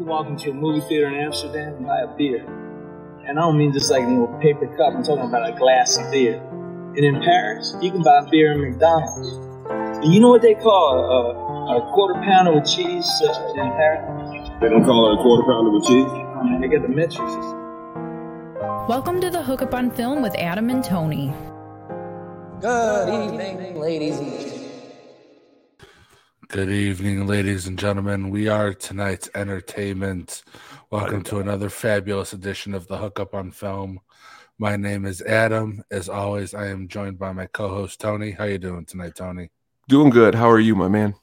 you walk into a movie theater in Amsterdam and buy a beer. And I don't mean just like a little paper cup, I'm talking about a glass of beer. And in Paris, you can buy beer in McDonald's. And you know what they call a, a quarter pounder with cheese uh, in Paris? They don't call it a quarter pounder with cheese? Oh, they get the matrices. Welcome to the Hookup on Film with Adam and Tony. Good evening, ladies and gentlemen. Good evening, ladies and gentlemen. We are tonight's entertainment. Welcome to another fabulous edition of the Hookup on Film. My name is Adam. As always, I am joined by my co-host Tony. How you doing tonight, Tony? Doing good. How are you, my man?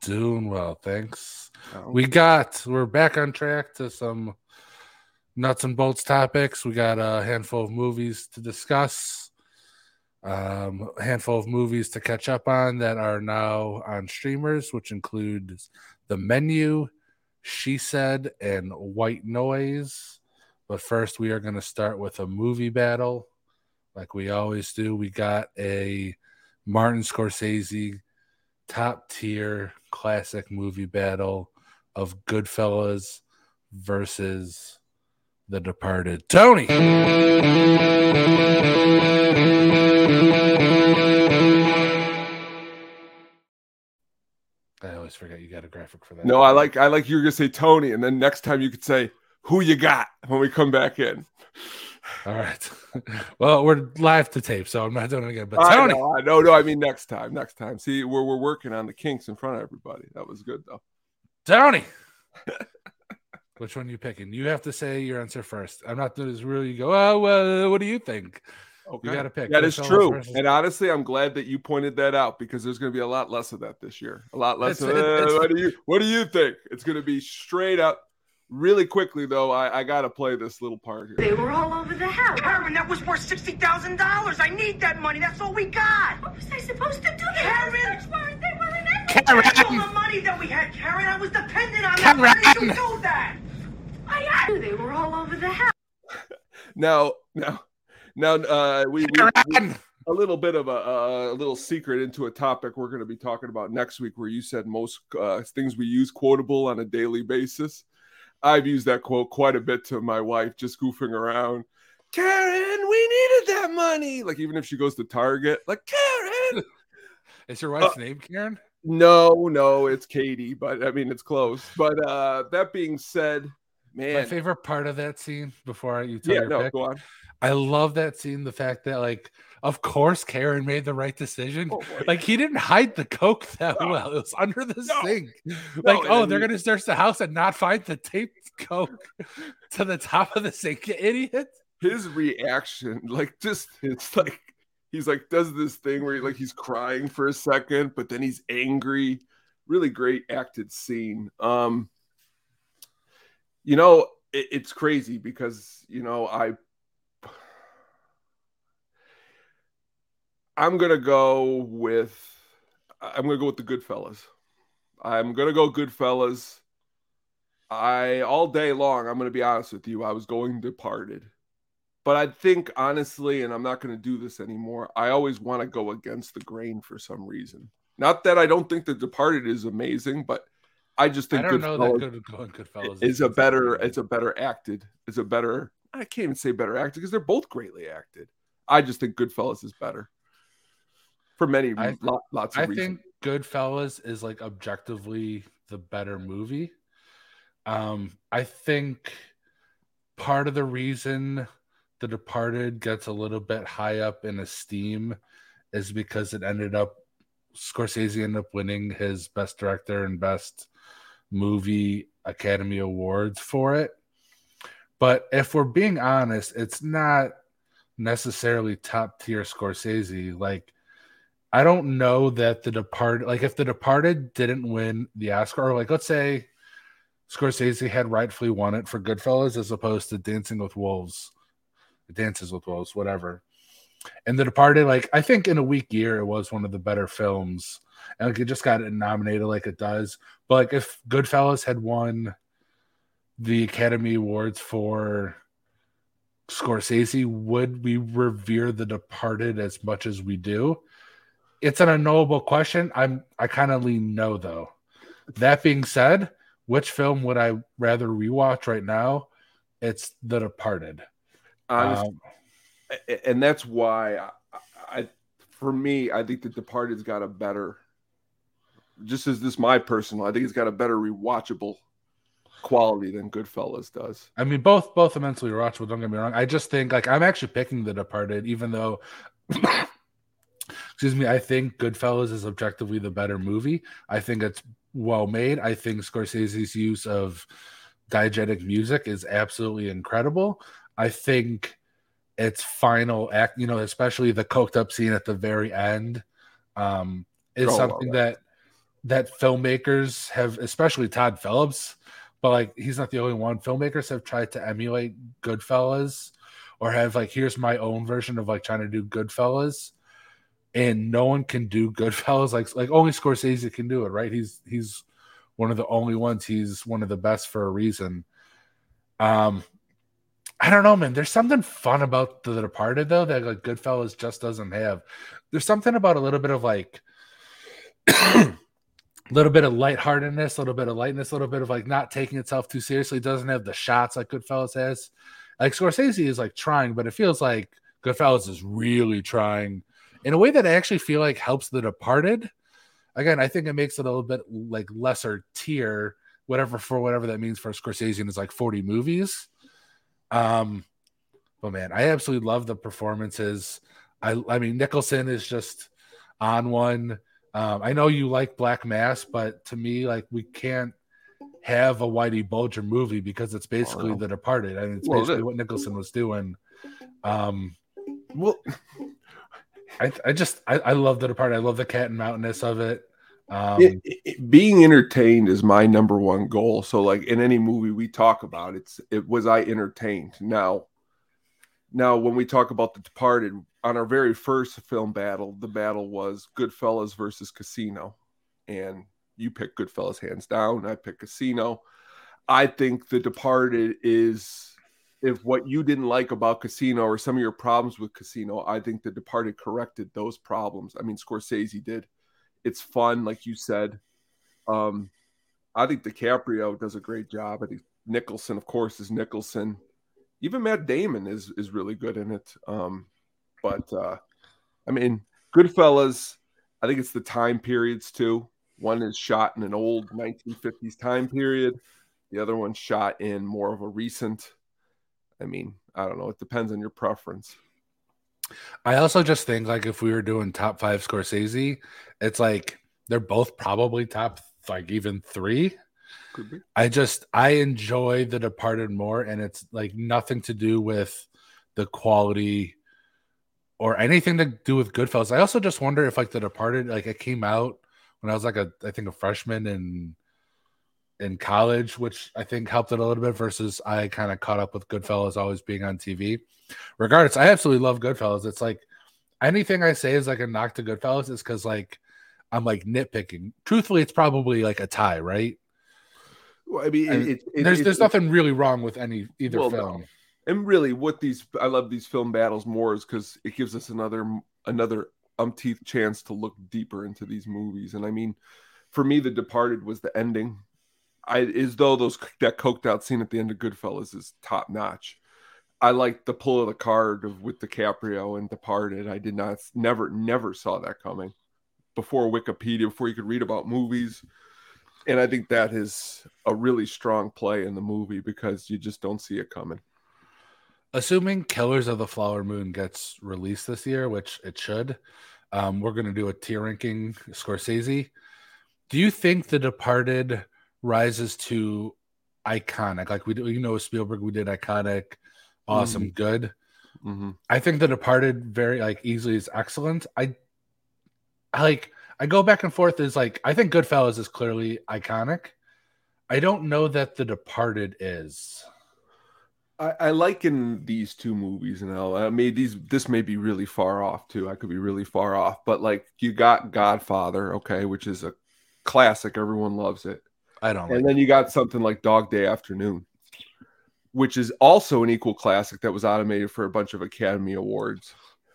Doing well, thanks. Oh. We got we're back on track to some nuts and bolts topics. We got a handful of movies to discuss um, a handful of movies to catch up on that are now on streamers, which includes The Menu, She Said, and White Noise. But first, we are going to start with a movie battle. Like we always do, we got a Martin Scorsese top tier classic movie battle of Goodfellas versus The Departed. Tony! I always forget you got a graphic for that. No, I like I like you're gonna say Tony, and then next time you could say who you got when we come back in. All right. well, we're live to tape, so I'm not doing it again. But Tony, I know, no, I mean next time, next time. See, we're we're working on the kinks in front of everybody. That was good though. Tony, which one are you picking? You have to say your answer first. I'm not doing this really. You go, oh, well, what do you think? Okay. You got to pick. That is Goodfellas true. versus- And honestly, I'm glad that you pointed that out because there's going to be a lot less of that this year. A lot less. It's- Of, it's- "Uh, what do you What do you think? It's going to be straight up. Really quickly though, I, I got to play this little part here. They were all over the house. Karen, that was worth sixty thousand dollars. I need that money. That's all we got. What was I supposed to do? The Karen! weren't. They weren't in Karen! That's all the money that we had, Karen. I was dependent on Karen! that. How did you do that? I had to. They were all over the house. Now, now, now, uh, we, we, we a little bit of a, a little secret into a topic we're going to be talking about next week, where you said most uh, things we use quotable on a daily basis. I've used that quote quite a bit to my wife, just goofing around. Karen, we needed that money. Like even if she goes to Target, like Karen. Is your wife's Uh, name Karen? No, no, it's Katie, but I mean it's close. But uh that being said, My favorite part of that scene before you tell yeah, your no, pick, go on. I love that scene. The fact that, like, of course, Karen made the right decision. Oh. Like he didn't hide the coke that No. well. It was under the No. sink. No, Like, and oh, they're he- gonna search the house and not find the taped coke to the top of the sink, you idiot. his reaction, like just it's like he's like does this thing where he, like he's crying for a second, but then he's angry. Really great acted scene. Um, you know, it, it's crazy because you know I. I'm gonna go with I'm gonna go with the Goodfellas. I'm gonna go Goodfellas. I all day long, I'm gonna be honest with you, I was going departed. But I think honestly, and I'm not to do this anymore, I always want to go against the grain for some reason. Not that I don't think The Departed is amazing, but I just I think don't know that Goodfellas good going Goodfellas is a better, it's a better acted, is a better. I can't even say better acted because they're both greatly acted. I just think Goodfellas is better for many I- lot, lots of I reasons. think Goodfellas is like objectively the better movie. Um, I think part of the reason The Departed gets a little bit high up in esteem is because it ended up Scorsese ended up winning his best director and best movie Academy Awards for it. But if we're being honest, it's not necessarily top tier Scorsese. Like I don't know that the Departed, like if the Departed didn't win the Oscar, or like let's say Scorsese had rightfully won it for Goodfellas as opposed to Dancing with Wolves, Dances with Wolves, whatever. And the Departed, like I think in a weak year, it was one of the better films, and like it just got nominated like it does. But like if Goodfellas had won the Academy Awards for Scorsese, would we revere The Departed as much as we do? It's an unknowable question. I'm I kind of lean no though. That being said, which film would I rather rewatch right now? It's The Departed. Honestly, Um, and that's why I, I for me i think the departed's got a better just as this my personal i think it's got a better rewatchable quality than goodfellas does I mean, both both immensely watchable. Don't get me wrong. I just think like I'm actually picking The Departed, even though, excuse me, I think Goodfellas is objectively the better movie. I think it's well made. I think Scorsese's use of diegetic music is absolutely incredible. I think its final act, you know, especially the coked up scene at the very end, um, is Oh, well, something that that filmmakers have, especially Todd Phillips, but like he's not the only one. Filmmakers have tried to emulate Goodfellas or have like here's my own version of like trying to do Goodfellas, and no one can do Goodfellas like like only Scorsese can do it, right? He's he's one of the only ones. He's one of the best for a reason. Um, I don't know, man. There's something fun about The Departed though that like Goodfellas just doesn't have. There's something about a little bit of like a little bit of lightheartedness, a little bit of lightness, a little bit of like not taking itself too seriously. Doesn't have the shots like Goodfellas has. Like Scorsese is like trying, but it feels like Goodfellas is really trying in a way that I actually feel like helps The Departed. Again, I think it makes it a little bit like lesser tier, whatever for whatever that means for Scorsese and his like 40 movies. Um, but man, I absolutely love the performances. I I mean Nicholson is just on one. Um, I know you like Black Mass, but to me, like we can't have a Whitey Bulger movie because it's basically no. The Departed. I mean, it's Well, basically that- what Nicholson was doing. Um, well I I just I, I love The Departed. I love the cat and mountainous of it. Um, it- it- being entertained is my number one goal so like in any movie we talk about it's it was i entertained now now when we talk about the departed on our very first film battle the battle was goodfellas versus casino and you pick goodfellas hands down i pick casino i think the departed is if what you didn't like about casino or some of your problems with casino i think the departed corrected those problems i mean scorsese did it's fun, like you said. Um, I think DiCaprio does a great job. I think Nicholson, of course, is Nicholson. Even Matt Damon is is really good in it. Um, but uh, I mean, Goodfellas. I think it's the time periods too. One is shot in an old 1950s time period. The other one shot in more of a recent. I mean, I don't know. It depends on your preference. I also just think like if we were doing top five Scorsese, it's like they're both probably top like even three. I just I enjoy The Departed more, and it's like nothing to do with the quality or anything to do with Goodfellas. I also just wonder if like The Departed, like it came out when I was like a I think a freshman in in college, which I think helped it a little bit versus I kind of caught up with Goodfellas always being on TV. Regardless, I absolutely love Goodfellas. It's like anything I say is like a knock to Goodfellas is because like I'm like nitpicking. Truthfully, it's probably like a tie, right? Well, I mean, it, it, there's it- there's nothing really wrong with any either Well, no. film. and really what these i love these film battles more is because it gives us another another umpteenth chance to look deeper into these movies. And i mean for me the departed was the ending. I as though those that coked out scene at the end of goodfellas is top notch. I like the pull of the card of with DiCaprio and departed. I did not never never saw that coming. Before wikipedia before you could read about movies and i think that is a really strong play in the movie because you just don't see it coming Assuming Killers of the Flower Moon gets released this year, which it should, um, we're going to do a tier ranking Scorsese. Do you think The Departed rises to iconic? Like we do, you know, with Spielberg, we did iconic, awesome, good. hmm I think The Departed very like easily is excellent. I, I like I go back and forth. Is like I think Goodfellas is clearly iconic. I don't know that The Departed is. I, I liken these two movies, and I'll, I mean these. This may be really far off too. I could be really far off, but like you got Godfather, okay, which is a classic. Everyone loves it, I don't like. and then you got something like Dog Day Afternoon, which is also an equal classic that was automated for a bunch of Academy Awards,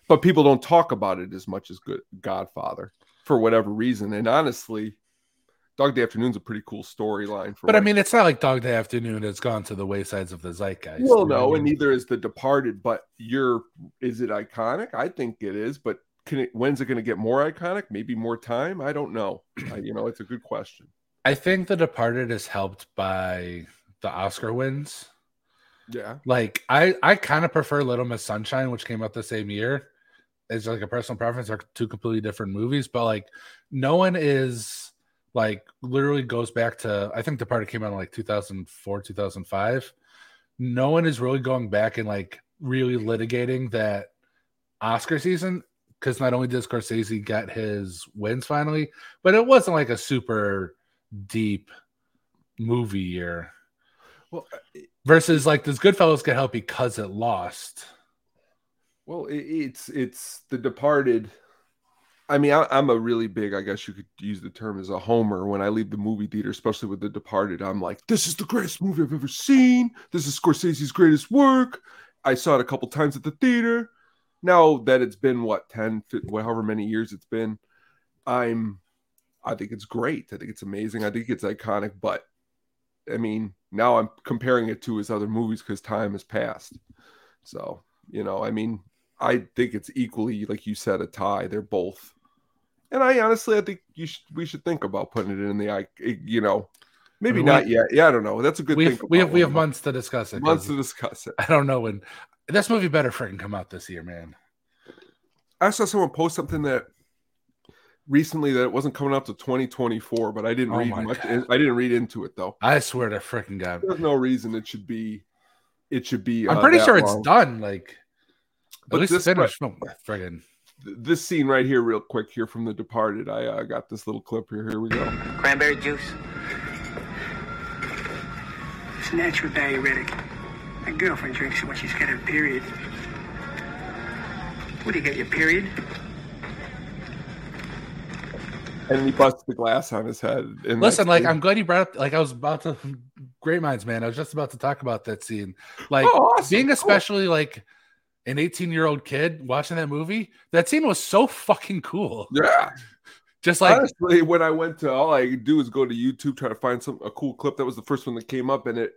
but people don't talk about it as much as good Godfather for whatever reason. And honestly, Dog Day Afternoon's a pretty cool storyline for. But I mean, it's not like Dog Day Afternoon has gone to the waysides of the zeitgeist. well, no, I and neither is The Departed. But you're, is it iconic? I think it is. But can it? When's it going to get more iconic? Maybe more time. I don't know. I, you know, it's a good question. I think The Departed is helped by the Oscar wins. Yeah, Like I, I kind of prefer Little Miss Sunshine, which came out the same year. It's like a personal preference. They're two completely different movies, but like no one is like literally goes back to. I think Departed came out in like 2004, 2005. No one is really going back and like really litigating that Oscar season because not only did Scorsese get his wins finally, but it wasn't like a super deep movie year. Well, uh, Versus like does Goodfellas get help because it lost? Well, it, it's it's The Departed. I mean, I, I'm a really big, I guess you could use the term as a homer. When I leave the movie theater, especially with The Departed, I'm like, this is the greatest movie I've ever seen. This is Scorsese's greatest work. I saw it a couple times at the theater. Now that it's been what 10, 15, however many years it's been, I'm, I think it's great. I think it's amazing. I think it's iconic. But I mean, now I'm comparing it to his other movies because time has passed. So you know, I mean, I think it's equally, like you said, a tie. They're both, and I honestly, I think you should we should think about putting it in the, I, you know, maybe We- not yet. Yeah, I don't know. That's a good we thing. have, we have we have months to discuss it. months to discuss it. I don't know when this movie better freaking come out this year, man. I saw someone post something that recently that it wasn't coming out to 2024, but I didn't Oh read much. God. I didn't read into it though. I swear to freaking God. There's no reason it should be. It should be. I'm uh, pretty sure it's done. Like But at least this- finished. No, friggin' Th- This scene right here, real quick, here from The Departed. I uh, got this little clip here. Here we go. Cranberry juice. It's a natural diuretic. My girlfriend drinks it when she's got her period. What do you get your period? And he busts the glass on his head. And Listen, like the- I'm glad you brought up. Like I was about to. Great minds, man. I was just about to talk about that scene. Like Oh, awesome. being Cool. especially like an 18 year old kid watching that movie. That scene was so fucking cool. yeah. Just like Honestly, when I went to all I do is go to YouTube, try to find some a cool clip. That was the first one that came up, and it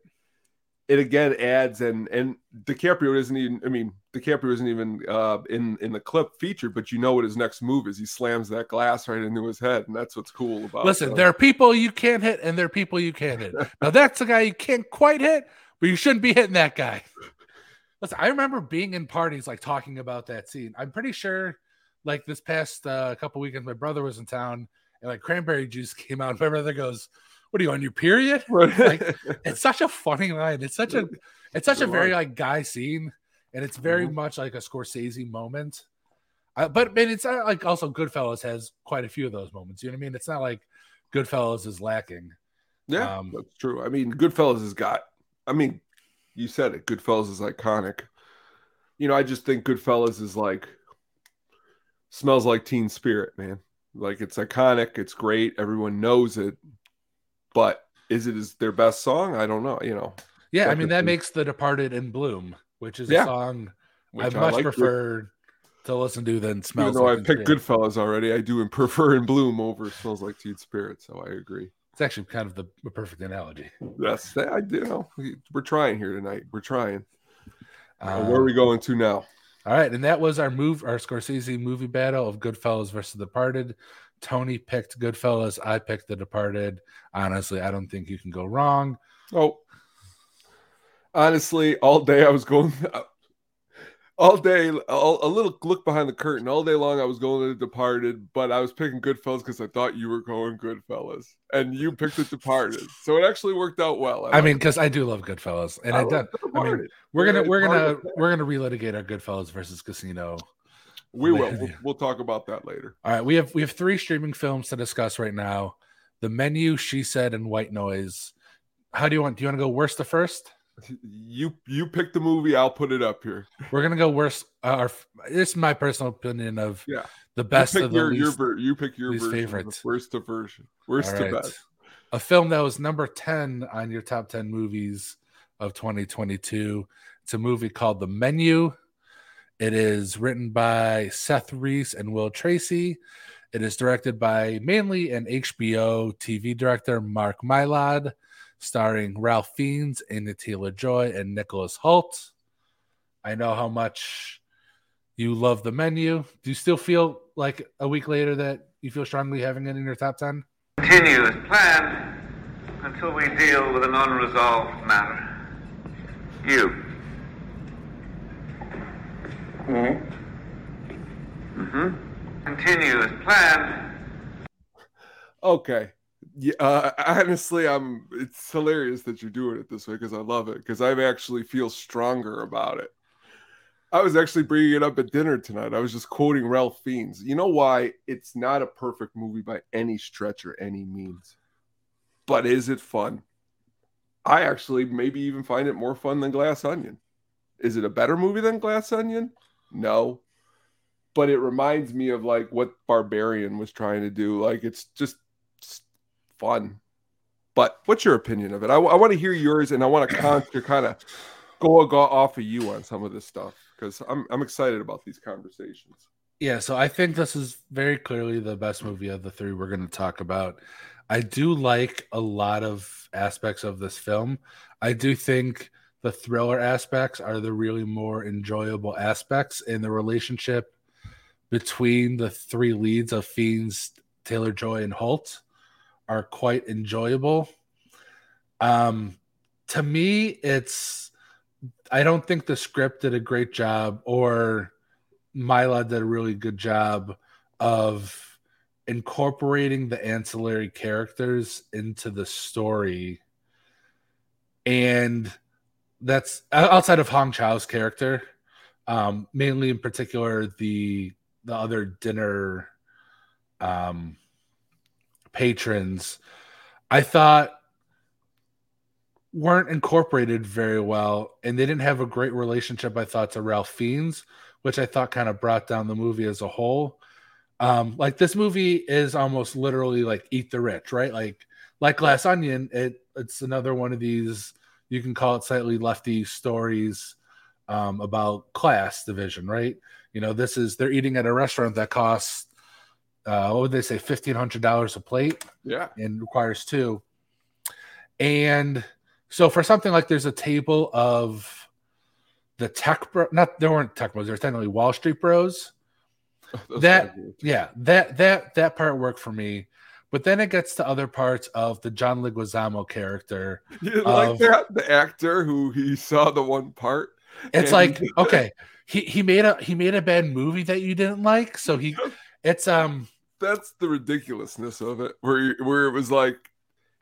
it again adds and and DiCaprio isn't even. I mean, DiCaprio isn't even uh, in in the clip featured, but you know what his next move is. He slams that glass right into his head, and that's what's cool about. Listen, it. there are people you can't hit, and there are people you can hit. Now that's a guy you can't quite hit, but you shouldn't be hitting that guy. Listen, I remember being in parties like talking about that scene. I'm pretty sure, like this past uh, couple weekends, my brother was in town, and like cranberry juice came out. My brother goes, "What are you on your period?" like- It's such a funny line. It's such a, it's such a very like guy scene, and it's very Mhm. much like a Scorsese moment. Uh, but man, it's not like also Goodfellas has quite a few of those moments. You know what I mean? It's not like Goodfellas is lacking. Yeah, Um, that's true. I mean, Goodfellas has got. I mean, you said it. Goodfellas is iconic. You know, I just think Goodfellas is like smells like Teen Spirit, man. Like it's iconic. It's great. Everyone knows it. But is it is their best song? I don't know. You know, Yeah, I mean that makes The Departed in Bloom, which is Yeah. a song which I much like. prefer to listen to than Even Smells though Like I picked Spirit. Goodfellas already, I do prefer in Bloom over Smells Like Teen Spirit. So I agree. It's actually kind of the, the perfect analogy. Yes, I do. know we're trying here tonight. We're trying. Uh, Um, where are we going to now? All right, and that was our move, our Scorsese movie battle of Goodfellas versus The Departed. Tony picked Goodfellas. I picked The Departed. Honestly, I don't think you can go wrong. Oh, honestly, all day I was going, all day, all, a little look behind the curtain. All day long I was going to The Departed, but I was picking Goodfellas because I thought you were going Goodfellas, and you picked The Departed, so it actually worked out well. I mean, because I do love Goodfellas, and I, done. The I mean, we're gonna we're gonna we're gonna relitigate our Goodfellas versus Casino. we will. We'll, we'll talk about that later. All right, we have we have three streaming films to discuss right now: The Menu, She Said, and White Noise. How do you want? Do you want to go worst to first? You you pick the movie. I'll put it up here. We're gonna go worst. Uh, our, this is my personal opinion of Yeah. the best of the your, your least. ver- you pick your least version. favorites. The worst to version. Worst All to best. A film that was number 10 on your top 10 movies of 2022. It's a movie called The Menu. It is written by Seth Reiss and Will Tracy. It is directed by mainly an HBO TV director, Mark Mylod, starring Ralph Fiennes, Anya Taylor Joy, and Nicholas Hoult. I know how much you love the menu. Do you still feel like a week later that you feel strongly having it in your top 10? Continue as planned until we deal with an unresolved matter. You. Hmm? Mm-hmm. Continue as planned. Okay. Yeah, uh, honestly, I'm. It's hilarious that you're doing it this way because I love it. Because I actually feel stronger about it. I was actually bringing it up at dinner tonight. I was just quoting Ralph Fiennes. You know why? It's not a perfect movie by any stretch or any means, but is it fun? I actually maybe even find it more fun than Glass Onion. Is it a better movie than Glass Onion? No, but it reminds me of like what Barbarian was trying to do. Like it's just, just fun. But what's your opinion of it? I, I want to hear yours, and I want to kind of go, go off of you on some of this stuff because I'm I'm excited about these conversations. Yeah, so I think this is very clearly the best movie of the three we're going to talk about. I do like a lot of aspects of this film. I do think the thriller aspects are the really more enjoyable aspects in the relationship between the three leads of Fiennes, Taylor Joy, and Hoult are quite enjoyable. Um, to me, it's I don't think the script did a great job, or Mila did a really good job of incorporating the ancillary characters into the story. And that's outside of Hong Chau's character, um, mainly in particular the the other dinner um, patrons. I thought weren't incorporated very well, and they didn't have a great relationship. I thought to Ralph Fiennes, which I thought kind of brought down the movie as a whole. Um, like this movie is almost literally like Eat the Rich, right? Like like Glass Onion, it it's another one of these you can call it slightly lefty stories um, about class division, right? You know, this is they're eating at a restaurant that costs uh, what would they say, fifteen hundred dollars a plate? Yeah, and requires two. And so for something like there's a table of the tech bro, not there weren't tech bros, there's technically Wall Street bros. that yeah, that that that part worked for me. But then it gets to other parts of the John Leguizamo character. You like that the actor who he saw the one part. It's like okay, he he made a he made a bad movie that you didn't like, so he it's um that's the ridiculousness of it where where it was like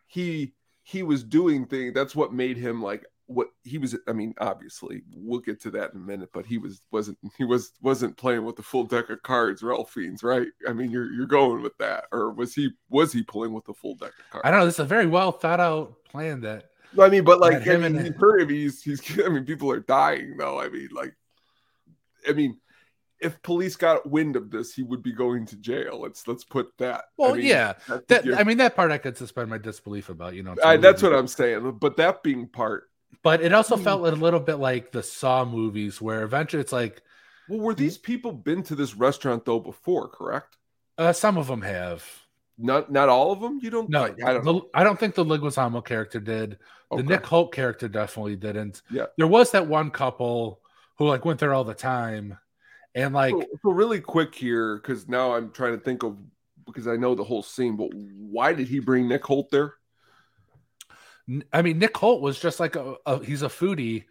he he was doing things. That's what made him like what he was. I mean, obviously, we'll get to that in a minute. But he was wasn't he was wasn't playing with the full deck of cards, Ralph Fiennes, right? I mean, you're you're going with that, or was he was he pulling with the full deck of cards? I don't know. This is a very well thought out plan that. I mean, but like, I mean, and... him. He's he's. I mean, people are dying though. I mean, like, I mean, if police got wind of this, he would be going to jail. Let's let's put that. Well, I mean, yeah, that I mean that part I could suspend my disbelief about. You know, I, that's what I'm saying. But that being part, but it also felt a little bit like the Saw movies, where eventually it's like, well, were these people been to this restaurant though before? Correct. Uh, some of them have. Not not all of them. You don't. No, I don't. The, I don't think the Leguizamo character did. The Okay. Nick Hoult character definitely didn't. Yeah. There was that one couple who like went there all the time, and like So, so really quick here, because now I'm trying to think of because I know the whole scene, but why did he bring Nick Hoult there? I mean, Nick Hoult was just like a, a he's a foodie,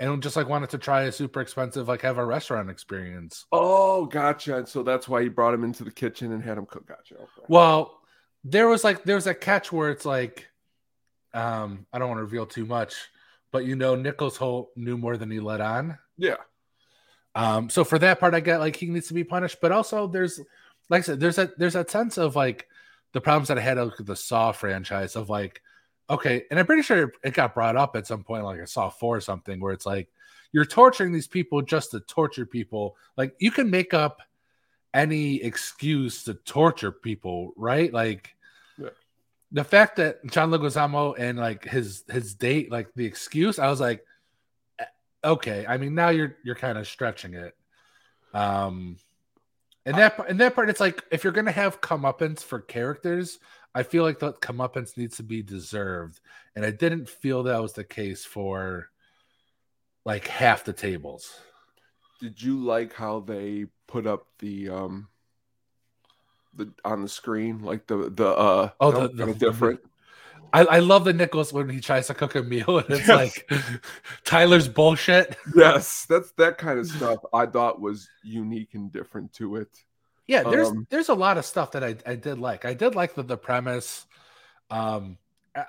and just like wanted to try a super expensive like have a restaurant experience. Oh, gotcha. And so that's why he brought him into the kitchen and had him cook. Gotcha. Okay. Well, there was like there was a catch where it's like, um, I don't want to reveal too much, but you know, Nicholas Hoult knew more than he let on. Yeah. Um, so for that part, I get like he needs to be punished, but also there's, like I said, there's a there's a sense of like the problems that I had with the Saw franchise of like, okay, and I'm pretty sure it got brought up at some point, like I Saw four or something, where it's like you're torturing these people just to torture people. Like you can make up any excuse to torture people, right? Like Yeah. the fact that John Leguizamo and like his his date, like the excuse, I was like, okay. I mean, now you're you're kind of stretching it. Um, And that and that part, it's like if you're gonna have comeuppance for characters, I feel like the comeuppance needs to be deserved, and I didn't feel that was the case for like half the tables. Did you like how they put up the um the on the screen like the the uh Oh, the- the- different I, I love the Nicholas when he tries to cook a meal and it's Yes. like Tyler's bullshit. yes that's that kind of stuff I thought was unique and different to it Yeah, there's Um, there's a lot of stuff that I, I did like. I did like the, the premise, um,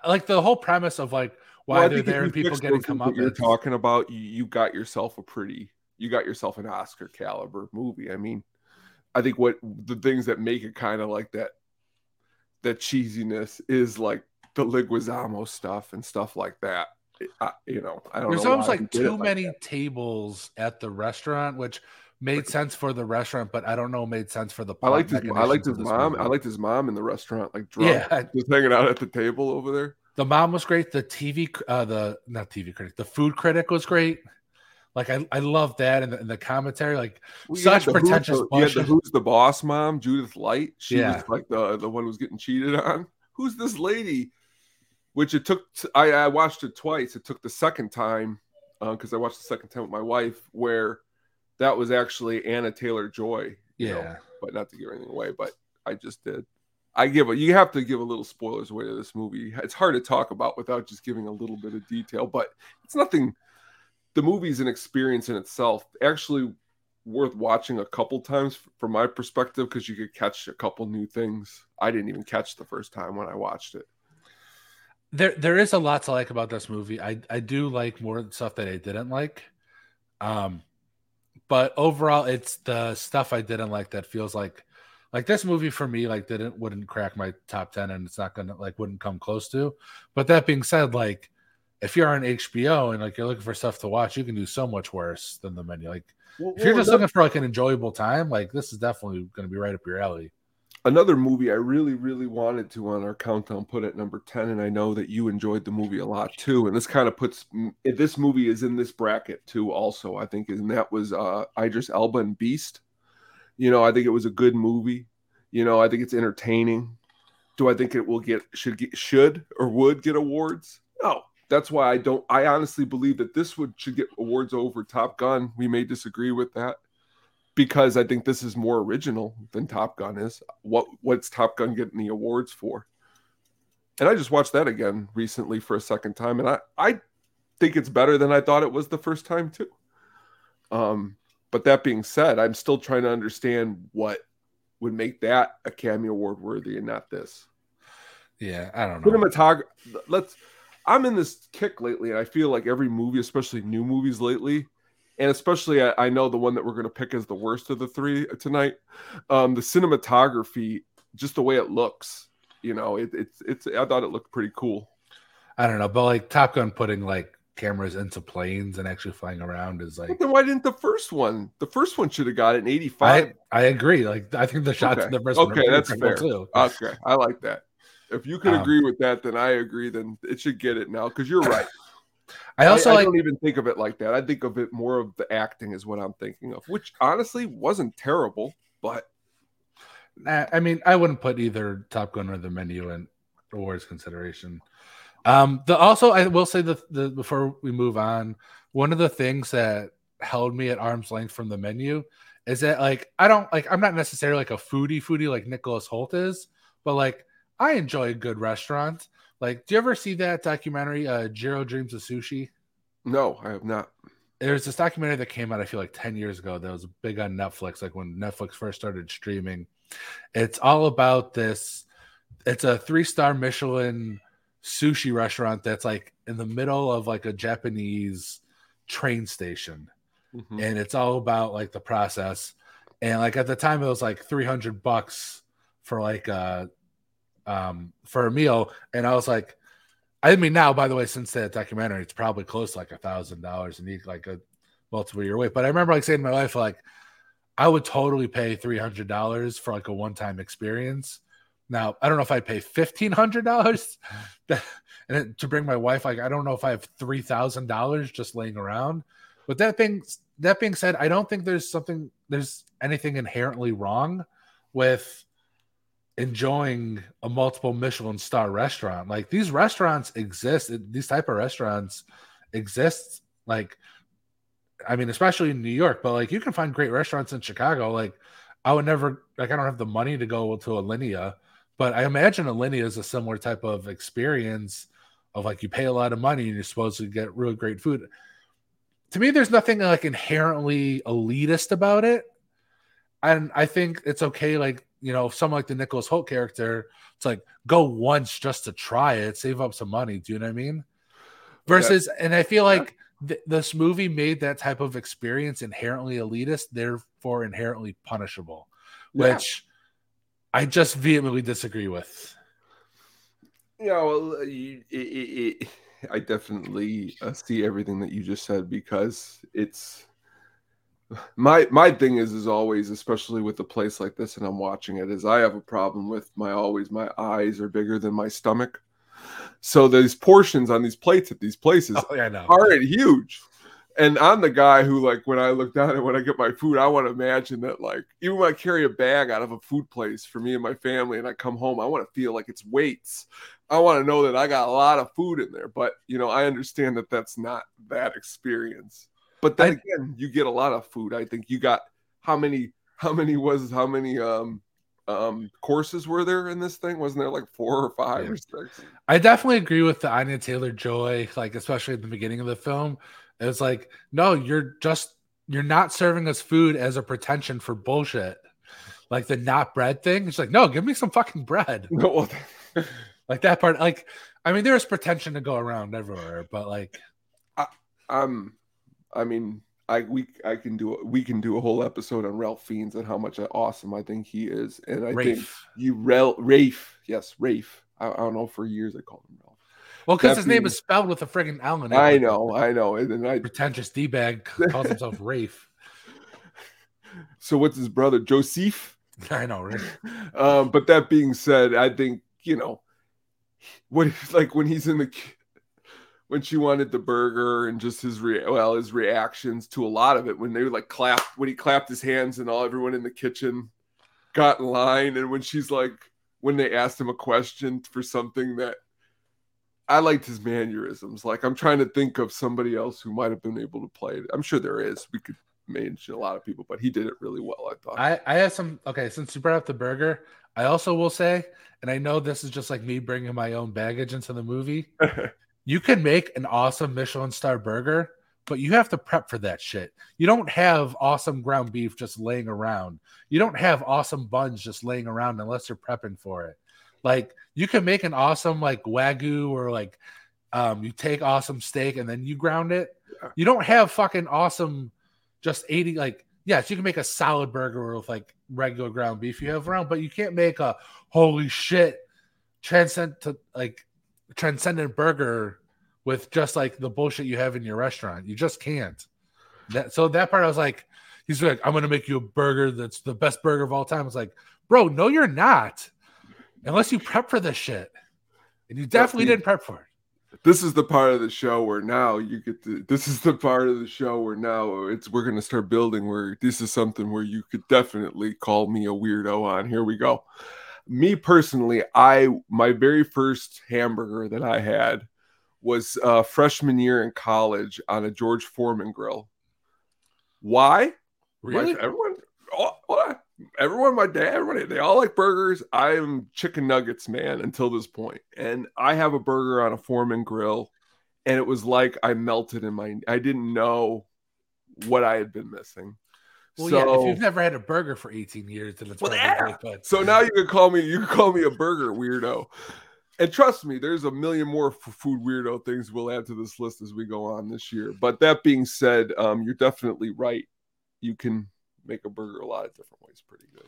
like the whole premise of like why Well, they're there and people getting come up. you're talking about you, you got yourself a pretty you got yourself an Oscar caliber movie I mean I think what the things that make it kind of like that that cheesiness is like the Leguizamo stuff and stuff like that I, you know I don't There's know almost like too many tables at the restaurant, which made sense for the restaurant, but I don't know made sense for the. I liked his I liked his this mom. movie. I liked his mom in the restaurant, like drunk, Yeah. just hanging out at the table over there. the mom was great. The TV, uh, the not TV critic, the food critic was great. Like I, I love that and the, and the commentary. Like Well, such the Who's pretentious the-. Who's the boss mom, Judith Light. She Yeah. was like the the one who was getting cheated on. Who's this lady? Which it took. t- I I watched it twice. It took the second time uh, because I watched the second time with my wife, where that was actually Anya Taylor Joy. You know, Yeah. but not to give anything away, but I just did. I give a you have to give a little spoilers away to this movie. It's hard to talk about without just giving a little bit of detail, but it's nothing. The movie's an experience in itself, actually worth watching a couple times from my perspective because you could catch a couple new things I didn't even catch the first time when I watched it. There there is a lot to like about this movie. I I do like more stuff that I didn't like. Um but overall it's the stuff I didn't like that feels like like this movie for me like didn't wouldn't crack my top 10 and it's not going to like wouldn't come close to. But that being said like if you're on HBO and like you're looking for stuff to watch, you can do so much worse than the menu. Like if you're just looking for like an enjoyable time, like this is definitely going to be right up your alley. Another movie I really, really wanted to on our countdown put at number 10, and I know that you enjoyed the movie a lot too. And this kind of puts this movie is in this bracket too, also, I think, and that was uh Idris Elba and Beast. You know, I think it was a good movie. You know, I think it's entertaining. Do I think it will get should get should or would get awards? No. That's why I don't I honestly believe that this would should get awards over Top Gun. We may disagree with that because I think this is more original than Top Gun is. What what's Top Gun getting the awards for? And I just watched that again recently for a second time, and I I think it's better than I thought it was the first time too. Um, but that being said, I'm still trying to understand what would make that a Academy Award worthy and not this. Yeah, I don't know. Cinematography. Let's. I'm in this kick lately, and I feel like every movie, especially new movies lately, and especially I, I know the one that we're going to pick as the worst of the three tonight. Um, the cinematography, just the way it looks, you know, it, it's it's. I thought it looked pretty cool. I don't know, but like Top Gun putting like cameras into planes and actually flying around is like But then why didn't the first one? The first one should have got it in I '85. I agree. Like I think the shots Okay. in the first one Okay, that's fair. too. Okay, I like that. If you can Um, agree with that, then I agree. Then it should get it now because you're right. I also I, like don't even think of it like that. I think of it more of the acting is what I'm thinking of, which honestly wasn't terrible, but I I mean, I wouldn't put either Top Gun or the menu in awards consideration. Um, the also I will say that the before we move on, one of the things that held me at arm's length from the menu is that like I don't like I'm not necessarily like a foodie foodie like Nicholas Hoult is, but like I enjoy a good restaurant. Like, do you ever see that documentary, uh Jiro Dreams of Sushi? no, I have not. there's this documentary that came out i feel like 10 years ago that was big on netflix like when netflix first started streaming it's all about this it's a three star michelin sushi restaurant that's like in the middle of like a japanese train station Mhm. and it's all about like the process and like at the time it was like 300 bucks for like uh um for a meal. And i was like i mean now by the way since that documentary it's probably close to like a thousand dollars and eat like a multiple year wait. But i remember like saying to my wife like i would totally pay $300 for like a one-time experience. Now i don't know if i'd pay $1500 and to bring my wife like i don't know if i have $3000 just laying around. But that being that being said, I don't think there's something there's anything inherently wrong with enjoying a multiple Michelin star restaurant. Like these restaurants exist, these type of restaurants exist like I mean, especially in New York, but like you can find great restaurants in Chicago. Like I would never like I don't have the money to go to a Alinea, but I imagine a Alinea is a similar type of experience of like you pay a lot of money and you're supposed to get really great food. To me, there's nothing like inherently elitist about it. And I think it's okay, like, you know, someone like the Nicholas Hoult character, it's like go once just to try it, save up some money. Do you know what I mean? Versus, yeah. and I feel like th- this movie made that type of experience inherently elitist, therefore inherently punishable, yeah. which I just vehemently disagree with. Yeah, well, it, it, it, I definitely uh, see everything that you just said because it's my my thing is is always especially with a place like this and I'm watching it is I have a problem with my always my eyes are bigger than my stomach. So these portions on these plates at these places oh, yeah, aren't huge and I'm the guy who, like, when I look down and when I get my food, I want to imagine that, like, even when I carry a bag out of a food place for me and my family, and I come home, I want to feel like it's weights. I want to know that I got a lot of food in there. But you know, I understand that that's not that experience. But then I, again, you get a lot of food. I think you got how many? How many was? How many? Um, um courses were there in this thing? Wasn't there like four or five yeah. or six? I definitely agree with the Anya Taylor Joy, like especially at the beginning of the film it's like, no, you're just you're not serving us food as a pretension for bullshit. Like the not bread thing. It's like, no, give me some fucking bread. like that part. Like, I mean, there's pretension to go around everywhere, but like, I, um, I mean, I we I can do we can do a whole episode on Ralph Fiennes and how much awesome I think he is, and I Rafe. think you Rel Rafe, yes, Rafe. I, I, don't know for years I called him Ralph. Well, because his name is spelled with a friggin' L in it. I know, I know. And then I pretentious D bag calls himself Rafe. So what's his brother, Joseph? I know, right? um, but that being said, I think you know what like when he's in the when she wanted the burger and just his re- well his reactions to a lot of it when they like clapped when he clapped his hands and all everyone in the kitchen got in line and when she's like when they asked him a question for something that I liked his mannerisms. Like I'm trying to think of somebody else who might have been able to play it. I'm sure there is. We could mention a lot of people, but he did it really well. I thought. I I have some. Okay, since you brought up the burger, I also will say, and I know this is just like me bringing my own baggage into the movie. you can make an awesome Michelin star burger, but you have to prep for that shit. You don't have awesome ground beef just laying around. You don't have awesome buns just laying around unless you're prepping for it. Like you can make an awesome like wagyu or like um you take awesome steak and then you ground it. You don't have fucking awesome just 80 like yes, you can make a solid burger with like regular ground beef you have around, but you can't make a holy shit transcend to like transcendent burger with just like the bullshit you have in your restaurant. You just can't. That so that part I was like, he's like, I'm gonna make you a burger that's the best burger of all time. I was like, bro, no, you're not unless you prep for this shit, and you definitely didn't prep for it. This is the part of the show where now you get to. This is the part of the show where now it's we're gonna start building. Where this is something where you could definitely call me a weirdo on. Here we go. Me personally, I my very first hamburger that I had was uh, freshman year in college on a George Foreman grill. Why? Really? everyone, oh, everyone, my dad, everybody, they all like burgers. I am chicken nuggets man until this point, and I have a burger on a Foreman grill, and it was like I melted in my. I didn't know what I had been missing. Well, so, yeah, if you've never had a burger for 18 years, then it's well, yeah. Good. So now you can call me you can call me a burger weirdo. And trust me, there's a million more food weirdo things we'll add to this list as we go on this year. But that being said, um, you're definitely right. You can make a burger a lot of different ways pretty good.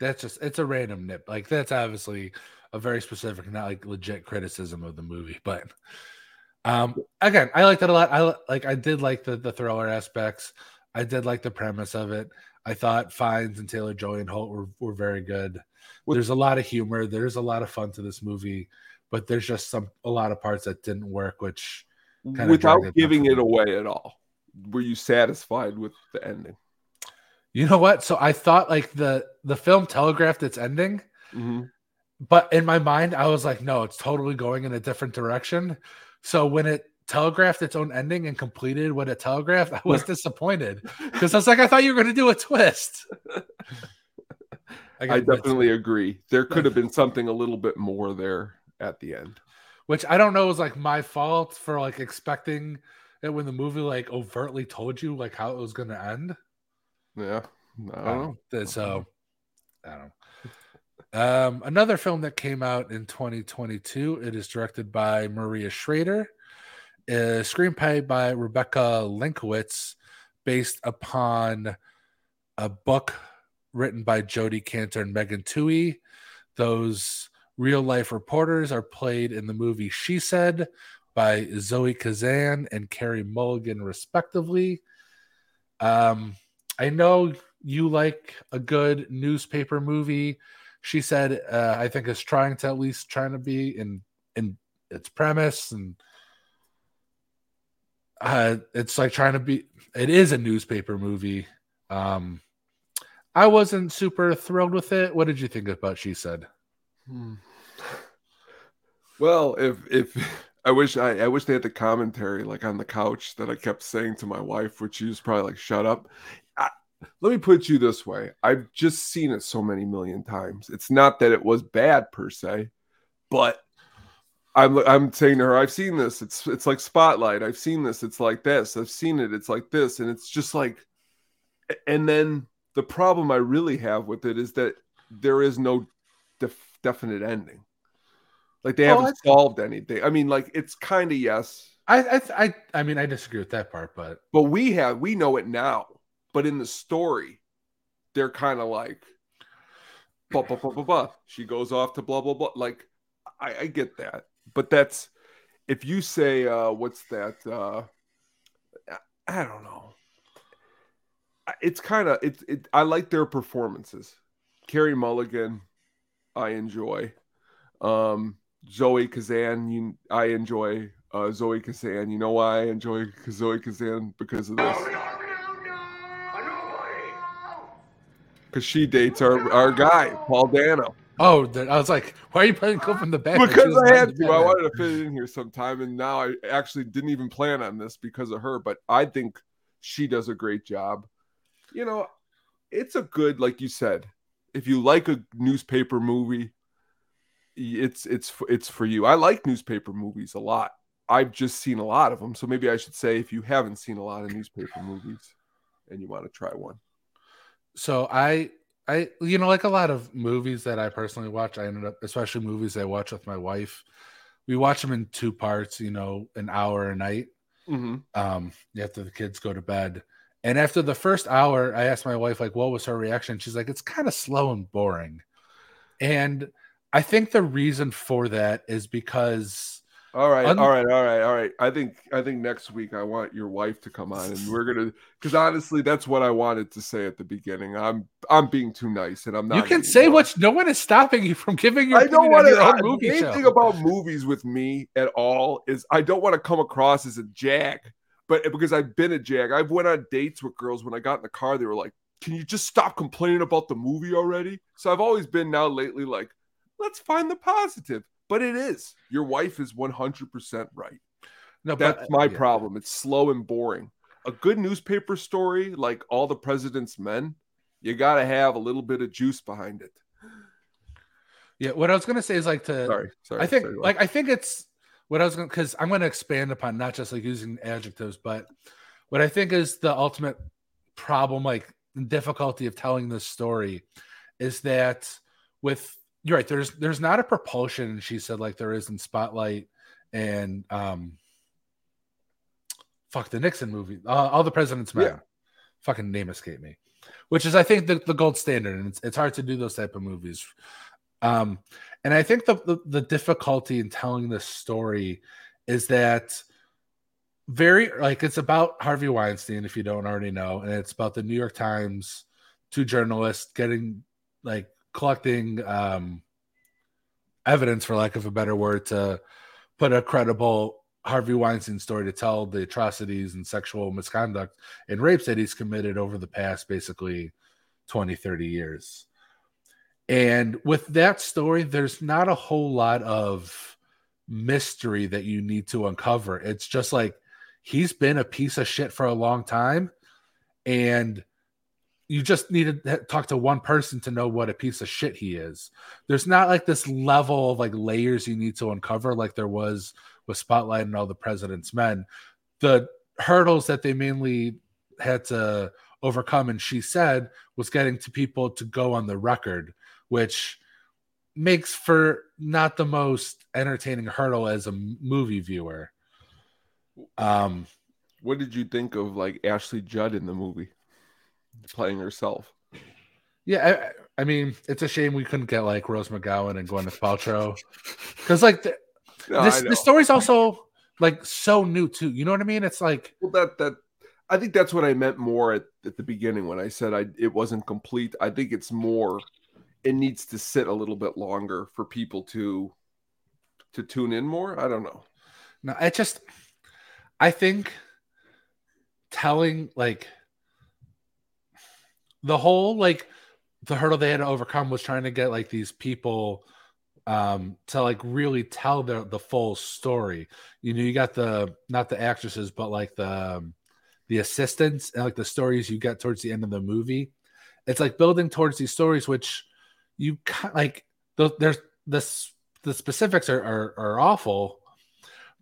That's just it's a random nip. Like that's obviously a very specific, not like legit criticism of the movie. But um again, I like that a lot. I like I did like the the thriller aspects. I did like the premise of it. I thought Fiennes and Taylor Joy and Hoult were, were very good. There's a lot of humor. There's a lot of fun to this movie, but there's just some a lot of parts that didn't work, which without giving it away at all were you satisfied with the ending? You know what? So I thought like the the film telegraphed its ending, Mm-hmm. but in my mind I was like, no, it's totally going in a different direction. So when it telegraphed its own ending and completed what it telegraphed, I was disappointed because I was like, I thought you were going to do a twist. I gotta admit, definitely agree. There could have been something a little bit more there at the end. which I don't know was like my fault for like expecting it when the movie like overtly told you like how it was going to end. Yeah. I don't know. Uh, So I don't know. Um, another film that came out in 2022. It is directed by Maria Schrader, a screenplay by Rebecca Lenkiewicz, based upon a book written by Jodi Kantor and Megan Twohey. Those real life reporters are played in the movie She Said by Zoe Kazan and Carey Mulligan, respectively. Um, I know you like a good newspaper movie. She said, uh, I think is trying to at least trying to be in in its premise and uh, it's like trying to be. It is a newspaper movie. Um, I wasn't super thrilled with it. What did you think about? She said. Hmm. Well, if if I wish I, I wish they had the commentary like on the couch that I kept saying to my wife, which she was probably like, "Shut up." Let me put you this way: I've just seen it so many million times. It's not that it was bad per se, but I'm I'm saying to her, I've seen this. It's it's like Spotlight. I've seen this. It's like this. I've seen it. It's like this, and it's just like. And then the problem I really have with it is that there is no def- definite ending. Like they Oh, haven't solved anything. I mean, like it's kind of yes, I, I I I mean I disagree with that part, but but we have we know it now. But in the story, they're kind of like, blah, blah, blah, blah, blah. She goes off to blah blah blah. Like I, I get that, but that's if you say uh what's that? uh I don't know. It's kind of it's it. I like their performances. Carey Mulligan, I enjoy. Um, Zoe Kazan, you, I enjoy. Uh, Zoe Kazan, you know why I enjoy Zoe Kazan because of this. Because she dates our, our guy, Paul Dano. Oh, I was like, why are you playing Go from the back? Because I had to. I wanted to fit it in here sometime, and now I actually didn't even plan on this because of her. But I think she does a great job. You know, it's a good, like you said, if you like a newspaper movie, it's it's it's for you. I like newspaper movies a lot. I've just seen a lot of them, so maybe I should say if you haven't seen a lot of newspaper movies and you want to try one. so I I you know like a lot of movies that I personally watch, I ended up especially movies I watch with my wife. We watch them in two parts, you know, an hour a night. Mm-hmm. Um, after the kids go to bed. And after the first hour, I asked my wife, like, what was her reaction? She's like, it's kind of slow and boring. And I think the reason for that is because All right, Un- all right, all right, all right. I think I think next week I want your wife to come on and we're gonna because honestly that's what I wanted to say at the beginning. I'm I'm being too nice and I'm not. you can say what no one is stopping you from giving your I don't want to. movie The show. main thing about movies with me at all is I don't want to come across as a jack, but because I've been a jack, I've went on dates with girls. When I got in the car, they were like, "Can you just stop complaining about the movie already?" So I've always been now lately like, "Let's find the positive." But it is your wife is one hundred percent right. no, but- That's my yeah. problem. It's slow and boring. A good newspaper story, like All the President's Men, you got to have a little bit of juice behind it. Yeah, what I was gonna say is like to Sorry, sorry. I think sorry, like I think it's what I was going to because I'm going to expand upon not just like using adjectives, but what I think is the ultimate problem, like difficulty of telling this story, is that with you're right. There's there's not a propulsion. She said like there is in Spotlight and um, fuck the Nixon movie, uh, All the President's Men. Yeah. Fucking name escape me, which is I think the, the gold standard, and it's, it's hard to do those type of movies. Um, and I think the, the the difficulty in telling this story is that very like it's about Harvey Weinstein, if you don't already know, and it's about the New York Times, two journalists getting like collecting um evidence for lack of a better word to put a credible Harvey Weinstein story to tell the atrocities and sexual misconduct and rapes that he's committed over the past basically 20, 30 years. And with that story, there's not a whole lot of mystery that you need to uncover. It's just like he's been a piece of shit for a long time. And you just need to talk to one person to know what a piece of shit he is. There's not like this level of like layers you need to uncover like there was with Spotlight and all the President's Men. The hurdles that they mainly had to overcome, and she said, was getting to people to go on the record, which makes for not the most entertaining hurdle as a movie viewer. Um, what did you think of like Ashley Judd in the movie playing herself? Yeah, I, I mean, it's a shame we couldn't get like Rose McGowan and Gwyneth Paltrow because like the, No, this the story's also like so new too. You know what I mean? It's like Well, that that I think that's what I meant more at, at the beginning when I said I it wasn't complete. I think it's more. It needs to sit a little bit longer for people to to tune in more. I don't know. no, I just I think telling like the whole like the hurdle they had to overcome was trying to get like these people um to like really tell the the full story. You know you got the not the actresses but like the um, the assistants and like the stories you get towards the end of the movie. It's like building towards these stories which you like the, there's this the specifics are, are are awful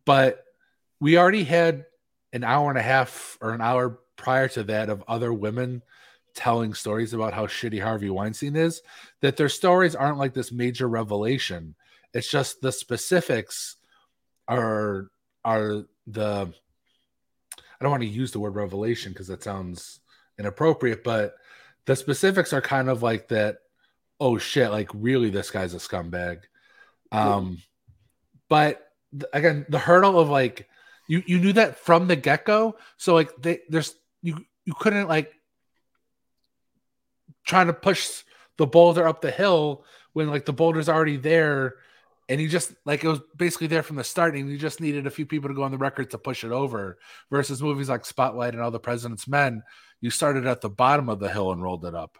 but we already had an hour and a half or an hour prior to that of other women telling stories about how shitty Harvey Weinstein is, that their stories aren't like this major revelation. It's just the specifics are are the I don't want to use the word revelation because that sounds inappropriate, but the specifics are kind of like that, oh shit, like really this guy's a scumbag. Um but th- again, the hurdle of like you you knew that from the get-go. So like they there's you you couldn't like trying to push the boulder up the hill when like the boulder's already there and you just like it was basically there from the start and you just needed a few people to go on the record to push it over versus movies like spotlight and all the president's men you started at the bottom of the hill and rolled it up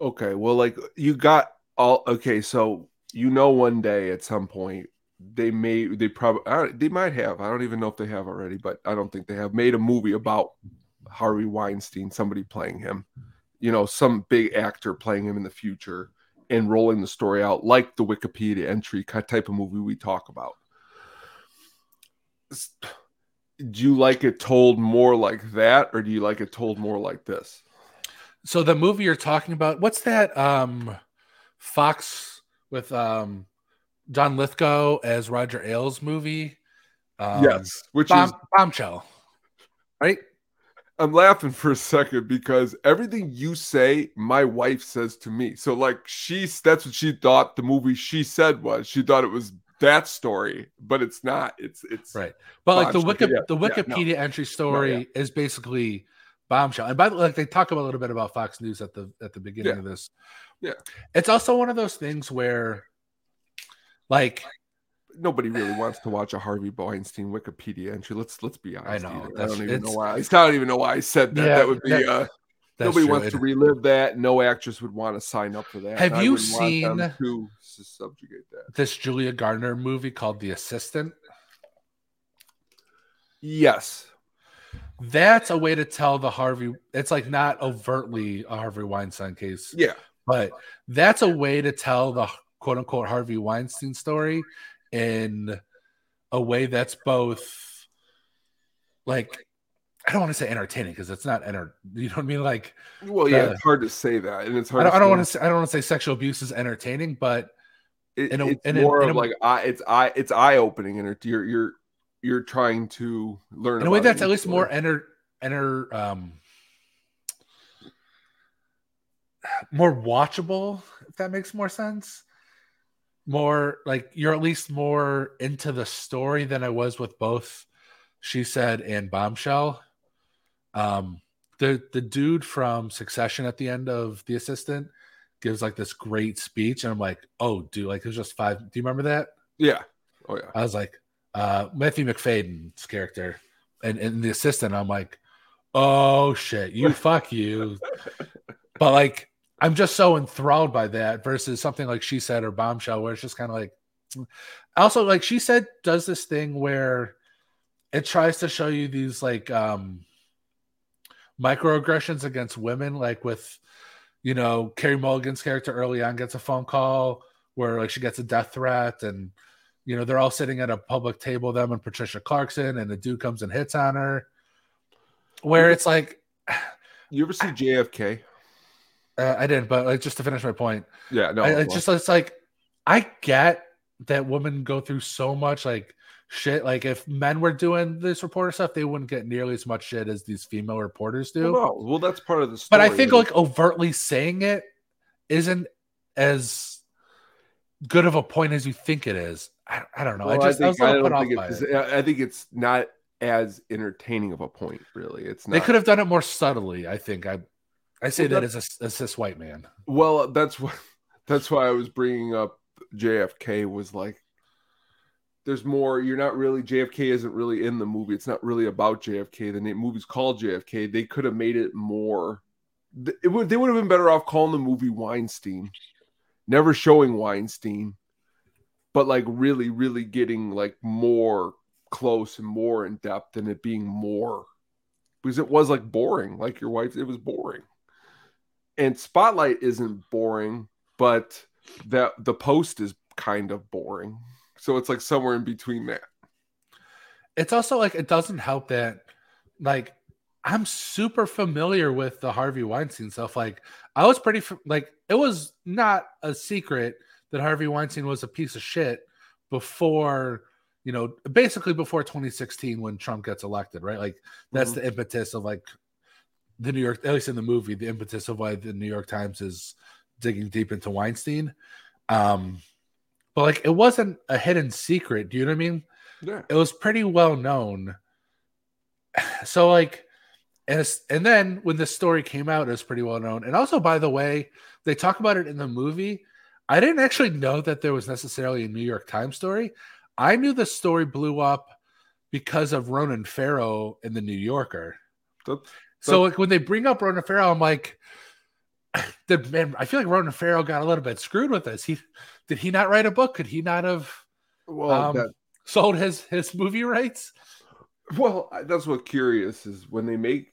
Okay, well, like you got all okay. So you know, one day at some point they may they probably they might have. I don't even know if they have already, but I don't think they have made a movie about Harvey Weinstein. Somebody playing him, you know, some big actor playing him in the future and rolling the story out like the Wikipedia entry type of movie we talk about. Do you like it told more like that, or do you like it told more like this? so the movie you're talking about what's that um fox with um john lithgow as roger ailes movie um, yes, which Bomb, is bombshell right I'm laughing for a second because everything you say, my wife says to me. So like she's that's what she thought the movie she said was. She thought it was that story, but it's not. It's it's Right. But like the Wiki, yeah, the yeah, no. Wikipedia entry story is basically bombshell. And by the way, like they talk about a little bit about Fox News at the at the beginning Yeah. of this. Yeah. It's also one of those things where like nobody really wants to watch a Harvey Weinstein Wikipedia entry. Let's let's be honest. I know. I don't even know why. I don't even know why I said that. Yeah, that would be that- uh that's nobody true. wants to relive that. No actress would want to sign up for that. Have I you wouldn't want them seen- to subjugate that? this Julia Garner movie called The Assistant. Yes. That's a way to tell the Harvey. It's like not overtly a Harvey Weinstein case, Yeah. but that's a way to tell the quote unquote Harvey Weinstein story in a way that's both like I don't want to say entertaining because it's not enter. You know what I mean? Like Well, yeah, the- it's hard to say that, and it's hard. I don't, I don't want to say I don't want to say sexual abuse is entertaining, but it, in a- it's in a- more in of a- like eye, it's eye it's eye opening and you're you're you're trying to learn in a way that's at least more enter enter um more watchable if that makes more sense more like you're at least more into the story than i was with both she said and bombshell um the the dude from succession at the end of the assistant gives like this great speech and i'm like oh dude like it was just five do you remember that yeah oh yeah I was like, uh, Matthew Macfadyen's character and, and the assistant. I'm like, oh shit, you fuck you. But like, I'm just so enthralled by that versus something like she said or bombshell, where it's just kind of like. Also, like she said, does this thing where it tries to show you these like um microaggressions against women, like with you know Carey Mulligan's character early on gets a phone call where like she gets a death threat and you know they're all sitting at a public table them and patricia clarkson and the dude comes and hits on her where it's like You ever see JFK? Uh, i didn't but like just to finish my point Yeah, no. I, well, just it's like i get that women go through so much like shit like if men were doing this reporter stuff they wouldn't get nearly as much shit as these female reporters do well, no. well, that's part of the story. but i think like overtly saying it isn't as good of a point as you think it is i, I don't know Well, i just I, a I don't think it's. it. I think it's not as entertaining of a point. Really, it's not. They could have done it more subtly. I think. I I say Well, that as a as this white man. Well, that's what. That's why I was bringing up JFK. Was like, there's more. You're not really JFK isn't really in the movie. It's not really about JFK. The name movie's called JFK. They could have made it more. It would. They would have been better off calling the movie Weinstein, never showing Weinstein, but like really, really getting like more close and more in depth, and it being more because it was like boring. Like your wife, it was boring. And Spotlight isn't boring, but that the post is kind of boring. So it's like somewhere in between that. It's also like it doesn't help that like I'm super familiar with the Harvey Weinstein stuff. Like I was pretty like it was not a secret that Harvey Weinstein was a piece of shit before you know basically before 2016 when Trump gets elected, right? Like that's mm-hmm. the impetus of like the New York, at least in the movie, the impetus of why the New York Times is digging deep into Weinstein. Um, but like it wasn't a hidden secret. Do you know what I mean? Yeah. It was pretty well known. So like, and it's, and then when the story came out, it was pretty well known. And also, by the way, they talk about it in the movie. I didn't actually know that there was necessarily a New York Times story. I knew the story blew up because of Ronan Farrow in the New Yorker. That- So like when they bring up Ronan Farrow, I'm like, the man, I feel like Ronan Farrow got a little bit screwed with this. He did he not write a book? Could he not have well, um, that, sold his his movie rights? well, that's what curious is when they make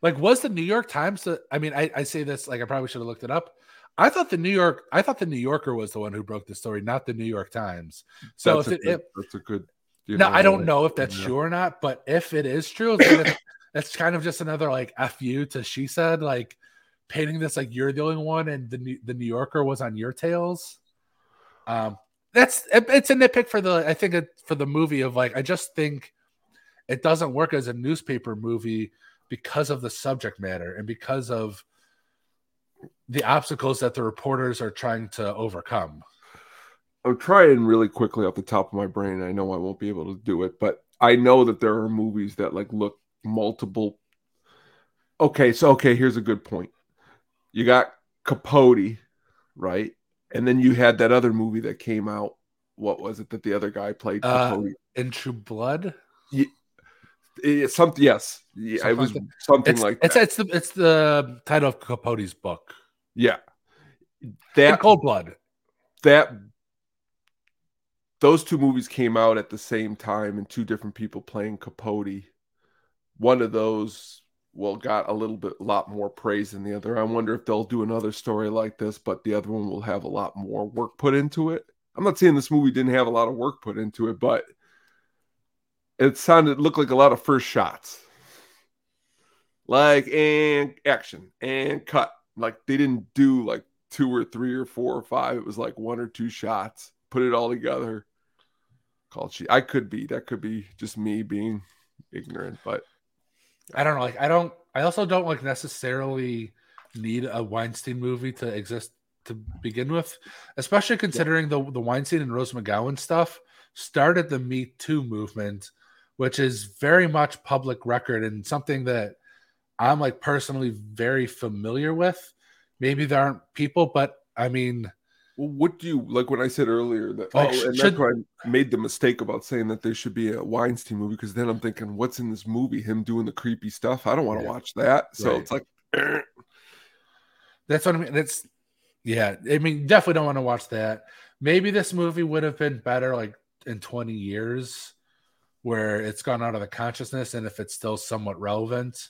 Like, was the New York Times? The, I mean, I, I say this like I probably should have looked it up. I thought the New York, I thought the New Yorker was the one who broke the story, not the New York Times. So that's, if a it, good, if, that's a good. you now I don't know if that's yeah. true or not, but if it is true, it's kind of just another like fu to she said, like painting this like you're the only one, and the New- the New Yorker was on your tails. Um, that's it- it's a nitpick for the I think it, for the movie of like I just think it doesn't work as a newspaper movie because of the subject matter and because of the obstacles that the reporters are trying to overcome. I'm trying really quickly off the top of my brain. I know I won't be able to do it, but I know that there are movies that like look multiple. Okay, so okay, here's a good point. You got Capote, right? And then you had that other movie that came out. What was it that the other guy played? Uh, In True Blood, It's something. Yes, yeah, it was like something it's like it's that. it's the it's the title of Capote's book. yeah, In that Cold Blood. that those two movies came out at the same time and two different people playing Capote. One of those well got a little bit a lot more praise than the other. I wonder if they'll do another story like this, but the other one will have a lot more work put into it. I'm not saying this movie didn't have a lot of work put into it, but it sounded looked like a lot of first shots. Like and action and cut. Like they didn't do like two or three or four or five. It was like one or two shots. Put it all together. Called she. I could be. That could be just me being ignorant, but I don't know. Like I don't. I also don't like necessarily need a Weinstein movie to exist to begin with, especially considering the the Weinstein and Rose McGowan stuff started the Me Too movement, which is very much public record and something that I'm like personally very familiar with. Maybe there aren't people, but I mean, Well, what do you like when I said earlier that? Like, oh, and should- that's why I made the mistake about saying that there should be a Weinstein movie because then I'm thinking, what's in this movie? Him doing the creepy stuff. I don't want to Yeah. watch that. So Right. it's like. That's what I mean. That's yeah. I mean, definitely don't want to watch that. Maybe this movie would have been better like in 20 years, where it's gone out of the consciousness, and if it's still somewhat relevant.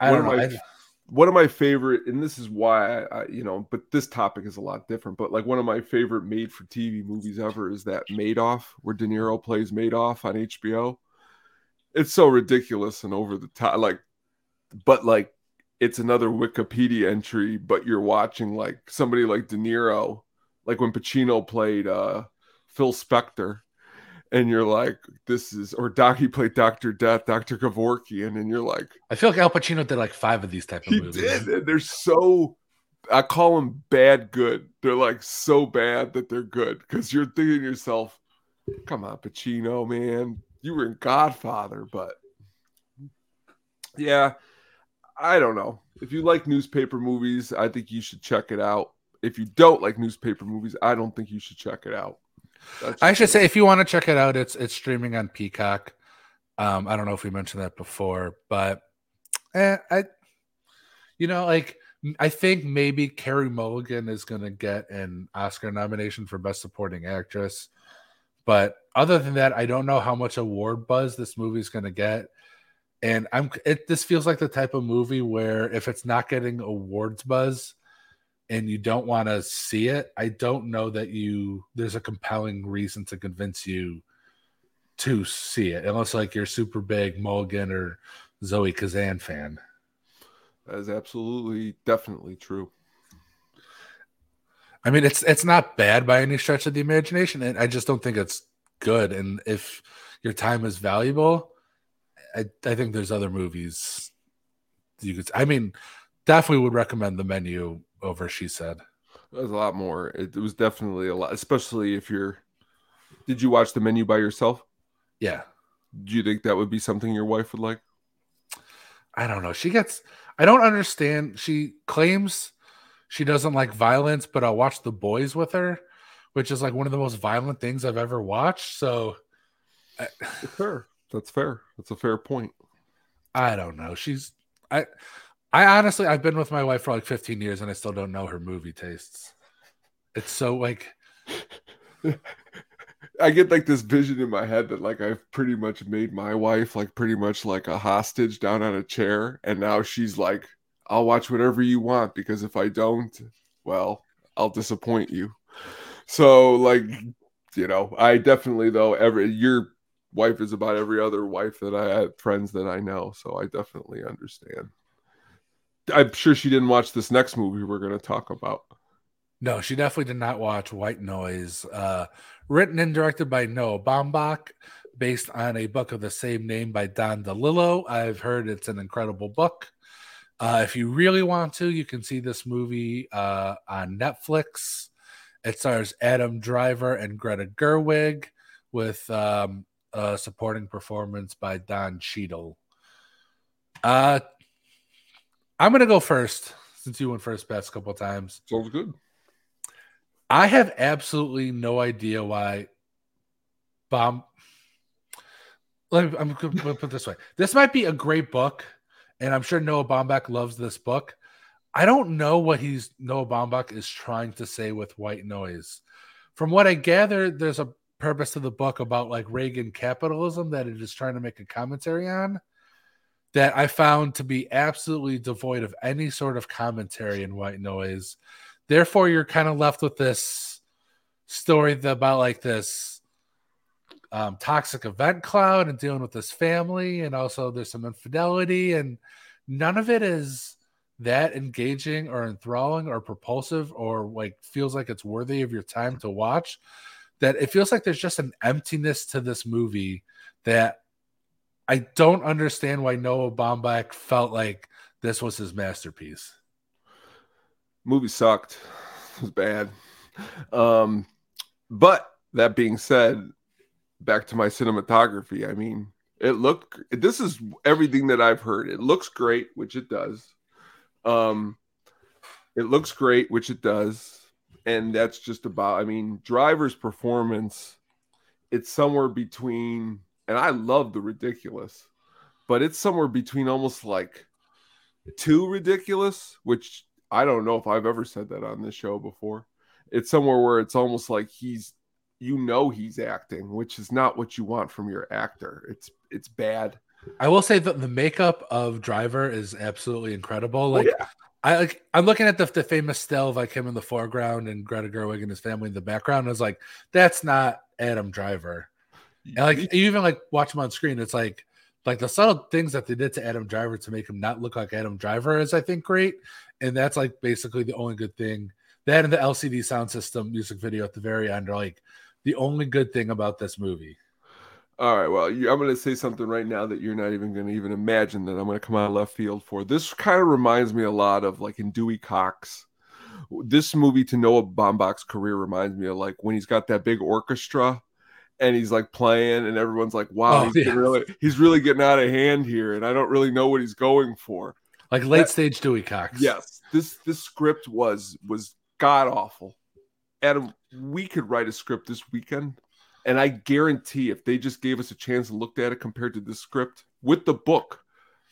I One don't know. my- I- one of my favorite, and this is why I, I, you know, but this topic is a lot different. But like one of my favorite made-for-TV movies ever is that Madoff, where De Niro plays Madoff on HBO. It's so ridiculous and over the top, like, but like it's another Wikipedia entry, but you're watching like somebody like De Niro, like when Pacino played uh Phil Spector, and you're like, this is or Doc he played Doctor Death, Doctor Kevorkian, and you're like, I feel like Al Pacino did like five of these type of he movies. did. And they're so I call them bad good. They're like so bad that they're good because you're thinking to yourself, come on, Pacino, man. You were in Godfather, but yeah, I don't know. If you like newspaper movies, I think you should check it out. If you don't like newspaper movies, I don't think you should check it out. That's I should say if you want to check it out, it's it's streaming on Peacock. Um, I don't know if we mentioned that before, but eh, I, you know, like I think maybe Carey Mulligan is going to get an Oscar nomination for Best Supporting Actress, but other than that, I don't know how much award buzz this movie is going to get. And I'm it. This feels like the type of movie where if it's not getting awards buzz, and you don't want to see it, I don't know that you there's a compelling reason to convince you to see it, unless like you're super big Mulligan or Zoe Kazan fan. that is absolutely definitely true. I mean, it's it's not bad by any stretch of the imagination, and I just don't think it's good. And if your time is valuable, I I think there's other movies you could. I mean, definitely would recommend the menu over. She said. There's a lot more. It, it was definitely a lot, especially if you're. Did you watch the menu by yourself? Yeah, Do you think that would be something your wife would like? I don't know. She gets. I don't understand. She claims she doesn't like violence, but I'll watch The Boys with her, which is like one of the most violent things I've ever watched. So I, Fair. That's fair. That's a fair point. I don't know. She's I. I honestly, I've been with my wife for like 15 years, and I still don't know her movie tastes. It's so like I get like this vision in my head that like I've pretty much made my wife like pretty much like a hostage down on a chair, and now she's like, "I'll watch whatever you want because if I don't, well, I'll disappoint you." So like, you know, I definitely though every your wife is about every other wife that I had friends that I know, so I definitely understand. I'm sure she didn't watch this next movie we're going to talk about. No, she definitely did not watch White Noise. Uh, written and directed by Noah Baumbach, based on a book of the same name by Don DeLillo. I've heard it's an incredible book. Uh, if you really want to, you can see this movie uh, on Netflix. It stars Adam Driver and Greta Gerwig with um, a supporting performance by Don Cheadle. Uh, I'm going to go first since you went first past a couple times. Sounds good. I have absolutely no idea why bomb. Let me, I'm going to put it this way. This might be a great book, and I'm sure Noah Baumbach loves this book. I don't know what he's Noah Baumbach is trying to say with White Noise. From what I gather, there's a purpose to the book about like Reagan capitalism that it is trying to make a commentary on. That I found to be absolutely devoid of any sort of commentary in White Noise. Therefore you're kind of left with this story about like this um, toxic event cloud and dealing with this family and also there's some infidelity and none of it is that engaging or enthralling or propulsive or like feels like it's worthy of your time to watch that it feels like there's just an emptiness to this movie that I don't understand why Noah Baumbach felt like this was his masterpiece. movie sucked. It was bad. Um, but that being said, back to my cinematography. I mean, it looked. This is everything that I've heard. It looks great, which it does. Um, it looks great, which it does. and that's just about. I mean, Driver's performance. It's somewhere between, and I love the ridiculous, but it's somewhere between almost like too ridiculous, which I don't know if I've ever said that on this show before. It's somewhere where it's almost like he's you know he's acting, which is not what you want from your actor. It's it's bad. I will say that the makeup of Driver is absolutely incredible. Oh, like yeah. I like I'm looking at the, the famous still of like him in the foreground and Greta Gerwig and his family in the background. I was like, that's not Adam Driver. And like you even like watch him on screen, it's like like the subtle things that they did to Adam Driver to make him not look like Adam Driver is I think great. And that's like basically the only good thing. That and the LCD sound system music video at the very end are like the only good thing about this movie. All right. Well, you, I'm going to say something right now that you're not even going to even imagine that I'm going to come out of left field for. This kind of reminds me a lot of like in Dewey Cox. This movie to Noah Baumbach's career reminds me of like when he's got that big orchestra and he's like playing and everyone's like, wow, Oh, he's, yeah. really, he's really getting out of hand here. And I don't really know what he's going for. Like late That- stage Dewey Cox. Yes, this this script was was god awful. Adam, we could write a script this weekend, and I guarantee if they just gave us a chance and looked at it compared to this script with the book,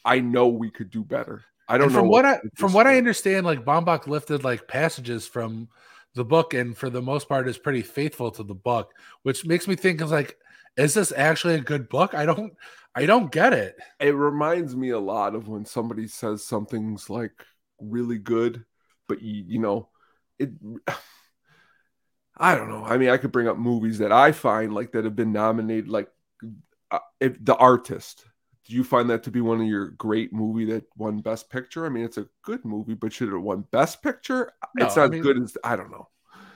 I know we could do better. I don't And know from what I from what I understand, like Baumbach lifted like passages from the book, and for the most part is pretty faithful to the book, which makes me think is like, is this actually a good book? I don't I don't get it. it reminds me a lot of when somebody says something's like really good, but you you know it. I don't know. I mean, I could bring up movies that I find like that have been nominated, like uh, if the artist. Do you find that to be one of your great movie that won Best Picture? I mean, it's a good movie, but should it have won Best Picture? No, it's I not mean- as good as I don't know.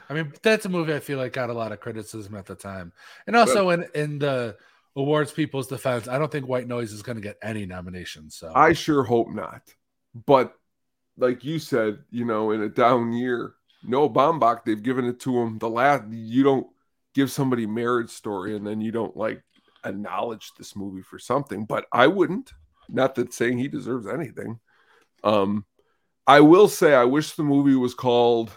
I mean, that's a movie I feel like got a lot of criticism at the time, and also in in the awards people's defense, I don't think White Noise is going to get any nominations. So I sure hope not. But like you said, you know, in a down year, Noah Baumbach, they've given it to him. The last you don't give somebody marriage story and then you don't like acknowledge this movie for something. But I wouldn't. Not that saying he deserves anything. Um, I will say I wish the movie was called.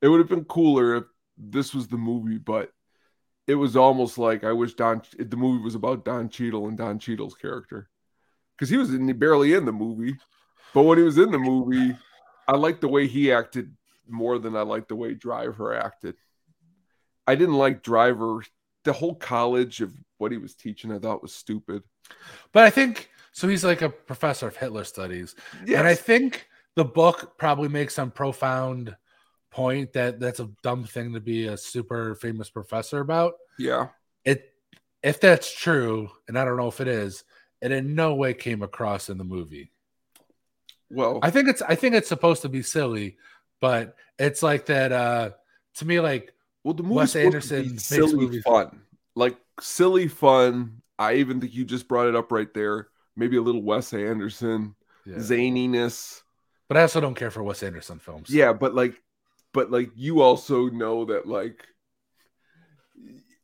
It would have been cooler if this was the movie, but it was almost like I wish Don the movie was about Don Cheadle and Don Cheadle's character because he was in, barely in the movie, but when he was in the movie, I liked the way he acted more than I liked the way Driver acted. I didn't like Driver. The whole college of what he was teaching, I thought was stupid. But I think so. He's like a professor of Hitler studies, and I think the book probably makes some profound point that that's a dumb thing to be a super famous professor about. Yeah, It, if that's true, and I don't know if it is, it in no way came across in the movie. well, I think it's I think it's supposed to be silly, but it's like that. uh To me, like well, the Wes movie Anderson makes silly movies- fun, like silly fun. I even think you just brought it up right there. Maybe a little Wes Anderson yeah. zaniness. but I also don't care for Wes Anderson films. Yeah, but like, but like, you also know that like,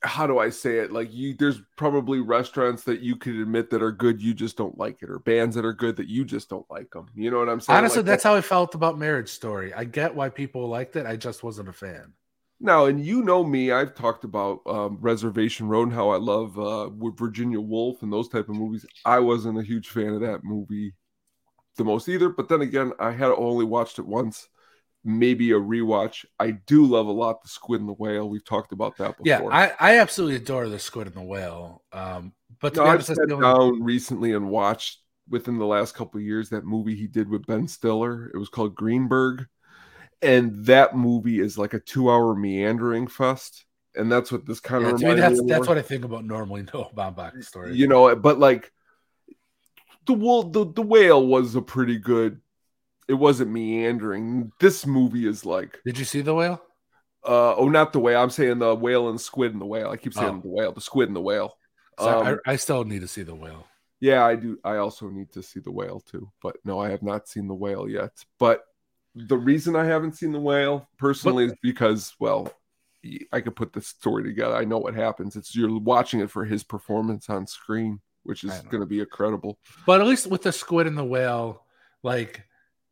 how do I say it? Like, you there's probably restaurants that you could admit that are good, you just don't like it, or bands that are good that you just don't like them. You know what I'm saying? Honestly, Like, that's how I felt about Marriage Story. I get why people liked it. I just wasn't a fan. Now, and you know me, I've talked about um, Reservation Road and how I love uh, with Virginia Woolf and those type of movies. I wasn't a huge fan of that movie the most either. But then again, I had only watched it once, maybe a rewatch. I do love a lot the Squid and the Whale. We've talked about that before. Yeah, I, I absolutely adore the Squid and the Whale. Um, but to No, I've sat only- down recently and watched within the last couple of years that movie he did with Ben Stiller. It was called Greenberg. And that movie is like a two hour meandering fest. And that's what this kind yeah, of to me, that's that's more. what I think about normally Noah Baumbach stories. you know but like the wool the, the whale was a pretty good it wasn't meandering this movie is like Did you see the whale? uh oh not the whale i'm saying the whale and squid and the whale i keep saying Oh. the whale the squid and the whale So Um, I, I still need to see the whale. yeah i do i also need to see the whale too but no i have not seen the whale yet but the reason i haven't seen the whale personally is because well i could put the story together i know what happens it's you're watching it for his performance on screen which is going to be incredible But at least with the squid and the whale, like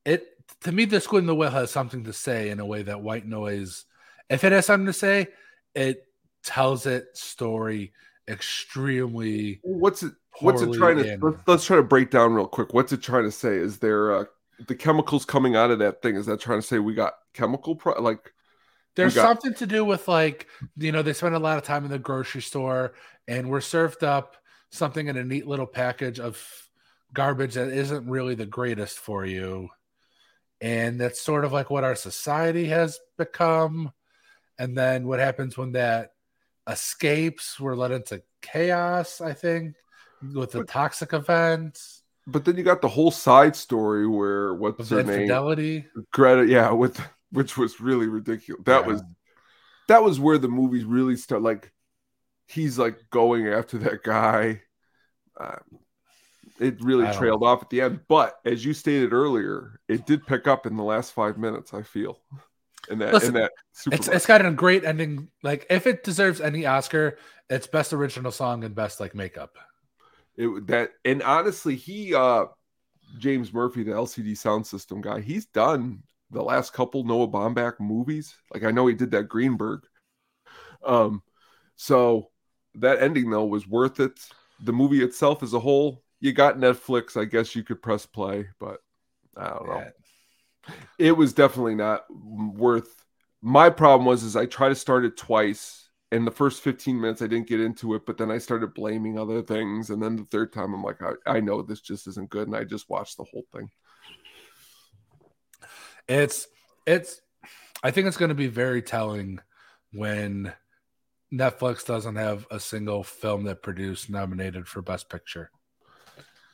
it to me, the squid and the whale has something to say in a way that white noise if it has something to say, it tells it story extremely. What's it? What's it trying to? Let's, let's try to break down real quick. What's it trying to say? Is there uh, the chemicals coming out of that thing? Is that trying to say we got chemical pro- like? There's got- something to do with like you know they spend a lot of time in the grocery store and we're served up something in a neat little package of garbage that isn't really the greatest for you and that's sort of like what our society has become and then what happens when that escapes we're led into chaos i think with the toxic events But then you got the whole side story where what's with her name? infidelity Greta, yeah, with which was really ridiculous. That Yeah. was that was where the movies really start. Like he's like going after that guy. Um, it really trailed off at the end, but as you stated earlier, it did pick up in the last five minutes. I feel and that Listen, in that super. It's it's got a great ending. Like if it deserves any Oscar, it's best original song and best like makeup. It, that and honestly, he uh James Murphy, the LCD sound system guy, he's done the last couple Noah Baumbach movies. Like I know he did that Greenberg. Um, so that ending though was worth it. The movie itself as a whole, you got Netflix. I guess you could press play, but I don't know. It was definitely not worth. My problem was is I tried to start it twice, and the first 15 minutes I didn't get into it, but then I started blaming other things, and then the third time I'm like, I, I know this just isn't good, and I just watched the whole thing. It's it's. I think it's going to be very telling when Netflix doesn't have a single film that produced nominated for Best Picture.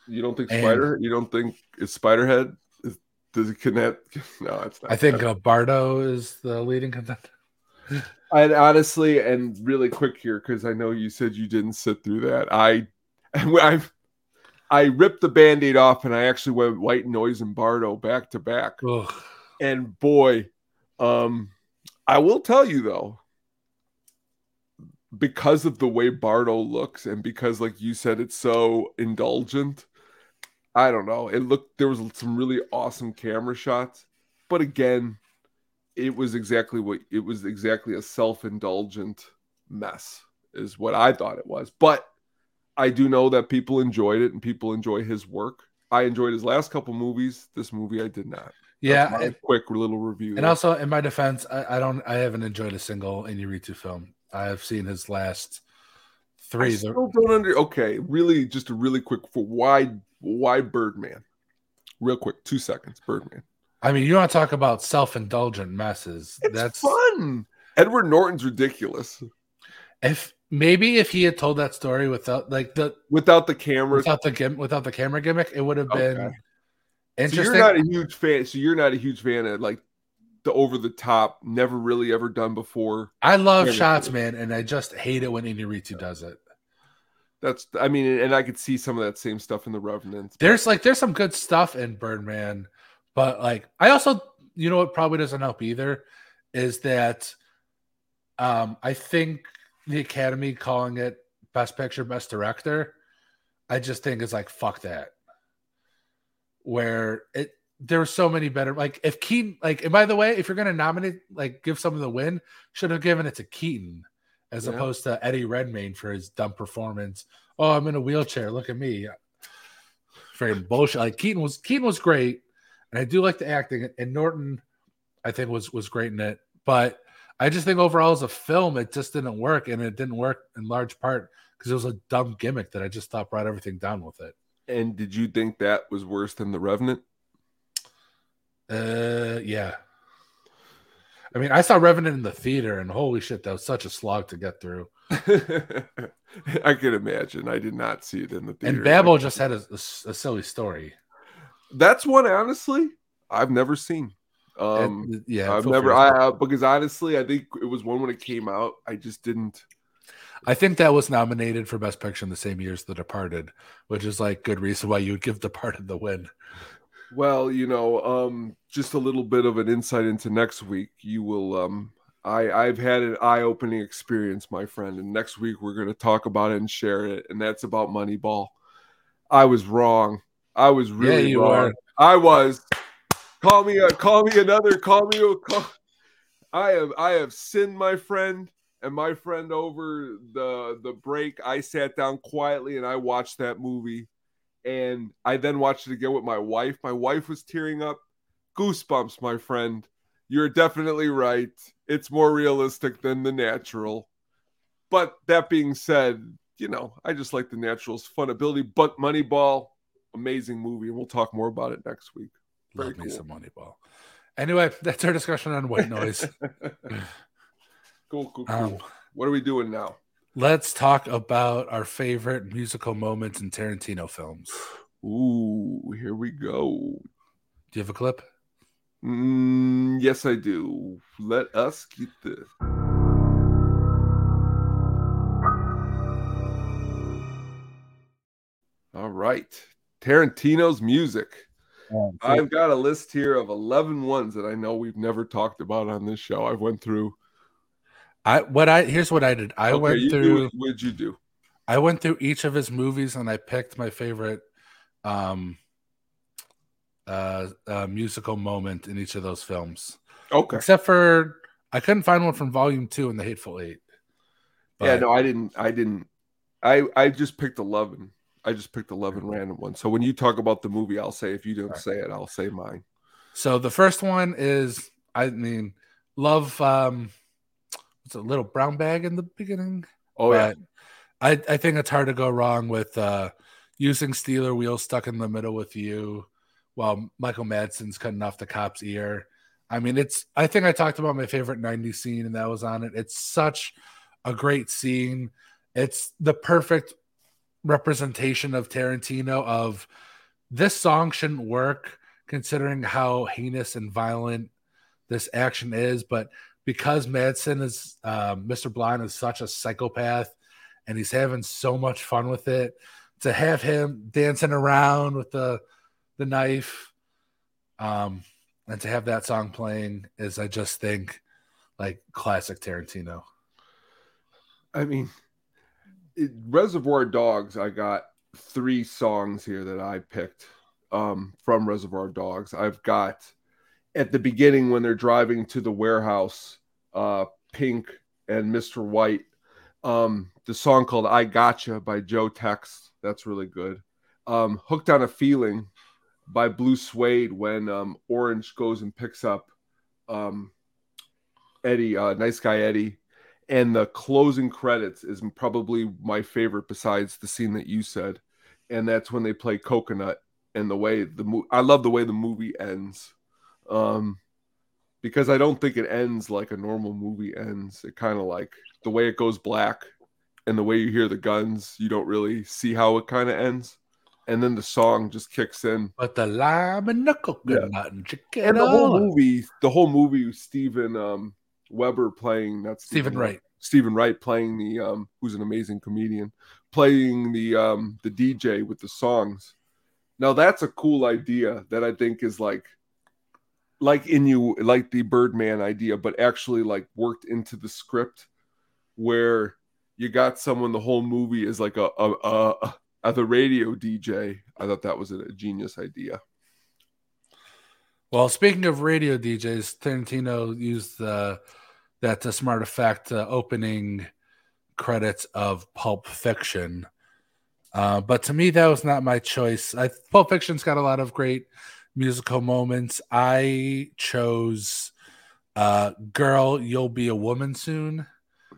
You don't think And- Spider? You don't think is Spiderhead? Is, does it connect? No, it's not. I think uh, Bardo is the leading contender. I honestly and really quick here because I know you said you didn't sit through that. I I I ripped the band-aid off and I actually went White Noise and Bardo back to back. Ugh. And boy, um I will tell you though, because of the way Bardo looks and because like you said it's so indulgent, I don't know. It looked there was some really awesome camera shots, but again, it was exactly what it was exactly a self-indulgent mess is what I thought it was. But I do know that people enjoyed it and people enjoy his work. I enjoyed his last couple movies. This movie I did not. Yeah, it- quick little review. and also in my defense, I, I don't. I haven't enjoyed a single Iñárritu film. I have seen his last I three. The- still don't under. Okay, really, just a really quick for why why Birdman? Real quick, two seconds. Birdman. I mean, you want to talk about self-indulgent messes? It's That's fun. Edward Norton's ridiculous if maybe if he had told that story without like the without the cameras. without the gim- without the camera gimmick, it would have been Okay. So interesting. you're not a huge fan. So you're not a huge fan of like the over the top, never really ever done before. I love Camera shots, gimmick. man, and I just hate it when Iñárritu does it. That's I mean, and I could see some of that same stuff in the Revenant. There's like there's some good stuff in Birdman, but like I also you know what probably doesn't help either is that um I think the Academy calling it Best Picture, Best Director, I just think is like fuck that. Where it there's so many better like if Keaton like and by the way, if you're gonna nominate like give someone the win, should have given it to Keaton as Yeah. opposed to Eddie Redmayne for his dumb performance. Oh, I'm in a wheelchair. Look at me. Freaking bullshit. Like Keaton was Keaton was great, and I do like the acting. And Norton, I think was was great in it. But I just think overall as a film, it just didn't work, and it didn't work in large part because it was a dumb gimmick that I just thought brought everything down with it. And did you think that was worse than the Revenant? Uh, yeah. I mean, I saw Revenant in the theater, and holy shit, that was such a slog to get through. I can imagine. I did not see it in the theater. And Babel just had a silly story. That's one honestly I've never seen. Um, And, yeah, I've never I, I because honestly I think it was one when it came out. I just didn't. I think that was nominated for Best Picture in the same year as The Departed, which is like good reason why you would give Departed the win. Well, you know, um, just a little bit of an insight into next week. You will. Um, I I've had an eye-opening experience, my friend, and next week we're going to talk about it and share it, and that's about Moneyball. I was wrong. I was really you wrong. were. I was. Call me a call me another. Call me a call. I have I have sinned, my friend, and my friend over the the break. I sat down quietly and I watched that movie, and I then watched it again with my wife. My wife was tearing up. Goosebumps, my friend. You're definitely right. It's more realistic than the natural. But that being said, you know, I just like the natural's fun ability. But Moneyball, amazing movie, and we'll talk more about it next week. Very Love me some Moneyball. Anyway, that's our discussion on white noise. Cool, cool, cool. Um, what are we doing now? Let's talk about our favorite musical moments in Tarantino films. Ooh, here we go. Do you have a clip? Mm, yes, I do. Let us get the. All right. Tarantino's music. I've got a list here of 11 ones that I know we've never talked about on this show. I went through. I what I here's what I did. I Okay, went through. What'd you do? I went through each of his movies and I picked my favorite um uh, uh musical moment in each of those films. Okay. Except for I couldn't find one from volume two in the Hateful Eight. yeah, no, I didn't. I didn't. I I just picked 11. I just picked 11 random ones. So when you talk about the movie, I'll say if you don't say it, I'll say mine. So the first one is, I mean, love. Um, what's a little brown bag in the beginning? Oh yeah. I I think it's hard to go wrong with uh, using Stealers Wheel stuck in the middle with you, while Michael Madsen's cutting off the cop's ear. I mean, it's. I think I talked about my favorite '90s scene, and that was on it. It's such a great scene. It's the perfect representation of Tarantino of this song shouldn't work considering how heinous and violent this action is, but because Madsen is uh, Mr. Blonde is such a psychopath and he's having so much fun with it, to have him dancing around with the the knife, um, and to have that song playing is I just think like classic Tarantino. I mean, it, Reservoir Dogs. I got three songs here that I picked um, from Reservoir Dogs. I've got at the beginning when they're driving to the warehouse, uh, Pink and Mr. White. Um, the song called "I Gotcha" by Joe Tex. That's really good. Um, "Hooked on a Feeling" by Blue Swede when um, Orange goes and picks up um, Eddie, uh, nice guy Eddie and the closing credits is probably my favorite besides the scene that you said and that's when they play coconut and the way the movie i love the way the movie ends um because i don't think it ends like a normal movie ends. It kind of like the way it goes black and the way you hear the guns you don't really see how it kind of ends and then the song just kicks in. But the lime and the coconut and chicken. and the whole movie the whole movie Steven um Weber playing that's Steven Wright. Steven Wright playing the um who's an amazing comedian playing the um the DJ with the songs. Now that's a cool idea that I think is like like in you like the Birdman idea but actually like worked into the script where you got someone the whole movie is like a a, a, a the radio DJ. I thought that was a, a genius idea. Well, speaking of radio DJs, Tarantino used the that to smart effect uh, opening credits of Pulp Fiction. Uh, but to me, that was not my choice. I, Pulp Fiction's got a lot of great musical moments. I chose uh, "Girl, You'll Be a Woman Soon,"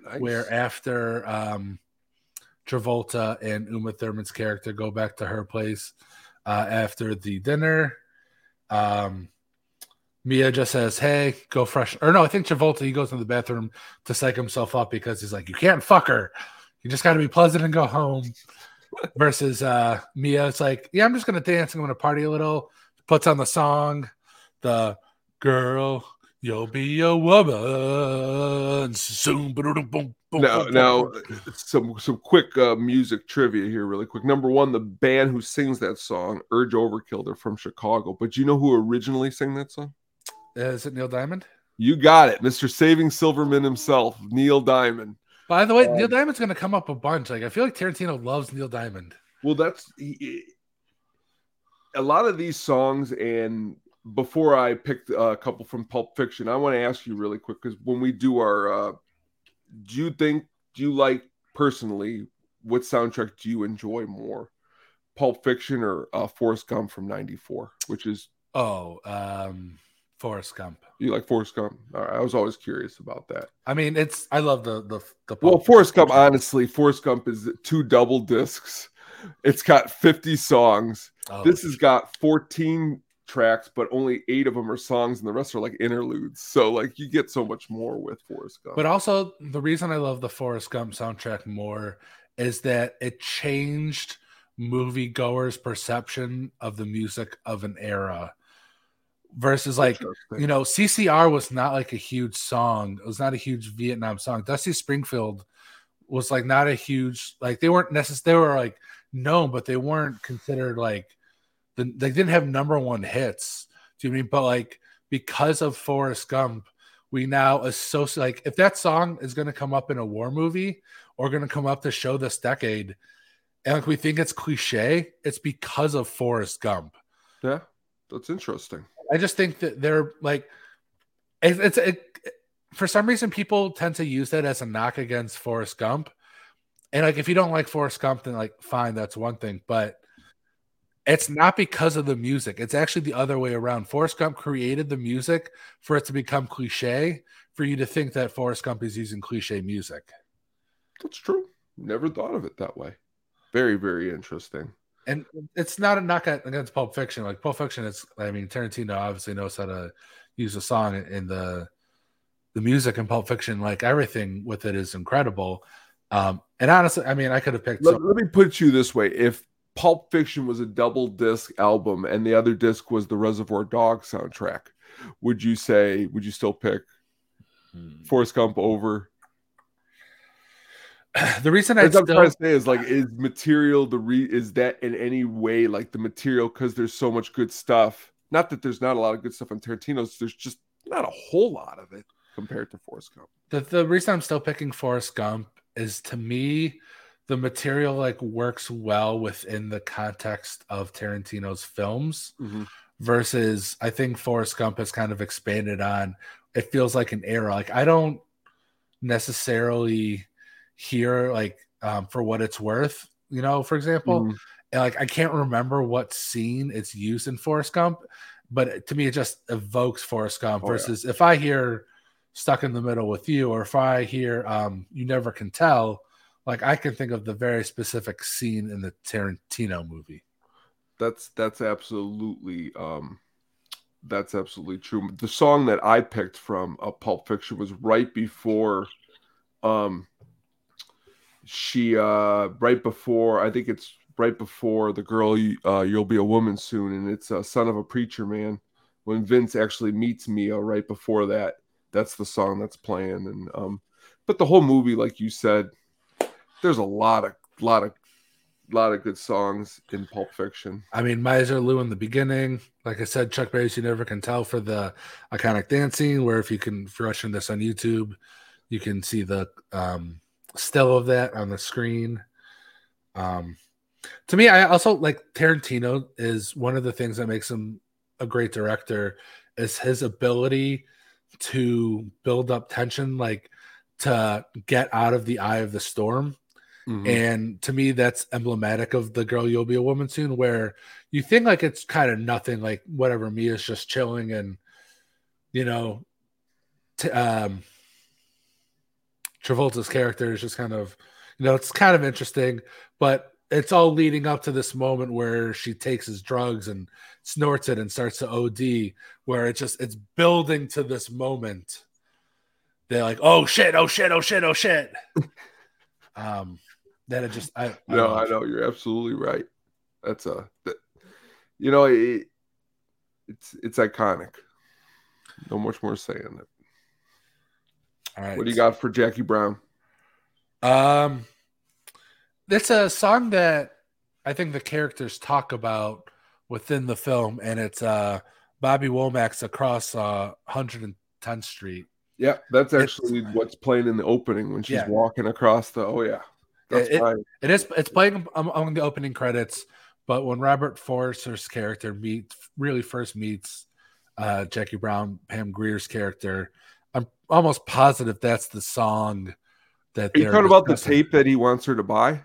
Nice. where after um, Travolta and Uma Thurman's character go back to her place uh, after the dinner. Um, Mia just says, "Hey, go fresh." Or no, I think Travolta he goes in the bathroom to psych himself up because he's like, "You can't fuck her. You just got to be pleasant and go home." Versus uh, Mia, it's like, "Yeah, I'm just gonna dance. And I'm gonna party a little." Puts on the song, the girl, you'll be a woman soon. Boom, boom, now, now some some quick uh, music trivia here, really quick. Number one, the band who sings that song, Urge Overkill, they're from Chicago. But do you know who originally sang that song? Is it Neil Diamond? You got it, Mr. Saving Silverman himself, Neil Diamond. By the way, Um, Neil Diamond's gonna come up a bunch. Like I feel like Tarantino loves Neil Diamond. Well, that's he, he- a lot of these songs, and before I picked a couple from Pulp Fiction, I want to ask you really quick because when we do our, uh, do you think, do you like personally, what soundtrack do you enjoy more, Pulp Fiction or uh, Forrest Gump from '94, which is Oh, um, Forrest Gump. you like Forrest Gump? All right, I was always curious about that. I mean, it's I love the the the. Well, Forrest. Gump, honestly, Forrest Gump is two double discs. It's got 50 songs. Oh, This has got 14 tracks, but only eight of them are songs, and the rest are like interludes. So, like, you get so much more with Forrest Gump. But also, the reason I love the Forrest Gump soundtrack more is that it changed moviegoers' perception of the music of an era. Versus, like, you know, CCR was not like a huge song. It was not a huge Vietnam song. Dusty Springfield was like not a huge, like, they weren't necessarily, they were like known, but they weren't considered like, the, they didn't have number one hits. Do you know I mean? But like, because of Forrest Gump, we now associate like if that song is going to come up in a war movie or going to come up to show this decade and like we think it's cliche it's because of Forrest Gump yeah, that's interesting. I just think that they're like it, it's it, for some reason people tend to use that as a knock against Forrest Gump and like if you don't like Forrest Gump then like fine that's one thing but it's not because of the music. It's actually the other way around. Forrest Gump created the music for it to become cliche, for you to think that Forrest Gump is using cliche music. That's true. Never thought of it that way. Very, very interesting. And it's not a knock against Pulp Fiction. Like Pulp Fiction, it's I mean Tarantino obviously knows how to use a song in the the music in Pulp Fiction. Like everything with it is incredible. Um, and honestly, I mean, I could have picked. Let, let me put you this way: if Pulp Fiction was a double disc album and the other disc was the Reservoir Dog soundtrack, would you say? Would you still pick Forrest Gump over? the reason I still trying to say is like, is material the re? Is that in any way like the material? Because there's so much good stuff. Not that there's not a lot of good stuff on Tarantino's. There's just not a whole lot of it compared to Forrest Gump. the, the reason I'm still picking Forrest Gump is to me the material like works well within the context of Tarantino's films Mhm. versus I think Forrest Gump has kind of expanded on it feels like an era like I don't necessarily hear like um, for what it's worth you know for example Mhm. and like I can't remember what scene it's used in Forrest Gump, but to me it just evokes Forrest Gump. Oh, yeah. versus if I hear "Stuck in the Middle with You" or if I hear um, "You Never Can Tell," like I can think of the very specific scene in the Tarantino movie. That's that's absolutely um that's absolutely true. The song that I picked from a Pulp Fiction was right before um she uh right before I think it's right before the girl uh you'll be a woman soon and it's uh, son of a preacher man when Vince actually meets Mia right before that that's the song that's playing and um but the whole movie like you said there's a lot of lot of lot of good songs in Pulp Fiction. I mean, Misirlou in the beginning, like I said, Chuck Berry's "You Never Can Tell" for the iconic dance scene. Where if you can, if you're watching this on YouTube, you can see the um, still of that on the screen. Um, to me, I also like Tarantino is one of the things that makes him a great director is his ability to build up tension, like to get out of the eye of the storm. Mhm. And to me, that's emblematic of the girl you'll be a woman soon, where you think like it's kind of nothing, like whatever, Mia's just chilling and you know, t- um, Travolta's character is just kind of, you know, it's kind of interesting, but it's all leading up to this moment where she takes his drugs and snorts it and starts to OD, where it just it's building to this moment. They're like, oh shit, oh shit, oh shit, oh shit. um, that it just I, I No, love. I know you're absolutely right. That's a, that, you know, it, it's it's iconic. No much more saying it. Right. What do you got for Jackie Brown? Um, it's a song that I think the characters talk about within the film, and it's uh Bobby Womack's across uh 110th Street. Yeah, that's It's- actually what's playing in the opening when she's Yeah. walking across the. Oh yeah, that's It- right. It is it's playing am- among the opening credits, but when Robert Forster's character meets really first meets uh, Jackie Brown, Pam Grier's character. Almost positive that's the song that Are you talking about the tape that he wants her to buy?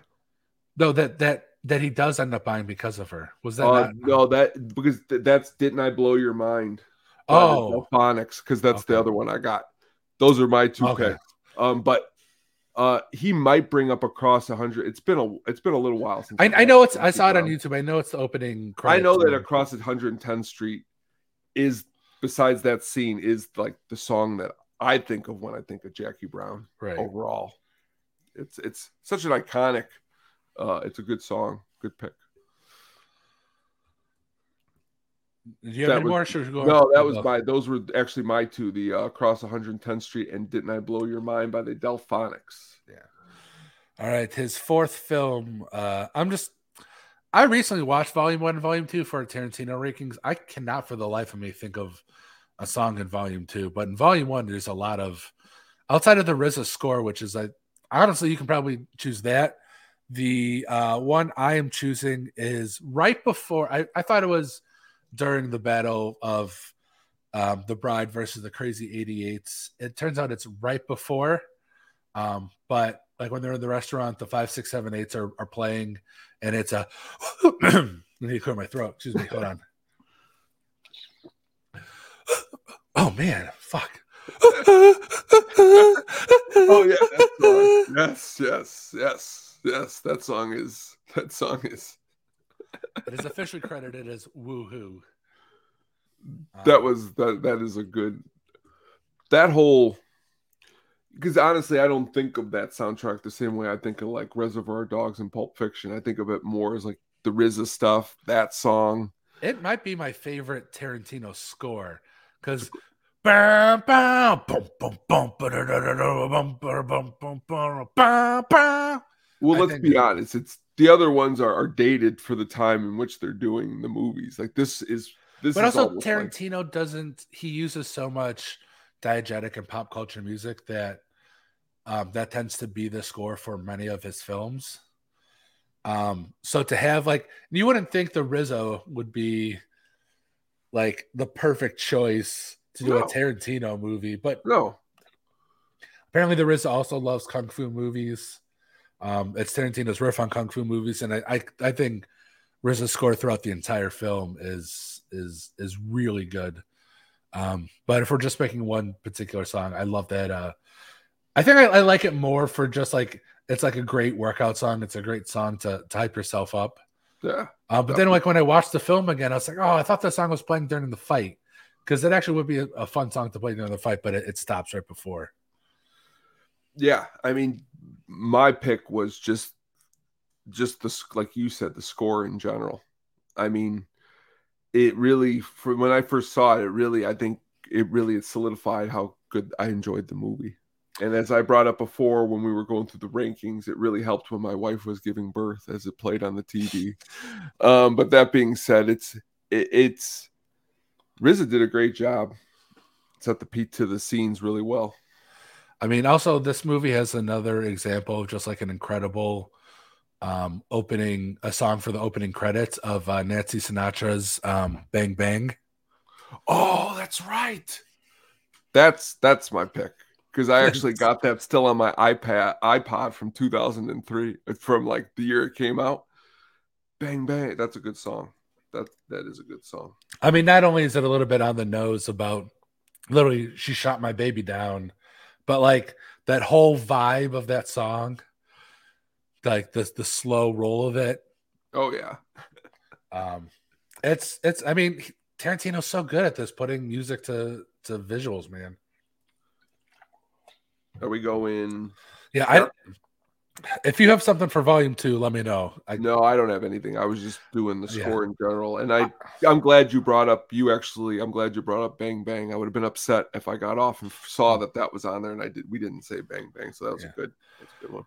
No, that that that he does end up buying because of her. Was that Uh, no, that because th- that's didn't I blow your mind? Oh, phonics because that's the other one I got. Those are my two Okay. picks. Um, but uh, he might bring up across a hundred. It's been a it's been a little while since I, I've know it's. I saw it on YouTube. I know it's the opening. I know that across at 110th Street is besides that scene is like the song that I think of when I think of Jackie Brown right. overall. It's it's such an iconic. Uh, it's a good song. Good pick. Did you have that any was- more? Should go No, that was my. Those were actually my two. The uh, across 110th Street and Didn't I Blow Your Mind by the Delfonics. Yeah. All right, his fourth film. Uh, I'm just. I recently watched Volume One and Volume Two for Tarantino rankings. I cannot, for the life of me, think of a song in Volume Two. But in Volume One, there's a lot of outside of the RZA score, which is like honestly, you can probably choose that. The uh, one I am choosing is right before. I, I thought it was during the battle of um, the Bride versus the Crazy 88s. It turns out it's right before. Um, but like when they're in the restaurant, the five, six, seven, eights are, are playing, and it's a. Need to clear my throat. Excuse me. Hold on. Oh man, fuck. Oh yeah, that song. yes, yes, yes, yes. That song is that song is It is officially credited as Woohoo. that Um, was that that is a good that whole because honestly I don't think of that soundtrack the same way I think of like Reservoir Dogs and Pulp Fiction. I think of it more as like the RZA stuff, that song. It might be my favorite Tarantino score because. Well, let's be honest. It's the other ones are, are dated for the time in which they're doing the movies. Like this is this but is also almost like- Tarantino doesn't he uses so much diegetic and pop culture music that um, that tends to be the score for many of his films. Um, so to have like you wouldn't think the RZA would be like the perfect choice to do No. a Tarantino movie, but no. apparently the RZA also loves kung fu movies. Um, it's Tarantino's riff on kung fu movies, and I I, I think RZA's score throughout the entire film is is is really good. Um, but if we're just picking one particular song, I love that. Uh, I think I, I like it more for just like it's like a great workout song. It's a great song to, to hype yourself up. Yeah. Uh, but then, like when I watched the film again, I was like, oh, I thought that song was playing during the fight because it actually would be a, a fun song to play during the fight, but it, it stops right before. Yeah, I mean, my pick was just, just the like you said, the score in general. I mean, it really, for when I first saw it, it really, I think it really solidified how good I enjoyed the movie. And as I brought up before, when we were going through the rankings, it really helped when my wife was giving birth as it played on the TV. Um, but that being said, it's it, it's RZA did a great job. Set the beat to the scenes really well. I mean, also this movie has another example of just like an incredible um opening a song for the opening credits of uh, Nancy Sinatra's um Bang Bang. Oh, that's right. That's that's my pick because I actually got that still on my iPad iPod from 2003 from like the year it came out. Bang bang, that's a good song. That that is a good song. I mean, not only is it a little bit on the nose about literally she shot my baby down, but like that whole vibe of that song, like the the slow roll of it. Oh yeah, Um it's it's I mean Tarantino's so good at this putting music to to visuals, man. are we going? Yeah, I if you have something for volume two, let me know. I No, I don't have anything. I was just doing the Yeah. score in general, and I I'm glad you brought up. You actually, I'm glad you brought up Bang Bang. I would have been upset if I got off and saw that that was on there, and I did. We didn't say Bang Bang, so that was Yeah. a good. That's a good one.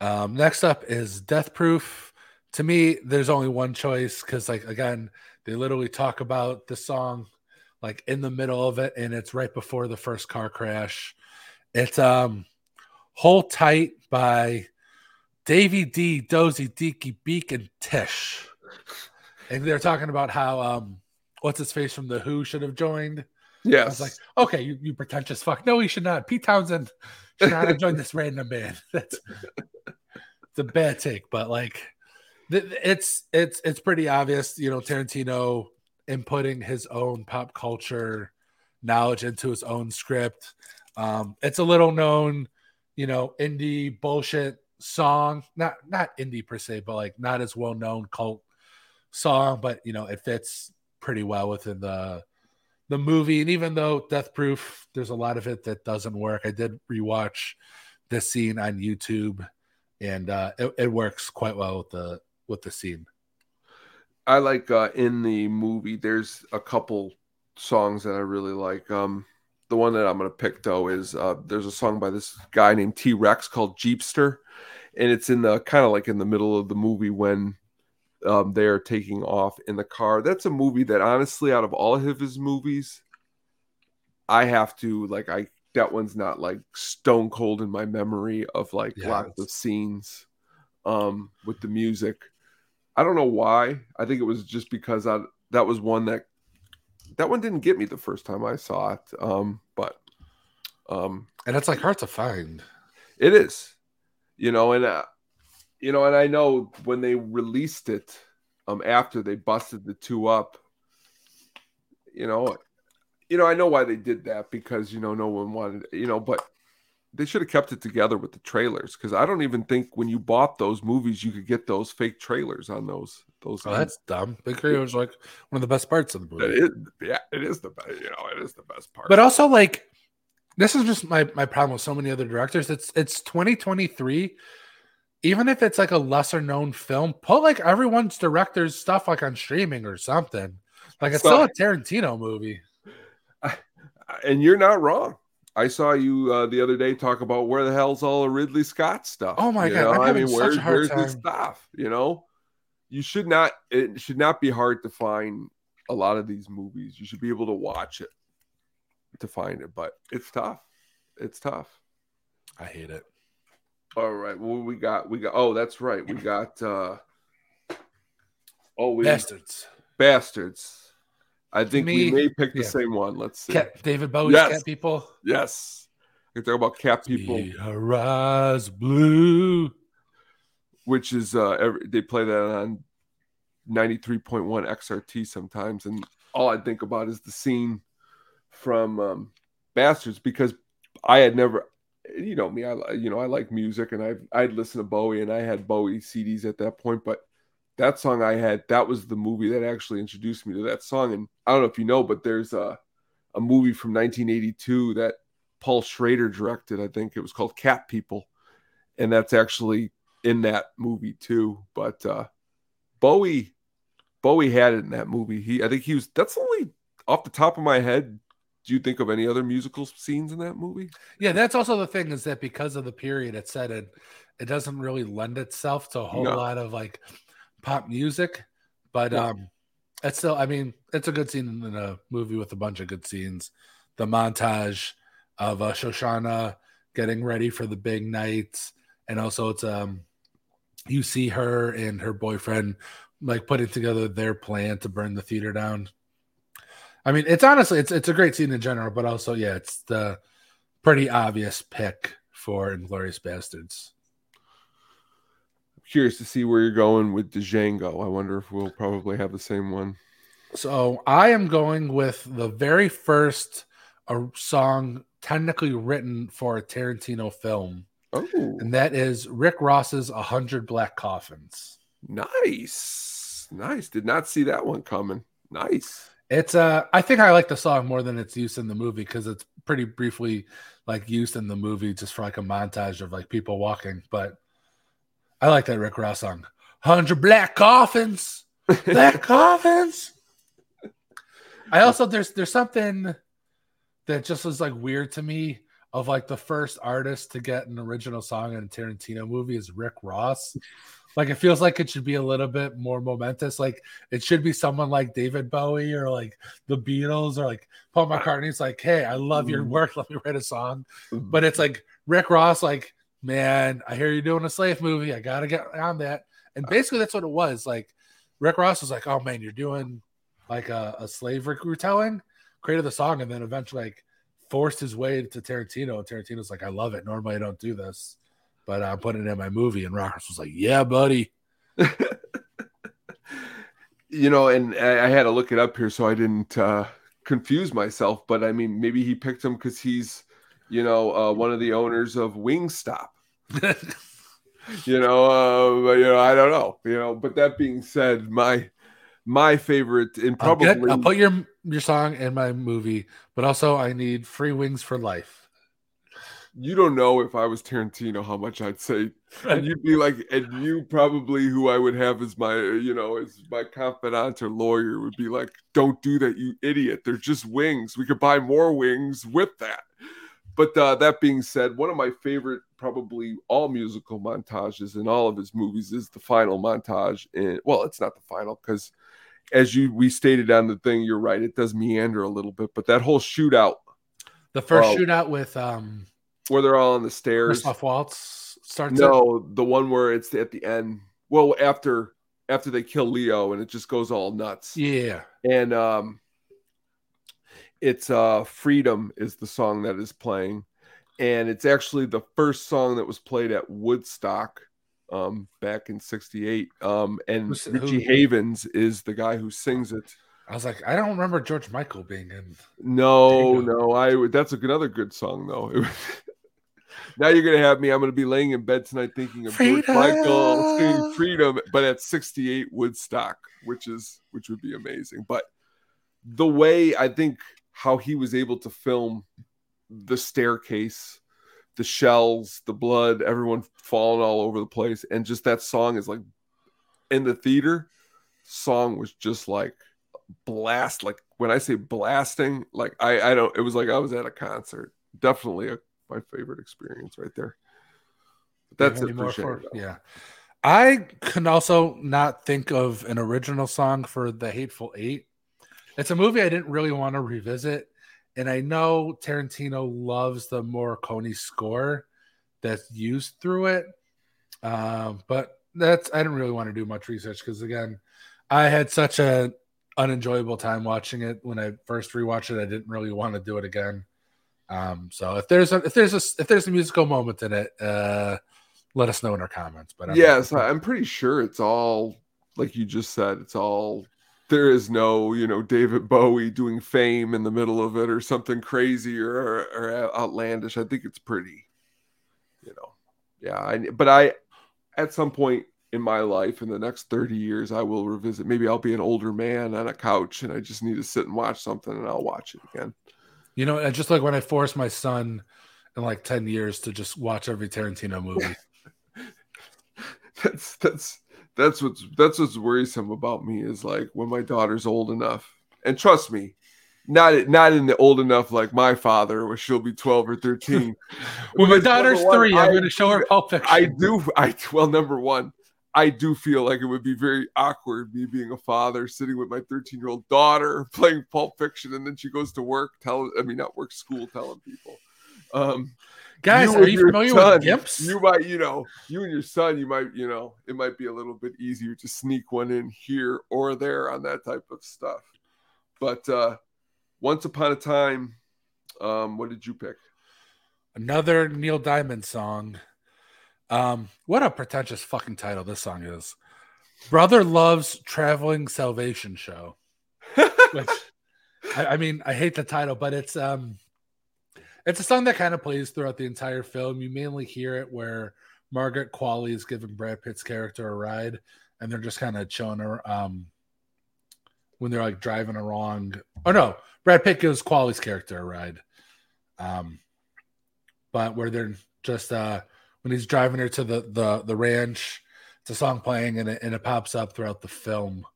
Um, next up is Death Proof. To me, there's only one choice because, like, again, they literally talk about the song like in the middle of it, and it's right before the first car crash. It's um, "Hold Tight" by Davy D, Dozy, Deaky, Beak, and Tish, and they're talking about how um, what's his face from the Who should have joined. Yeah, I was like, okay, you, you pretentious fuck. No, he should not. Pete Townshend should not have joined this random band. That's it's a bad take, but like, it's it's it's pretty obvious. You know, Tarantino inputting his own pop culture knowledge into his own script. Um, it's a little known, you know, indie bullshit song. Not not indie per se, but like not as well known cult song. But you know, it fits pretty well within the the movie. And even though Death Proof, there's a lot of it that doesn't work. I did rewatch this scene on YouTube, and uh, it, it works quite well with the with the scene. I like uh in the movie there's a couple songs that I really like. Um the one that I'm gonna pick though is uh there's a song by this guy named T Rex called Jeepster, and it's in the kind of like in the middle of the movie when um they're taking off in the car. That's a movie that honestly out of all of his movies, I have to like I that one's not like stone cold in my memory of like Yeah, lots of scenes um with the music. I don't know why. I think it was just because I that was one that that one didn't get me the first time I saw it. Um, but um, And it's like hard to find. it is, you know, and uh, you know, and I know when they released it, um, after they busted the two up, you know, you know, I know why they did that because you know no one wanted, you know, but they should have kept it together with the trailers because I don't even think when you bought those movies you could get those fake trailers on those those. Oh, that's dumb. Big Career was like one of the best parts of the movie. is, yeah, it is the best. You know, it is the best part. But also, like, this is just my my problem with so many other directors. It's it's 2023. Even if it's like a lesser known film, put like everyone's director's stuff like on streaming or something. Like it's So- still a Tarantino movie. and you're not wrong. I saw you uh, the other day talk about where the hell's all the Ridley Scott stuff. Oh my you God, know? I mean, where's where's the time. stuff? You know, you should not. It should not be hard to find a lot of these movies. You should be able to watch it to find it, but it's tough. It's tough. I hate it. All right. Well, we got we got. Oh, that's right. We got. uh Oh, we Bastards. bastards. I think Me- we may pick the yeah. same one. Let's see. Cat, David Bowie's Yes. Cat People. Yes. We talk about cat people, The Horizon Blue. which is uh every, they play that on 93.1 XRT sometimes, and all I think about is the scene from um, Bastards because I had never, you know me, I you know I like music and I I'd listen to Bowie and I had Bowie CDs at that point, but that song I had that was the movie that actually introduced me to that song, and I don't know if you know, but there's a a movie from 1982 that Paul Schrader directed. I think it was called Cat People, and that's actually in that movie too. But uh, Bowie, Bowie had it in that movie. He, I think he was. That's only off the top of my head. Do you think of any other musical scenes in that movie? Yeah, that's also the thing is that because of the period it's set in, it doesn't really lend itself to a whole No. lot of like pop music. But No. um it's still I mean, it's a good scene in a movie with a bunch of good scenes. The montage of uh, Shosanna getting ready for the big night. And also it's um you see her and her boyfriend like putting together their plan to burn the theater down. I mean, it's honestly it's it's a great scene in general, but also yeah, it's the pretty obvious pick for Inglourious Basterds. I'm curious to see where you're going with Django. I wonder if we'll probably have the same one. So I am going with the very first uh, song technically written for a Tarantino film, Oh, and that is Rick Ross's "A Hundred Black Coffins." nice, nice. Did not see that one coming. Nice. It's uh, I think I like the song more than its use in the movie because it's pretty briefly like used in the movie just for like a montage of like people walking. But I like that Rick Ross song, Hundred Black Coffins, Black Coffins." I also there's there's something that just was like weird to me of like the first artist to get an original song in a Tarantino movie is Rick Ross. Like it feels like it should be a little bit more momentous. Like it should be someone like David Bowie or like the Beatles or like Paul ah. McCartney's like, hey, I love your mm. work. Let me write a song. Mm. But it's like Rick Ross, like, man, I hear you're doing a slave movie. I gotta get on that. And ah. basically that's what it was. Like Rick Ross was like, Oh man, you're doing like a, a slave retelling, created the song, and then eventually like forced his way to Tarantino. And Tarantino's like, I love it. Normally I don't do this, but I'm putting it in my movie. And Rick Ross was like, Yeah, buddy. you know, and I, I, had to look it up here so I didn't uh, confuse myself. But I mean, maybe he picked him because he's, you know, uh, one of the owners of Wingstop. you know, uh, you know, I don't know, you know. But that being said, my my favorite and probably I'll, get, I'll put your your song in my movie, but also I need free wings for life you don't know if I was Tarantino how much I'd say, and you'd be like, and you probably who I would have as my, you know, as my confidant or lawyer would be like, don't do that, you idiot. They're just wings. We could buy more wings with that. But uh, that being said, one of my favorite, probably all musical montages in all of his movies is the final montage. And well, it's not the final because, as you we stated on the thing, you're right, it does meander a little bit. But that whole shootout, the first uh, shootout with um where they're all on the stairs. Christoph Waltz starts. No, the one where it's at the end. Well, after after they kill Leo and it just goes all nuts. Yeah. And um it's uh Freedom is the song that is playing. And it's actually the first song that was played at Woodstock um back in 68. Um and Who's, Richie who, Havens is the guy who sings it. I was like, I don't remember George Michael being in. No, no, I. That's another good song though. now you're gonna have me. I'm gonna be laying in bed tonight thinking of freedom. George Michael singing "Freedom," but at 68 Woodstock, which is which would be amazing. But the way I think how he was able to film the staircase, the shells, the blood, everyone falling all over the place, and just that song is like in the theater. Song was just like blast. Like when I say blasting, like I I don't. It was like I was at a concert. Definitely a my favorite experience right there. But that's it for sure. Yeah. I can also not think of an original song for The Hateful Eight. It's a movie I didn't really want to revisit. And I know Tarantino loves the Morricone score that's used through it. Um, but that's I didn't really want to do much research because again, I had such an unenjoyable time watching it when I first rewatched it. I didn't really want to do it again. Um, so if there's a if there's a if there's a musical moment in it, uh, let us know in our comments. But I'm yes, I'm pretty sure it's all like you just said. It's all there is no you know David Bowie doing fame in the middle of it or something crazy or, or outlandish. I think it's pretty, you know, yeah. I, but I at some point in my life in the next 30 years i will revisit maybe i'll be an older man on a couch and i just need to sit and watch something and i'll watch it again you know, just like when I forced my son in like 10 years to just watch every Tarantino movie. that's that's that's what's that's what's worrisome about me is like when my daughter's old enough. And trust me, not not in the old enough like my father, where she'll be 12 or 13. when my daughter's three, I'm going to show her Pulp Fiction. I do. I well, number one, I do feel like it would be very awkward me being a father sitting with my 13 year old daughter playing Pulp Fiction, and then she goes to work, telling I mean not work, school, telling people. Um, Guys, you are you familiar son, with Gimps? You might, you know, you and your son, you might, you know, it might be a little bit easier to sneak one in here or there on that type of stuff. But uh once upon a time, um, what did you pick? Another Neil Diamond song. Um, what a pretentious fucking title this song is. Brother loves traveling salvation show. Which I, I, mean, I hate the title, but it's um it's a song that kind of plays throughout the entire film. You mainly hear it where Margaret Qualley is giving Brad Pitt's character a ride, and they're just kind of chilling her um when they're like driving along. Oh no, Brad Pitt gives Qualley's character a ride. Um, but where they're just uh when he's driving her to the the the ranch. It's a song playing and it, and it pops up throughout the film.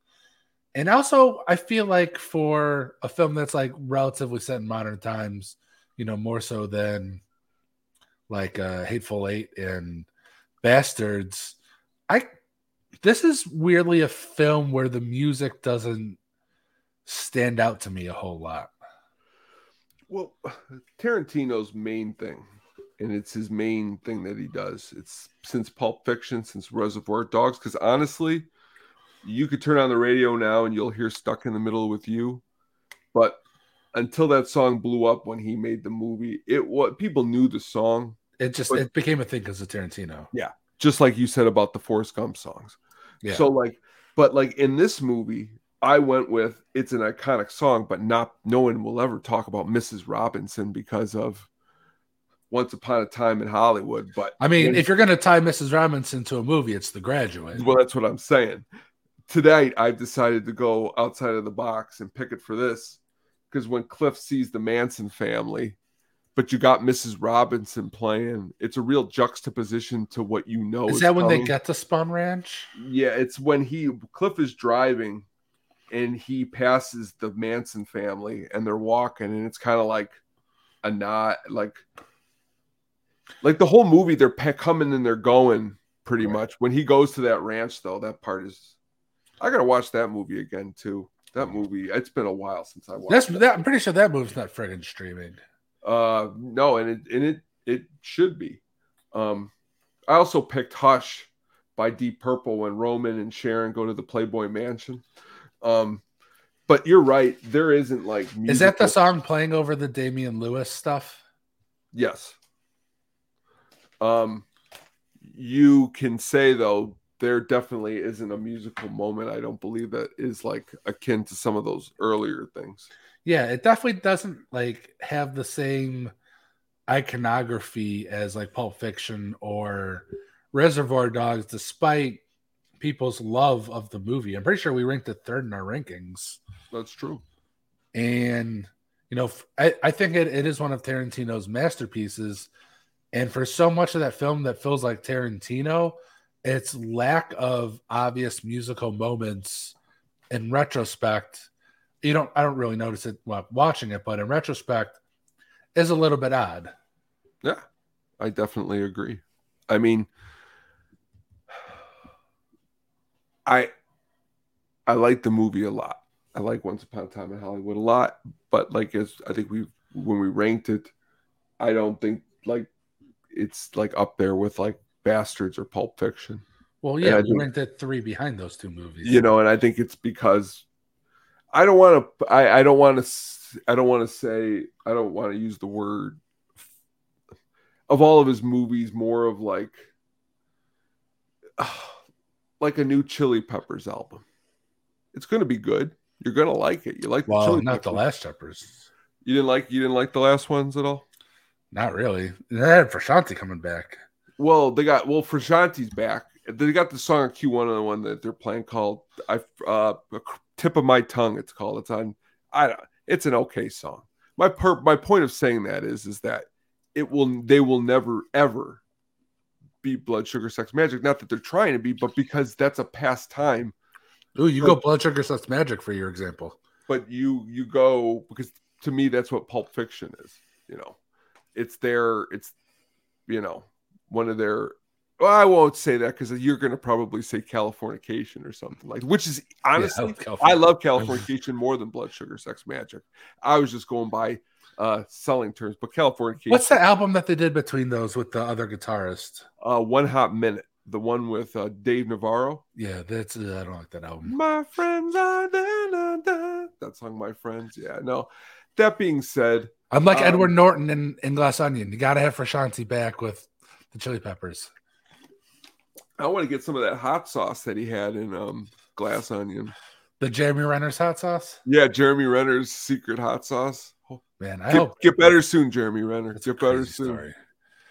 And also, I feel like for a film that's like relatively set in modern times, you know, more so than like uh, Hateful Eight and Bastards, I this is weirdly a film where the music doesn't stand out to me a whole lot. Well, Tarantino's main thing and it's his main thing that he does. It's since Pulp Fiction, since Reservoir Dogs. Because honestly, you could turn on the radio now and you'll hear "Stuck in the Middle with You," but until that song blew up when he made the movie, it what people knew the song, It just But- it became a thing because of Tarantino. Yeah, just like you said about the Forrest Gump songs. Yeah. So like, but like in this movie, I went with it's an iconic song, but not no one will ever talk about Mrs. Robinson because of Once Upon a Time in Hollywood. But I mean, if you're gonna tie Mrs. Robinson to a movie, it's The Graduate. well, that's what I'm saying. Tonight, I've decided to go outside of the box and pick it for this because when Cliff sees the Manson family, but you got Mrs. Robinson playing, it's a real juxtaposition to what you know. Is that when they get to Spahn Ranch? Yeah, it's when he Cliff is driving and he passes the Manson family and they're walking and it's kind of like a nod like like the whole movie they're pe- coming and they're going pretty Right. much. When he goes to that ranch though, that part is I got to watch that movie again too. That movie, it's been a while since I watched That's it. that. I'm pretty sure that movie's not friggin' streaming. Uh, no, and it and it it should be. Um, I also picked "Hush" by Deep Purple when Roman and Sharon go to the Playboy Mansion. Um, but you're right, there isn't like Is that the song playing over the Damian Lewis stuff? Yes. Um, you can say though there definitely isn't a musical moment. I don't believe that is like akin to some of those earlier things. Yeah, it definitely doesn't like have the same iconography as like Pulp Fiction or Reservoir Dogs, despite people's love of the movie. I'm pretty sure we ranked it third in our rankings. That's true. and you know i, I think it, it is one of tarantino's masterpieces and for so much of that film that feels like tarantino its lack of obvious musical moments in retrospect you don't i don't really notice it while watching it but in retrospect is a little bit odd Yeah, I definitely agree. I mean, I I like the movie a lot. I like Once Upon a Time in Hollywood a lot, but like as I think we when we ranked it, I don't think like it's like up there with like Bastards or Pulp Fiction. well Yeah, we think- ranked it three behind those two movies You know, and I think it's because I don't want to I I don't want to I don't want to say I don't want to use the word of all of his movies more of like like a new Chili Peppers album. It's going to be good. You're going to like it. You like well Chili not the last Peppers. You didn't like you didn't like the last ones at all? Not really they had Frusciante coming back Well, they got well Frusciante's back. They got the song on Q1 on the one that they're playing called I uh Tip of My Tongue it's called. It's on I don't it's an okay song. My per my point of saying that is is that it will they will never ever be blood sugar sex magik not that they're trying to be but because that's a past time Ooh, you go blood sugar sex magik for your example but you you go because to me that's what pulp fiction is you know it's their it's you know one of their well, i won't say that because you're going to probably say californication or something like which is honestly love i love californication more than blood sugar sex magik i was just going by uh selling terms but californication What's the album that they did between those with the other guitarist? uh one hot minute the one with uh dave navarro Yeah, that's uh, I don't like that album. My friends are da, da, da. that song, my friends. Yeah, no. That being said, I'm like Um, Edward Norton in, in Glass Onion. You got to have Frusciante back with the Chili Peppers. I want to get some of that hot sauce that he had in um Glass Onion. The Jeremy Renner's hot sauce. Yeah, Jeremy Renner's secret hot sauce. Man, I Get, hope get better soon, Jeremy Renner. A Get better soon. story.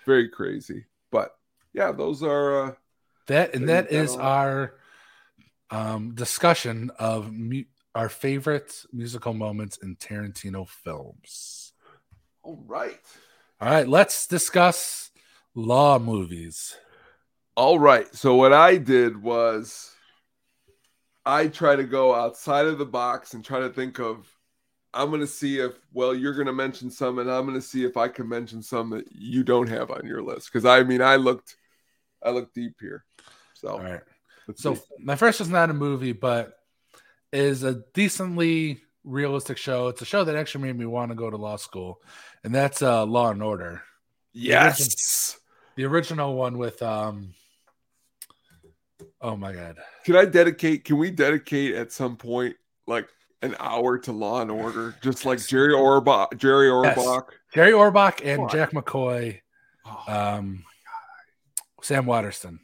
Very crazy. But yeah, those are uh That and that is our um, discussion of mu- our favorite musical moments in Tarantino films. all right. All right, let's discuss law movies. All right. So what I did was I try to go outside of the box and try to think of I'm going to see if well you're going to mention some and I'm going to see if I can mention some that you don't have on your list cuz I mean I looked I looked deep here. So All right. So see. my first is not a movie, but is a decently realistic show. It's a show that actually made me want to go to law school, and that's uh, Law and Order, yes. the original one with um, Oh my god. Can I dedicate? Can we dedicate at some point like an hour to Law and Order, just like Jerry Orbach, Jerry Yes. Orbach? Jerry Orbach and. Jack McCoy, Oh, um, Sam Waterston.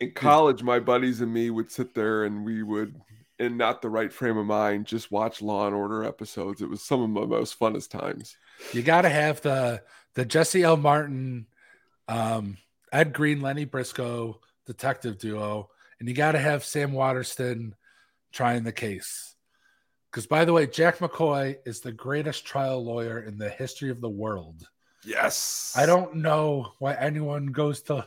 in college, my buddies and me would sit there and we would, in not the right frame of mind, just watch Law and Order episodes. It was some of my most funnest times. You got to have the the Jesse L. Martin, um, Ed Green, Lenny Briscoe detective duo, and you got to have Sam Waterston trying the case. Because by the way, Jack McCoy is the greatest trial lawyer in the history of the world. Yes, I don't know why anyone goes to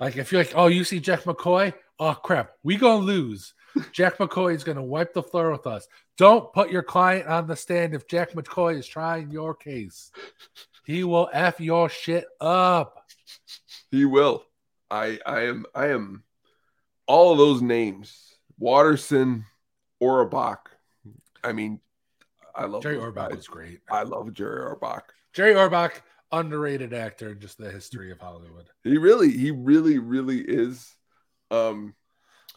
like if you're like, oh, you see Jack McCoy, oh crap, we gonna lose. Jack McCoy is gonna wipe the floor with us. Don't put your client on the stand if Jack McCoy is trying your case. He will f your shit up. He will. I I am I am all of those names. Waterston, Orbach. I mean, I love Jerry Orbach was great. I love Jerry Orbach. Jerry Orbach, underrated actor in just the history of Hollywood. He really, he really, really is. Um,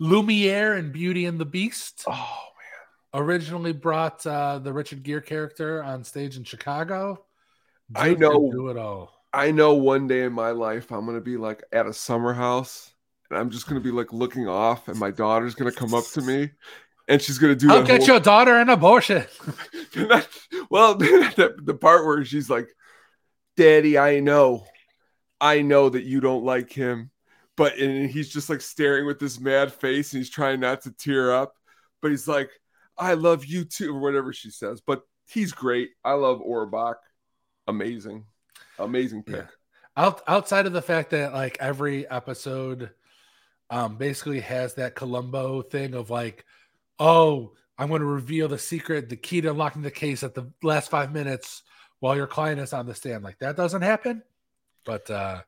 Lumiere and Beauty and the Beast oh man! originally brought uh, the Richard Gere character on stage in Chicago. I know. do it all. I know one day in my life I'm gonna be like at a summer house and I'm just gonna be like looking off, and my daughter's gonna come up to me, and she's gonna do. I'll get whole- your daughter an abortion. That- well, the, the part where she's like, "Daddy, I know, I know that you don't like him," but and he's just like staring with this mad face, and he's trying not to tear up, but he's like, "I love you too," or whatever she says. But he's great. I love Orbach. Amazing, amazing pick. Yeah. Out, outside of the fact that like every episode um basically has that Columbo thing of like, oh, I'm going to reveal the secret, the key to unlocking the case at the last five minutes while your client is on the stand. Like that doesn't happen. But uh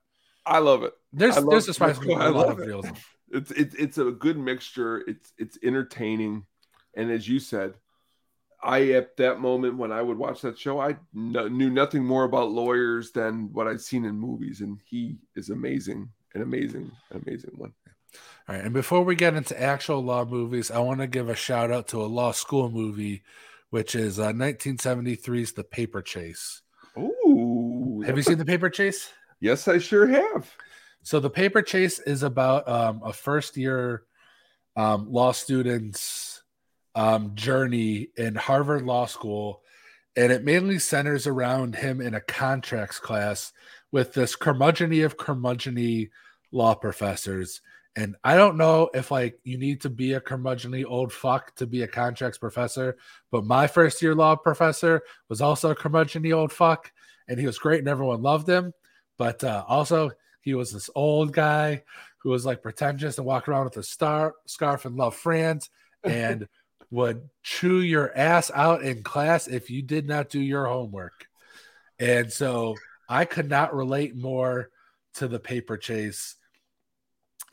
I love it. there's love- there's surprisingly I a lot love it. realism. It's it's it's a good mixture. It's it's entertaining, and as you said, I at that moment when I would watch that show, I kn- knew nothing more about lawyers than what I'd seen in movies, and he is amazing, an amazing, an amazing one. All right, and before we get into actual law movies, I want to give a shout out to a law school movie, which is uh, 1973's The Paper Chase. Ooh, Have you seen The Paper Chase? Yes, I sure have. So the paper chase is about um, a first year um, law student's um, journey in Harvard Law School, and it mainly centers around him in a contracts class with this curmudgeony of curmudgeony law professors. And I don't know if like you need to be a curmudgeonly old fuck to be a contracts professor, but my first year law professor was also a curmudgeonly old fuck, and he was great and everyone loved him. But uh, also, he was this old guy who was like pretentious and walked around with a star scarf and loved France and would chew your ass out in class if you did not do your homework. And so I could not relate more to the paper chase.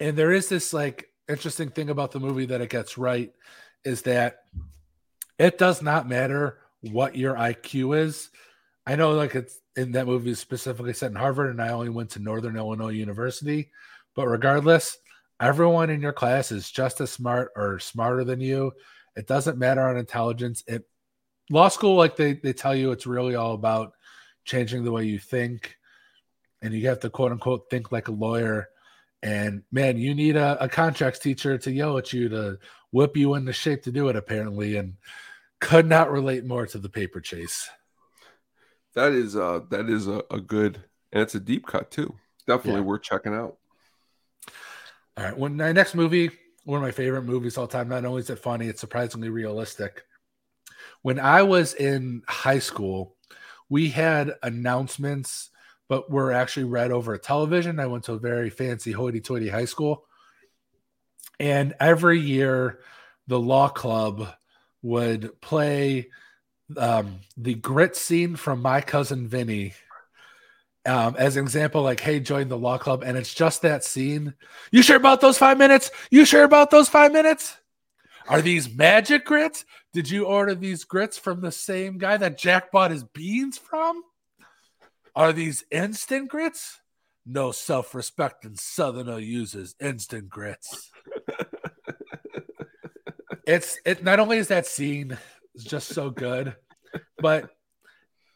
And there is this like interesting thing about the movie that it gets right is that it does not matter what your IQ is. I know like it's in that movie is specifically set in Harvard, and I only went to Northern Illinois University. But regardless, everyone in your class is just as smart or smarter than you. It doesn't matter on intelligence. It law school, like they, they tell you, it's really all about changing the way you think. And you have to quote unquote think like a lawyer. And man, you need a, a contracts teacher to yell at you to whip you into shape to do it, apparently. And could not relate more to the paper chase. That is uh that is a, a good and it's a deep cut too. Definitely Yeah. worth checking out. All right. When my next movie, one of my favorite movies all time, not only is it funny, it's surprisingly realistic. When I was in high school, we had announcements, but were actually read over a television. I went to a very fancy hoity toity high school. And every year, the law club would play um, the grit scene from My Cousin Vinny um, as an example, like, hey, join the law club. And it's just that scene. You sure about those five minutes? You sure about those five minutes? Are these magic grits? Did you order these grits from the same guy that Jack bought his beans from? Are these instant grits? No self respecting Southerner uses instant grits. it's it not only is that scene just so good, but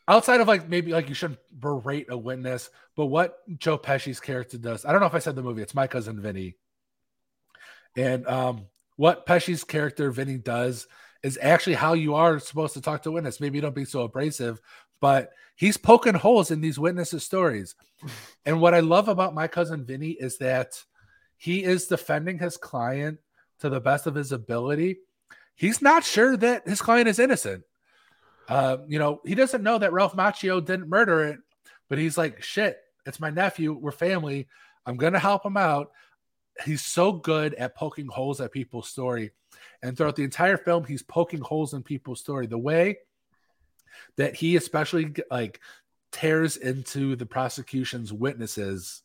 outside of like maybe like you shouldn't berate a witness, but what Joe Pesci's character does, I don't know if I said the movie, it's my cousin Vinny. And um what Pesci's character Vinny does is actually how you are supposed to talk to a witness. Maybe you don't be so abrasive, but he's poking holes in these witnesses' stories. And what I love about my cousin Vinny is that he is defending his client to the best of his ability. He's not sure that his client is innocent. Uh, you know, he doesn't know that Ralph Macchio didn't murder it, but he's like, shit, it's my nephew. We're family. I'm going to help him out. He's so good at poking holes at people's story. And throughout the entire film, he's poking holes in people's story. The way that he especially like tears into the prosecution's witnesses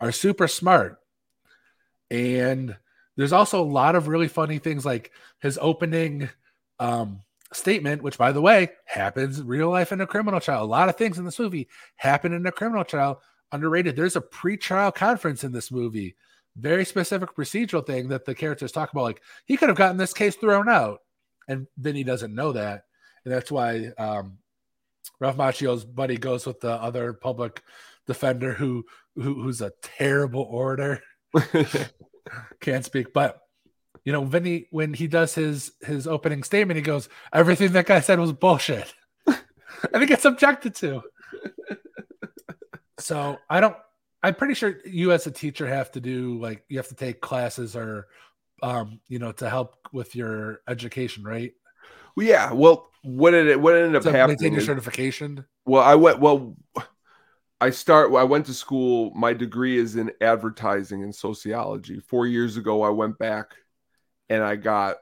are super smart. And there's also a lot of really funny things like his opening um, statement, which by the way happens real life in a criminal trial. A lot of things in this movie happen in a criminal trial. Underrated. There's a pre-trial conference in this movie. Very specific procedural thing that the characters talk about. Like he could have gotten this case thrown out, and Vinny doesn't know that, and that's why um, Ralph Macchio's buddy goes with the other public defender who, who who's a terrible orator. Can't speak, but you know, Vinny when he does his his opening statement, he goes, "Everything that guy said was bullshit," and he gets objected to. so I don't. I'm pretty sure you as a teacher have to do like you have to take classes or, um, you know, to help with your education, right? Well, yeah. Well, what did it? What ended up To happening? maintain your certification. Well, I went. Well, I start. I went to school. My degree is in advertising and sociology. Four years ago, I went back, and I got,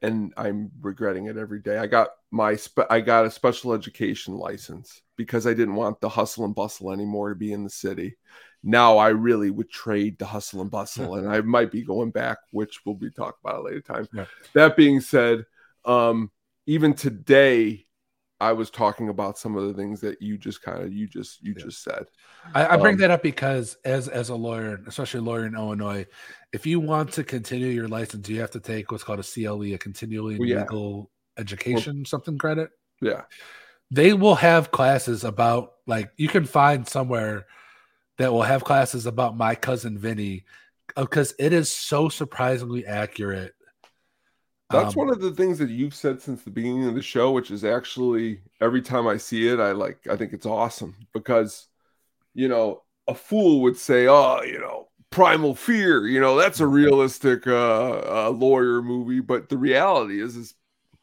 and I'm regretting it every day. I got my. Spe- I got a special education license because I didn't want the hustle and bustle anymore to be in the city. Now I really would trade the hustle and bustle, and I might be going back, which we'll be talking about at a later time. Yeah. That being said, um, even today I was talking about some of the things that you just kind of you just you Yeah. just said. I, I bring Um, that up because as as a lawyer, especially a lawyer in Illinois, if you want to continue your license, you have to take what's called a CLE, a continually Well, yeah. legal education something credit. Yeah. They will have classes about like you can find somewhere that will have classes about my cousin Vinny because it is so surprisingly accurate. That's Um, one of the things that you've said since the beginning of the show, which is actually every time I see it, I like I think it's awesome because you know, a fool would say, "Oh, you know, Primal Fear, you know, that's a realistic uh, uh lawyer movie," but the reality is is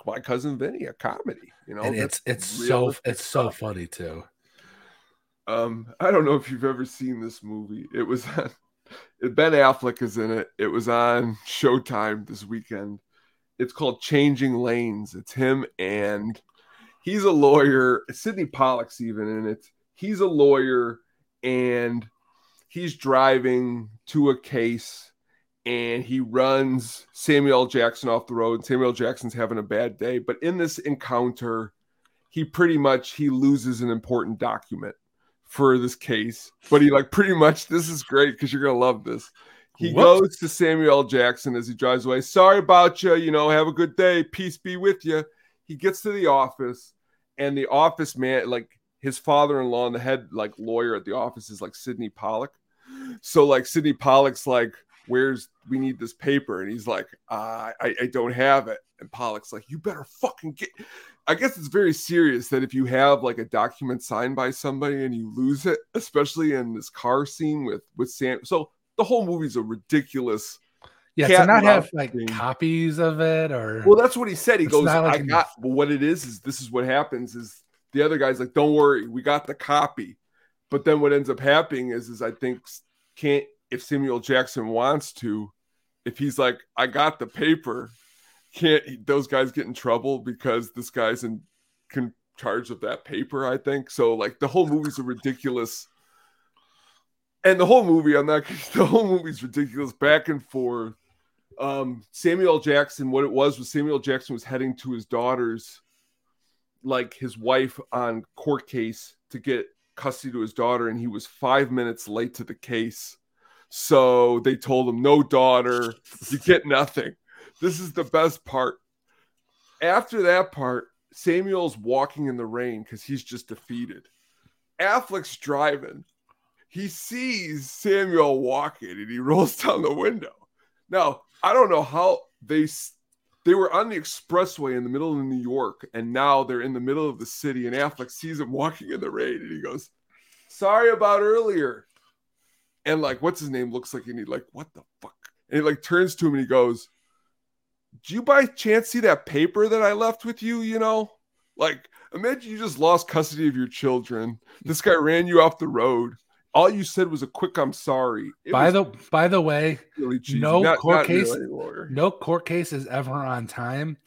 my cousin Vinny, a comedy, you know. and it's it's so it's so funny too. Um, I don't know if you've ever seen this movie. It was on, Ben Affleck is in it. It was on Showtime this weekend. It's called Changing Lanes. It's him and he's a lawyer. Sydney Pollack's even in it. He's a lawyer and he's driving to a case and he runs Samuel Jackson off the road. Samuel Jackson's having a bad day, but in this encounter, he pretty much he loses an important document for this case. But he like pretty much this is great because you're gonna love this. He Whoops. goes to Samuel L. Jackson as he drives away. Sorry about you. You know, have a good day. Peace be with you. He gets to the office, and the office man, like his father-in-law and the head like lawyer at the office is like Sydney Pollack. So like Sydney Pollack's like, "Where's we need this paper?" And he's like, uh, "I I don't have it." And Pollack's like, "You better fucking get." I guess it's very serious that if you have like a document signed by somebody and you lose it, especially in this car scene with with Sam. So the whole movie's a ridiculous. Yeah, to not have like thing. copies of it or Well, that's what he said. He goes, like "I an- got." But what it is is this is what happens is the other guy's like, "Don't worry, we got the copy." But then what ends up happening is, is I think can't if Samuel Jackson wants to, if he's like, "I got the paper," can't those guys get in trouble because this guy's in con- charge of that paper? I think so. Like the whole movie's a ridiculous. And the whole movie, I'm not. The whole movie's ridiculous, back and forth um Samuel Jackson, what it was was Samuel Jackson was heading to his daughter's like his wife on court case to get custody to his daughter, and he was five minutes late to the case. So they told him, No daughter, you get nothing. this is the best part. After that part, Samuel's walking in the rain because he's just defeated. Affleck's driving. He sees Samuel walking and he rolls down the window. Now, I don't know how they they were on the expressway in the middle of New York and now they're in the middle of the city and Affleck sees him walking in the rain and he goes, "Sorry about earlier." And like what's his name looks like and he like, "What the fuck?" And he like turns to him and he goes, "Do you by chance see that paper that I left with you, you know?" Like imagine you just lost custody of your children. This guy ran you off the road. All you said was a quick "I'm sorry." It by the by the way, really no Not- court not case- really, no court case is ever on time.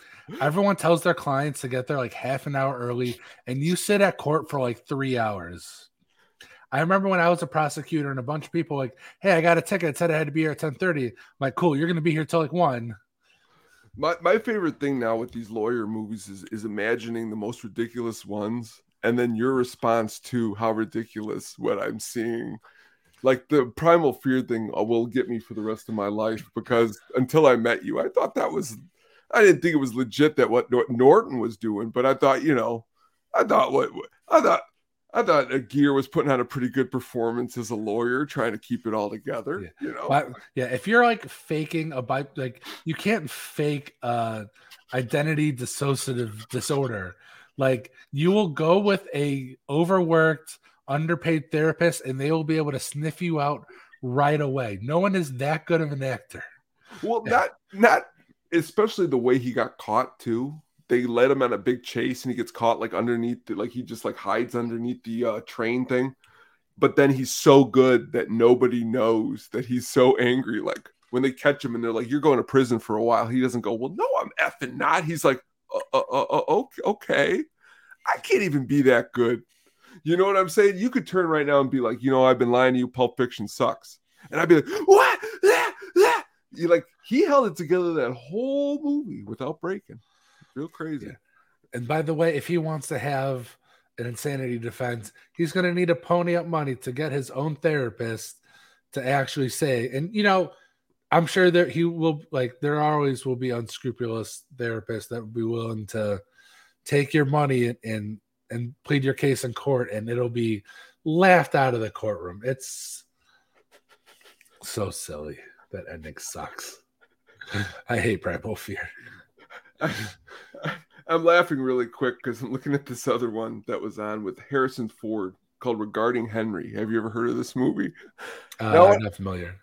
Everyone tells their clients to get there like half an hour early, and you sit at court for like three hours. I remember when I was a prosecutor and a bunch of people like, "Hey, I got a ticket. It said I had to be here at ten 30. I'm like, cool, you're gonna be here till like one. My my favorite thing now with these lawyer movies is is imagining the most ridiculous ones and then your response to how ridiculous what I'm seeing. Like the primal fear thing uh, will get me for the rest of my life because until I met you, I thought that was I didn't think it was legit that what Norton was doing, but I thought, you know, I thought what I thought I thought a Gere was putting on a pretty good performance as a lawyer, trying to keep it all together. Yeah. You know, But yeah, if you're like faking a bi- like you can't fake uh identity dissociative disorder. Like you will go with a overworked, underpaid therapist and they will be able to sniff you out right away. No one is that good of an actor. Well, Yeah. not not especially the way he got caught too. They led him on a big chase and he gets caught like underneath the, like he just like hides underneath the uh, train thing. But then he's so good that nobody knows that he's so angry. Like when they catch him and they're like, "You're going to prison for a while," he doesn't go, "Well, no, I'm effing not." He's like, uh, uh, uh, uh, okay, I can't even be that good." You know what I'm saying? You could turn right now and be like, "You know, I've been lying to you. Pulp Fiction sucks," and I'd be like, "What?" Ah, ah." You like he held it together that whole movie without breaking. Real crazy. Yeah. And by the way, if he wants to have an insanity defense, he's going to need to pony up money to get his own therapist to actually say. And you know, I'm sure that he will like there always will be unscrupulous therapists that will be willing to take your money and and, and plead your case in court, and it'll be laughed out of the courtroom. It's so silly. That ending sucks. I hate Primal Fear. I'm laughing really quick because I'm looking at this other one that was on with Harrison Ford called Regarding Henry. Have you ever heard of this movie? Uh, No, I'm not familiar.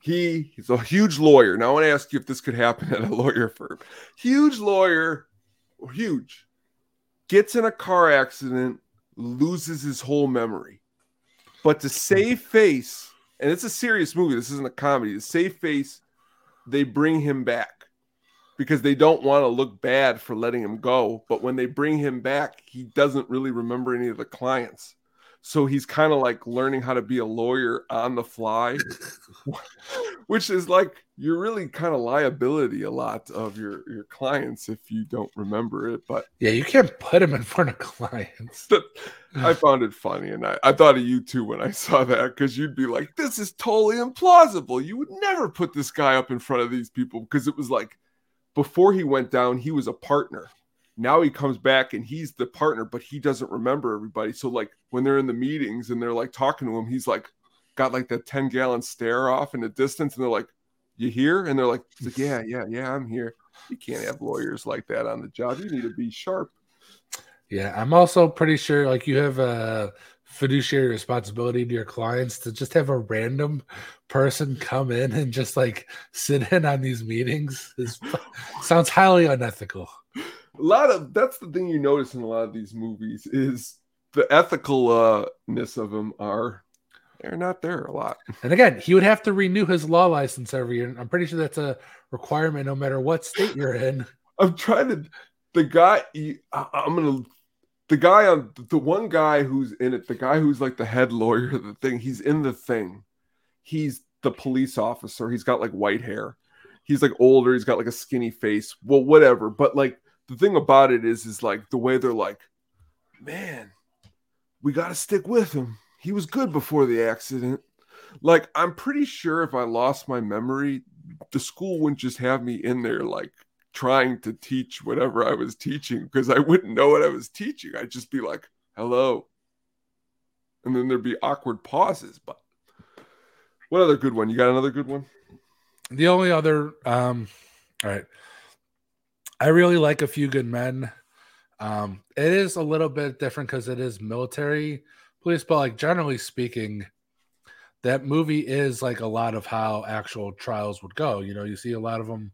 He he's a huge lawyer. Now I want to ask you if this could happen at a lawyer firm. Huge lawyer, huge, gets in a car accident, loses his whole memory. But to save face, and it's a serious movie, this isn't a comedy, to save face, they bring him back because they don't want to look bad for letting him go. But when they bring him back, he doesn't really remember any of the clients. So he's kind of like learning how to be a lawyer on the fly, which is like you're really kind of liability a lot of your your clients if you don't remember it. But Yeah, you can't put him in front of clients. I found it funny, and I, I thought of you too when I saw that because you'd be like, "This is totally implausible. You would never put this guy up in front of these people." Because it was like before he went down, he was a partner. Now he comes back and he's the partner, but he doesn't remember everybody. So like when they're in the meetings and they're like talking to him, he's like got like that 10 gallon stare off in the distance, and they're like, You here? And they're like, Yeah, yeah, yeah, I'm here. You can't have lawyers like that on the job. You need to be sharp. Yeah, I'm also pretty sure like you have a fiduciary responsibility to your clients to just have a random person come in and just like sit in on these meetings. Is sounds highly unethical. A lot of that's the thing you notice in a lot of these movies is the ethicalness of them are they're not there a lot. And again, he would have to renew his law license every year. I'm pretty sure that's a requirement no matter what state you're in. I'm trying to the guy I, I'm gonna the guy on the one guy who's in it, the guy who's like the head lawyer of the thing, he's in the thing. He's the police officer. He's got like white hair. He's like older. He's got like a skinny face. Well, whatever. But like the thing about it is, is like the way they're like, man, we got to stick with him. He was good before the accident. Like I'm pretty sure if I lost my memory, the school wouldn't just have me in there like trying to teach whatever I was teaching because I wouldn't know what I was teaching. I'd just be like, hello. And then there'd be awkward pauses. But what other good one? You got another good one? The only other, um, all right. I really like A Few Good Men. Um, it is a little bit different because it is military police, but like generally speaking, that movie is like a lot of how actual trials would go. You know, you see a lot of them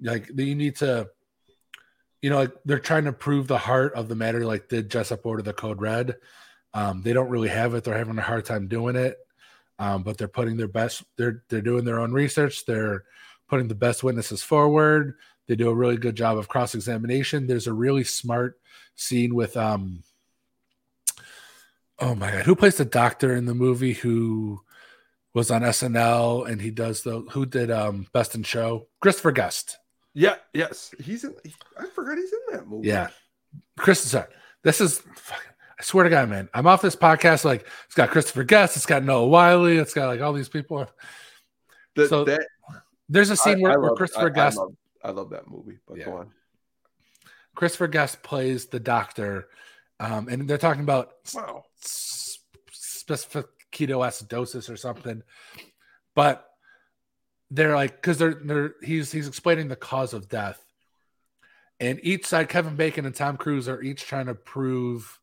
like you need to, you know, like they're trying to prove the heart of the matter. Like, did Jessup order the code red? Um, they don't really have it. They're having a hard time doing it. Um, but they're putting their best. They're they're doing their own research. They're putting the best witnesses forward. They do a really good job of cross examination. There's a really smart scene with um. Oh my god, who plays the doctor in the movie? Who was on SNL and he does the who did um Best in Show? Christopher Guest. Yeah, yes, he's in. I forgot he's in that movie. Yeah, Christopher. This is. I swear to God, man, I'm off this podcast. Like it's got Christopher Guest, it's got Noah Wyle, it's got like all these people. The, so that, there's a scene I- where, I where Christopher Guest I love, that movie. But Yeah. go on. Christopher Guest plays the doctor, um, and they're talking about Wow. s- specific ketoacidosis or something, but they're like because they're they're he's he's explaining the cause of death, and each side, Kevin Bacon and Tom Cruise are each trying to prove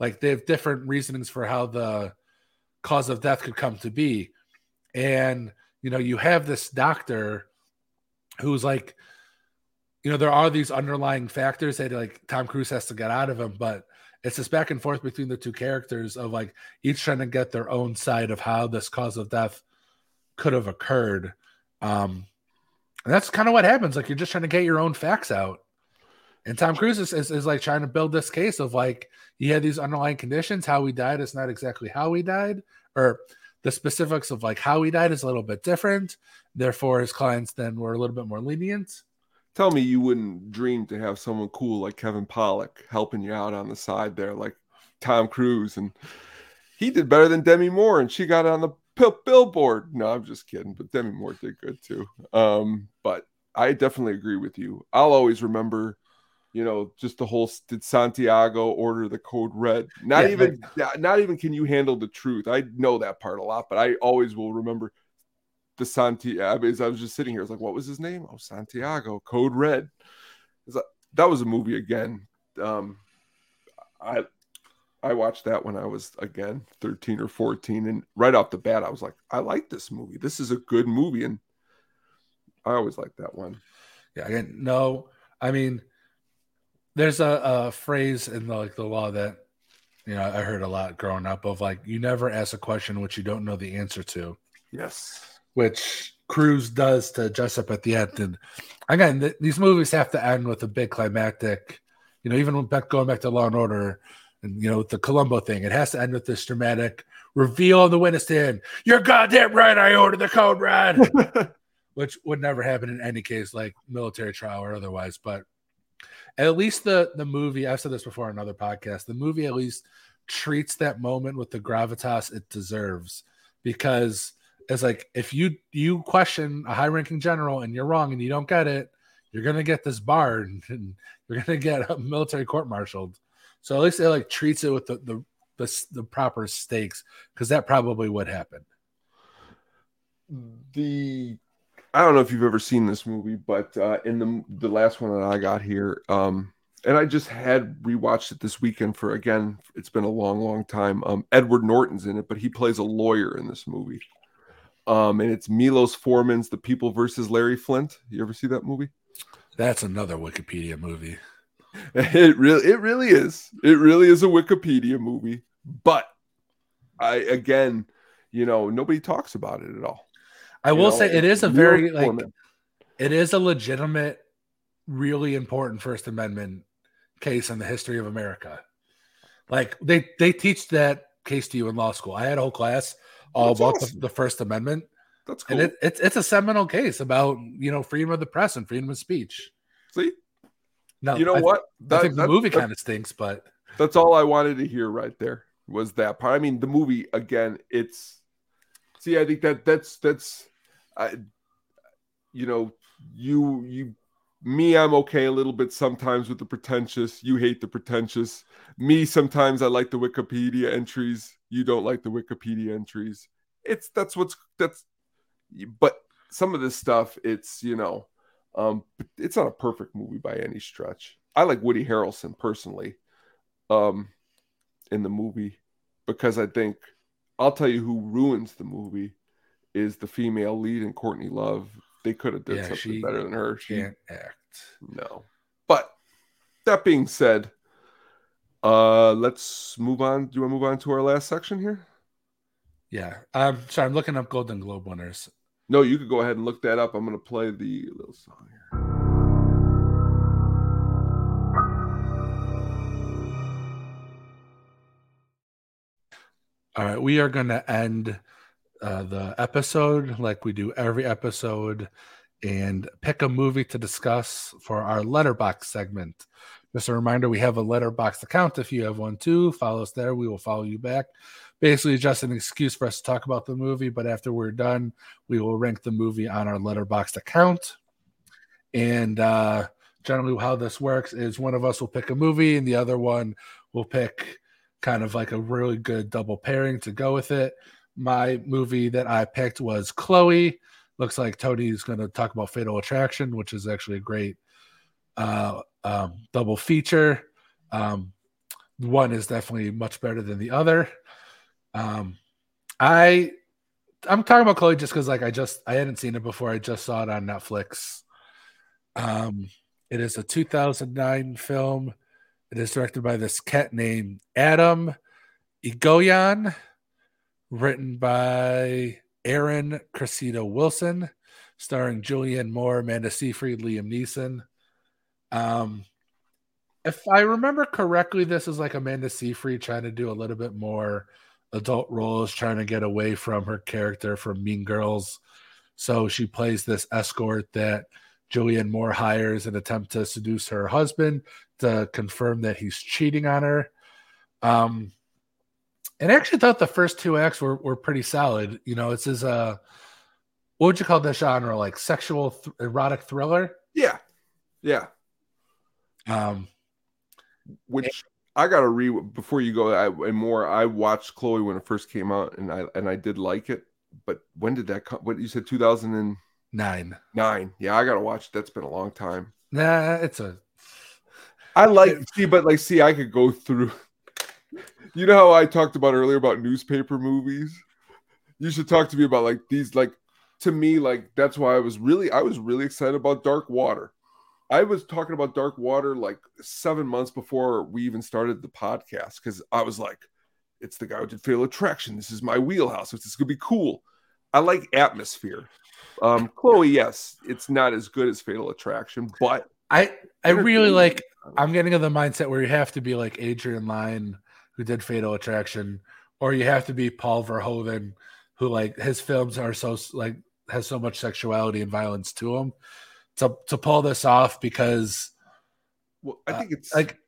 like they have different reasonings for how the cause of death could come to be, and you know you have this doctor who's like you know, there are these underlying factors that like Tom Cruise has to get out of him, but it's this back and forth between the two characters of like each trying to get their own side of how this cause of death could have occurred. Um, and that's kind of what happens. Like you're just trying to get your own facts out. And Tom Cruise is, is, is like trying to build this case of like he had these underlying conditions. How he died is not exactly how he died, or the specifics of like how he died is a little bit different. Therefore, his clients then were a little bit more lenient. Tell me you wouldn't dream to have someone cool like Kevin Pollak helping you out on the side there, like Tom Cruise, and he did better than Demi Moore, and she got on the billboard. No, I'm just kidding, but Demi Moore did good too. Um, but I definitely agree with you. I'll always remember, you know, just the whole did Santiago order the code red? Not Yeah, even, not, not even can you handle the truth. I know that part a lot, but I always will remember the Santiago. As I was just sitting here, I was like, what was his name? Oh, Santiago, Code Red. Like- that was a movie again. Um, I I watched that when I was again 13 or 14, and right off the bat, I was like, I like this movie. This is a good movie, and I always like that one. Yeah, again, no, I mean, there's a, a phrase in the, like the law that you know I heard a lot growing up of like you never ask a question which you don't know the answer to, Yes. Which Cruise does to Jessup at the end. And again, th- these movies have to end with a big climactic. You know, even back, going back to Law and Order, and you know the Columbo thing, it has to end with this dramatic reveal on the witness stand. You're goddamn right. I ordered the code red. which would never happen in any case, like military trial or otherwise. But at least the the movie, I've said this before on another podcast, the movie at least treats that moment with the gravitas it deserves. Because it's like if you you question a high ranking general and you're wrong and you don't get it, you're gonna get this barred and you're gonna get a military court martialed. So at least it like treats it with the the the, the proper stakes because that probably would happen. the I don't know if you've ever seen this movie, but uh, in the the last one that I got here, um, and I just had rewatched it this weekend for again. It's been a long, long time. Um, Edward Norton's in it, but he plays a lawyer in this movie. Um, and it's Milos Forman's The People versus Larry Flynt. You ever see that movie? That's another Wikipedia movie. It really, it really is. It really is a Wikipedia movie. But I again, you know, nobody talks about it at all. I You will know, say it is a very like it is a legitimate, really important First Amendment case in the history of America. Like they they teach that case to you in law school. I had a whole class all about awesome. the, the First Amendment, That's cool. and it, it's it's a seminal case about you know freedom of the press and freedom of speech. See, Now, you know I, what? I That- think the movie kind of stinks, but That's all I wanted to hear right there was that part. I mean, the movie again. It's see, I think that that's that's I you know, you you me, I'm okay a little bit sometimes with the pretentious. You hate the pretentious. Me, sometimes I like the Wikipedia entries. You don't like the Wikipedia entries. It's that's what's that's but some of this stuff, it's you know, um, it's not a perfect movie by any stretch. I like Woody Harrelson personally, um, in the movie because I think I'll tell you who ruins the movie is the female lead in Courtney Love. They could have done Yeah, something she better than her. She Can't act. no. But that being said, uh let's move on. Do you want to move on to our last section here? Yeah. Um sorry, I'm looking up Golden Globe winners. No, you could go ahead and look that up. I'm gonna play the little song here. All right, we are going to end uh, the episode like we do every episode and pick a movie to discuss for our Letterboxd segment. Just a reminder we have a Letterboxd account. If you have one too, follow us there. We will follow you back. Basically, just an excuse for us to talk about the movie, but after we're done, we will rank the movie on our Letterboxd account. And uh, generally, how this works is one of us will pick a movie and the other one will pick kind of like a really good double pairing to go with it. My movie that I picked was Chloe. Looks like Tony's going to talk about Fatal Attraction, which is actually a great uh, um, double feature. Um, one is definitely much better than the other. Um, I I'm talking about Chloe just because like I just I hadn't seen it before. I just saw it on Netflix. Um, it is a 2009 film. It is directed by this cat named Atom Egoyan, written by Erin Cressida Wilson, starring Julianne Moore, Amanda Seyfried, Liam Neeson. Um, if I remember correctly, this is like Amanda Seyfried trying to do a little bit more adult roles, trying to get away from her character from Mean Girls. So she plays this escort that Julianne Moore hires in attempt to seduce her husband to confirm that he's cheating on her. Um, and I actually thought the first two acts were, were pretty solid. You know, it's as a what would you call this genre? Like sexual th- erotic thriller. Yeah. Yeah. Um, Which I gotta read before you go. I, and more. I watched Chloe when it first came out, and I and I did like it. But when did that come? What you said? Two thousand and nine. nine. Yeah, I gotta watch. it. That's been a long time. Nah, it's a I like see, but like see, I could go through. You know how I talked about earlier about newspaper movies. You should talk to me about like these. Like to me, like that's why I was really, I was really excited about Dark Water. I was talking about Dark Water like seven months before we even started the podcast because I was like, it's the guy who did Fatal Attraction. This is my wheelhouse. This is gonna be cool. I like atmosphere. Um, Chloe, yes, it's not as good as Fatal Attraction, but I I really like I'm getting in the mindset where you have to be like Adrian Lyne, who did Fatal Attraction, or you have to be Paul Verhoeven, who like his films are so like has so much sexuality and violence to him to to pull this off because well, I think it's like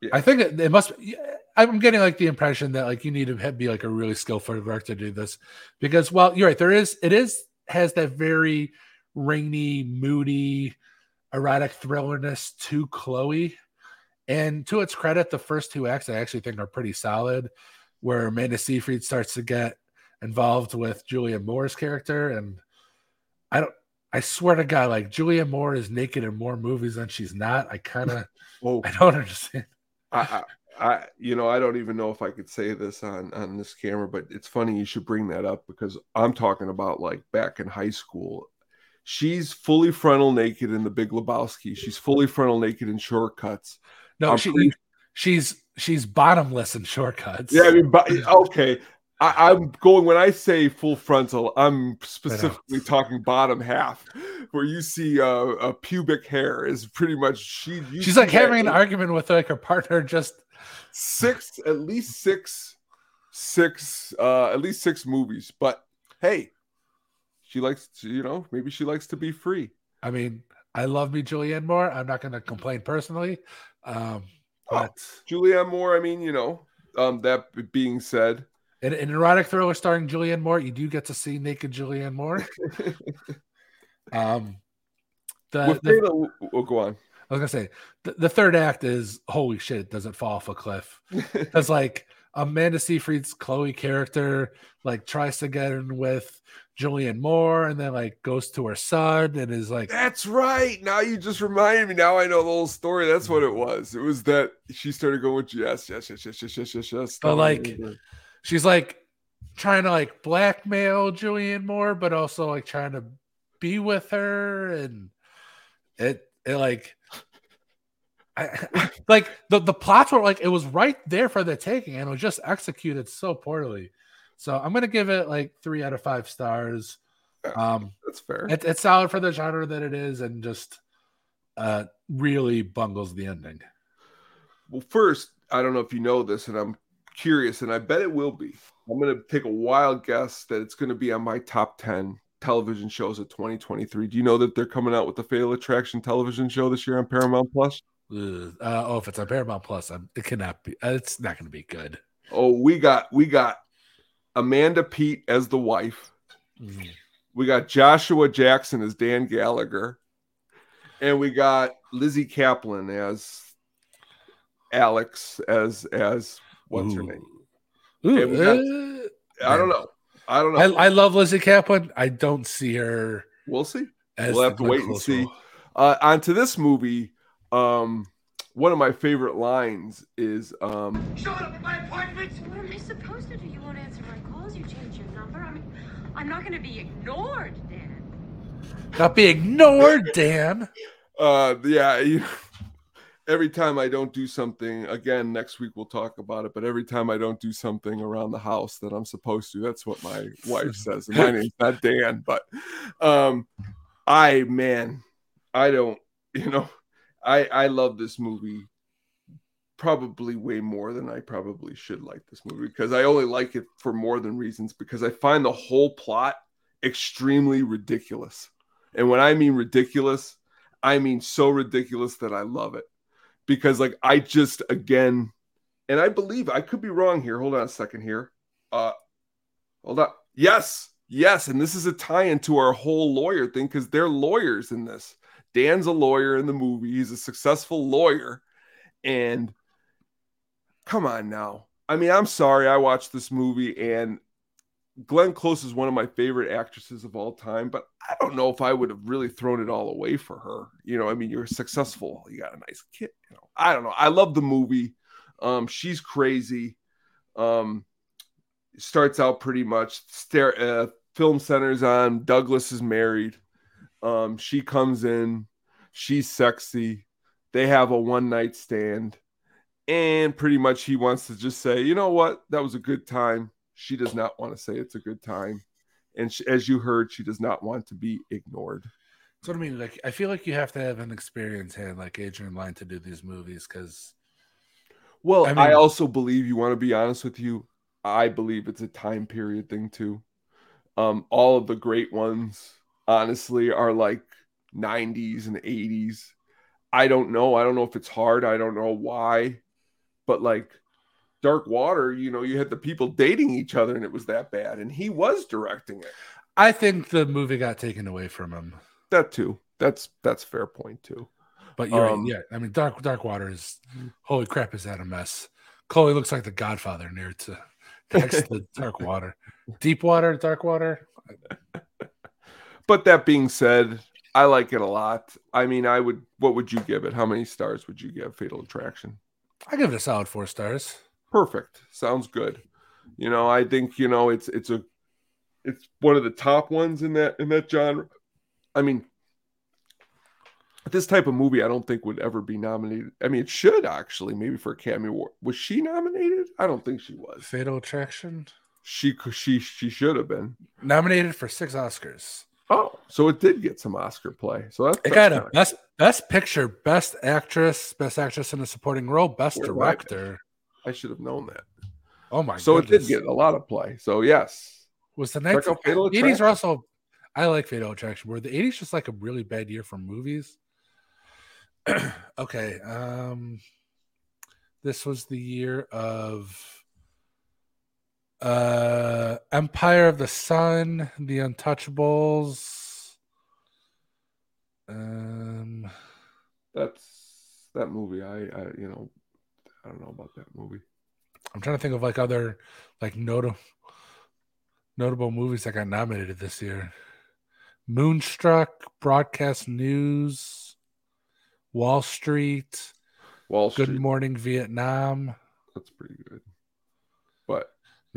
Yeah. I think it, it must. Be, I'm getting like the impression that like you need to be like a really skillful director to do this because well you're right there is it is has that very rainy moody erotic thrillerness to Chloe and to its credit the first two acts I actually think are pretty solid where Amanda Seyfried starts to get involved with Julia Moore's character and I don't I swear to God, like Julia Moore is naked in more movies than she's not. I kind of, oh, I don't understand. I, I, I, you know, I don't even know if I could say this on on this camera, but it's funny you should bring that up because I'm talking about like back in high school. She's fully frontal naked in The Big Lebowski. She's fully frontal naked in Shortcuts. No, she, pretty- she's she's bottomless in shortcuts. Yeah, I mean, but okay. I, I'm going when I say full frontal. I'm specifically talking bottom half, where you see uh, a pubic hair is pretty much she. she's like having an argument with like her partner. Just six at least six six uh at least six movies but hey she likes to, you know maybe she likes to be free I mean, I love me Julianne Moore. I'm not going to complain personally, um, Oh. but julianne moore i mean you know um that being said in an erotic thriller starring Julianne Moore, you do get to see naked Julianne Moore. Um, the, With the- Fatal, oh, go on. I was gonna say the, the third act is holy shit, does it fall off a cliff? Because like Amanda Seyfried's Chloe character like tries to get in with Julianne Moore and then like goes to her son and is like That's right. Now you just reminded me. Now I know the whole story. That's what it was. It was that she started going with yes, yes, yes, yes, yes, yes, yes, yes. But, like, she's like trying to like blackmail Julianne Moore, but also like trying to be with her and it it like I, like the the plots were like it was right there for the taking and it was just executed so poorly. So I'm gonna give it like three out of five stars. Um, that's fair. it, it's solid for the genre that it is, and just uh really bungles the ending. Well, first, I don't know if you know this, and I'm curious, and I bet it will be. I'm to take a wild guess that it's to be on my top 10 television shows of 2023. Do you know that they're coming out with the Fatal Attraction television show this year on Paramount Plus? Uh, oh, if it's on Paramount Plus, I'm, it cannot be. uh, It's not going to be good. Oh, we got we got Amanda Peet as the wife. Mhm. We got Joshua Jackson as Dan Gallagher. And we got Lizzy Caplan as Alex as as what's her name? Ooh, got- uh, I don't know. I don't know. I, I love Lizzy Caplan. I don't see her we'll see. We'll have to wait and see. Uh, on to this movie. Um, one of my favorite lines is um, Show up at my apartment. What am I supposed to do? You won't answer my calls. You change your number. I mean, I'm not going to be ignored, Dan. Not be ignored, Dan. uh, yeah. You, every time I don't do something, again, next week we'll talk about it. But every time I don't do something around the house that I'm supposed to, that's what my wife says. And my name's not Dan, but um, I man, I don't. You know, I I love this movie probably way more than I probably should like this movie because I only like it for more than reasons because I find the whole plot extremely ridiculous. And when I mean ridiculous, I mean so ridiculous that I love it. Because like I just again and I believe I could be wrong here. Hold on a second here. Uh hold on. Yes. Yes, and this is a tie into our whole lawyer thing because they're lawyers in this. Dan's a lawyer in the movie. He's a successful lawyer. And come on now. I mean, I'm sorry. I watched this movie and Glenn Close is one of my favorite actresses of all time, but I don't know if I would have really thrown it all away for her. You know, I mean, you're successful, you got a nice kid. You know, I don't know. I love the movie. Um, she's crazy. Um, starts out pretty much. Uh, film centers on. Douglas is married. Um, she comes in. She's sexy. They have a one night stand, and pretty much he wants to just say, you know what, that was a good time she does not want to say it's a good time and she, as you heard she does not want to be ignored That's what I mean. Like, I feel like you have to have an experienced hand like Adrian Lyne to do these movies because well I I, also believe you want to be honest with you i believe it's a time period thing too um all of the great ones honestly are like 90s and 80s i don't know i don't know if it's hard i don't know why but like dark water you know you had the people dating each other and it was that bad and he was directing it I think the movie got taken away from him. that too that's that's fair point too But you're Um, right. Yeah, I mean, Dark Dark Water is holy crap. Is that a mess? Chloe looks like the Godfather near to next to Dark Water, Deep Water, Dark Water. But that being said, I like it a lot. I mean, I would. What would you give it? How many stars would you give Fatal Attraction? I give it a solid four stars. Perfect. Sounds good. You know, I think you know it's it's a it's one of the top ones in that in that genre. I mean, this type of movie, I don't think would ever be nominated. I mean, it should actually maybe for a Academy Award. Was she nominated? I don't think she was. Fatal Attraction She she she should have been. nominated for six Oscars. So it did get some Oscar play. So that's, It got a best best picture, best actress, best actress in a supporting role, best Where have I director. I should have known that. Oh my! so goodness. it did get a lot of play. So yes, was the Check 19, out Fatal 80s are also. I like Fatal Attraction. Were the 80s just like a really bad year for movies? okay, um, this was the year of uh Empire of the Sun, The Untouchables, Um, That's that movie. I, I you know, I don't know about that movie. I'm trying to think of like other like notable notable movies that got nominated this year. Moonstruck, Broadcast News, Wall Street, Wall Street. Good Morning Vietnam. That's pretty good.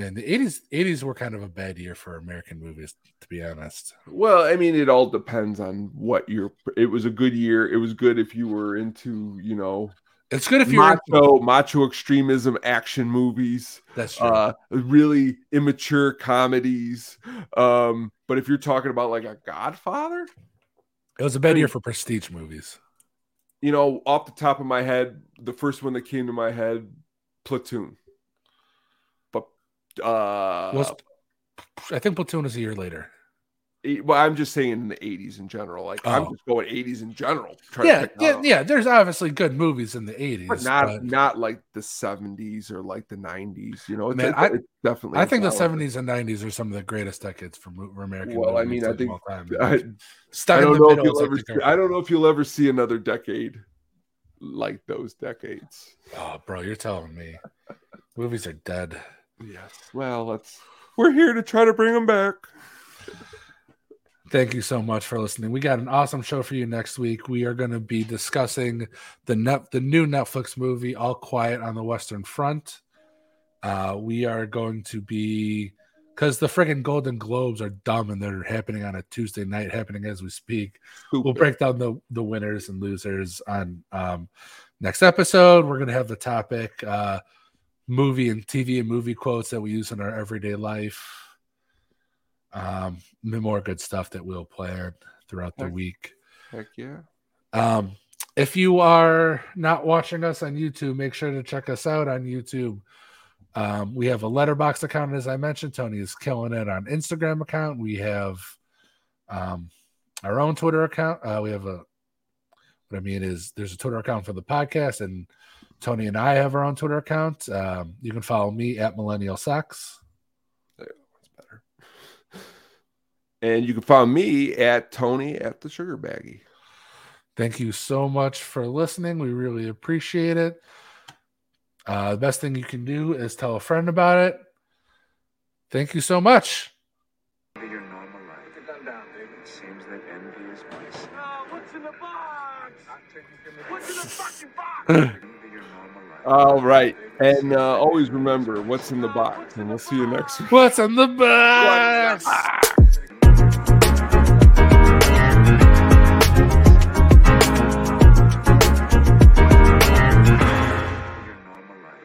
Man, the 80s 80s were kind of a bad year for American movies, to be honest. well, I mean, it all depends on what you're. It was a good year. It was good if you were into, you know, It's good if you're macho, macho extremism action movies. that's true. uh really immature comedies um but if you're talking about like a godfather it was a bad year for prestige movies. you know off the top of my head the first one that came to my head platoon uh Was I think Platoon is a year later. well i'm just saying in the 80s in general like i'm Oh. just going 80s in general Yeah, yeah, yeah. There's obviously good movies in the 80s. but not but not like the 70s or like the 90s you know it's, Man, it's- I- it's definitely I think the 70s and 90s are some of the greatest decades for, for American well i mean i think time. I, I don't know if you'll ever see, I don't know if you'll ever see another decade like those decades. Oh, bro, you're telling me. Movies are dead. Yes. Well, let's we're here to try to bring them back. Thank you so much for listening. We got an awesome show for you next week. We are going to be discussing the net, the new Netflix movie, All Quiet on the Western Front. Uh, we are going to be because the friggin' Golden Globes are dumb and they're happening on a Tuesday night, happening as we speak. We'll break down the the winners and losers on um, next episode. We're gonna have the topic uh, movie and TV and movie quotes that we use in our everyday life. Um, more good stuff that we'll plan throughout the Heck. week. Heck yeah. Um, if you are not watching us on YouTube, make sure to check us out on YouTube. Um, we have a Letterboxd account, as I mentioned. Tony is killing it on Instagram account. We have um, our own Twitter account. Uh, we have a what I mean is there's a Twitter account for the podcast, and Tony and I have our own Twitter account. Um, you can follow me at Millennial Sex. That's better. And you can follow me at Tony at the Sugar Baggy. Thank you so much for listening. We really appreciate it. Uh, the best thing you can do is tell a friend about it. Thank you so much. Your normal the gun down, David. It seems that envy is my Oh, what's in the box? All right. And uh, always remember what's in the box. And we'll see you next week. What's in the box?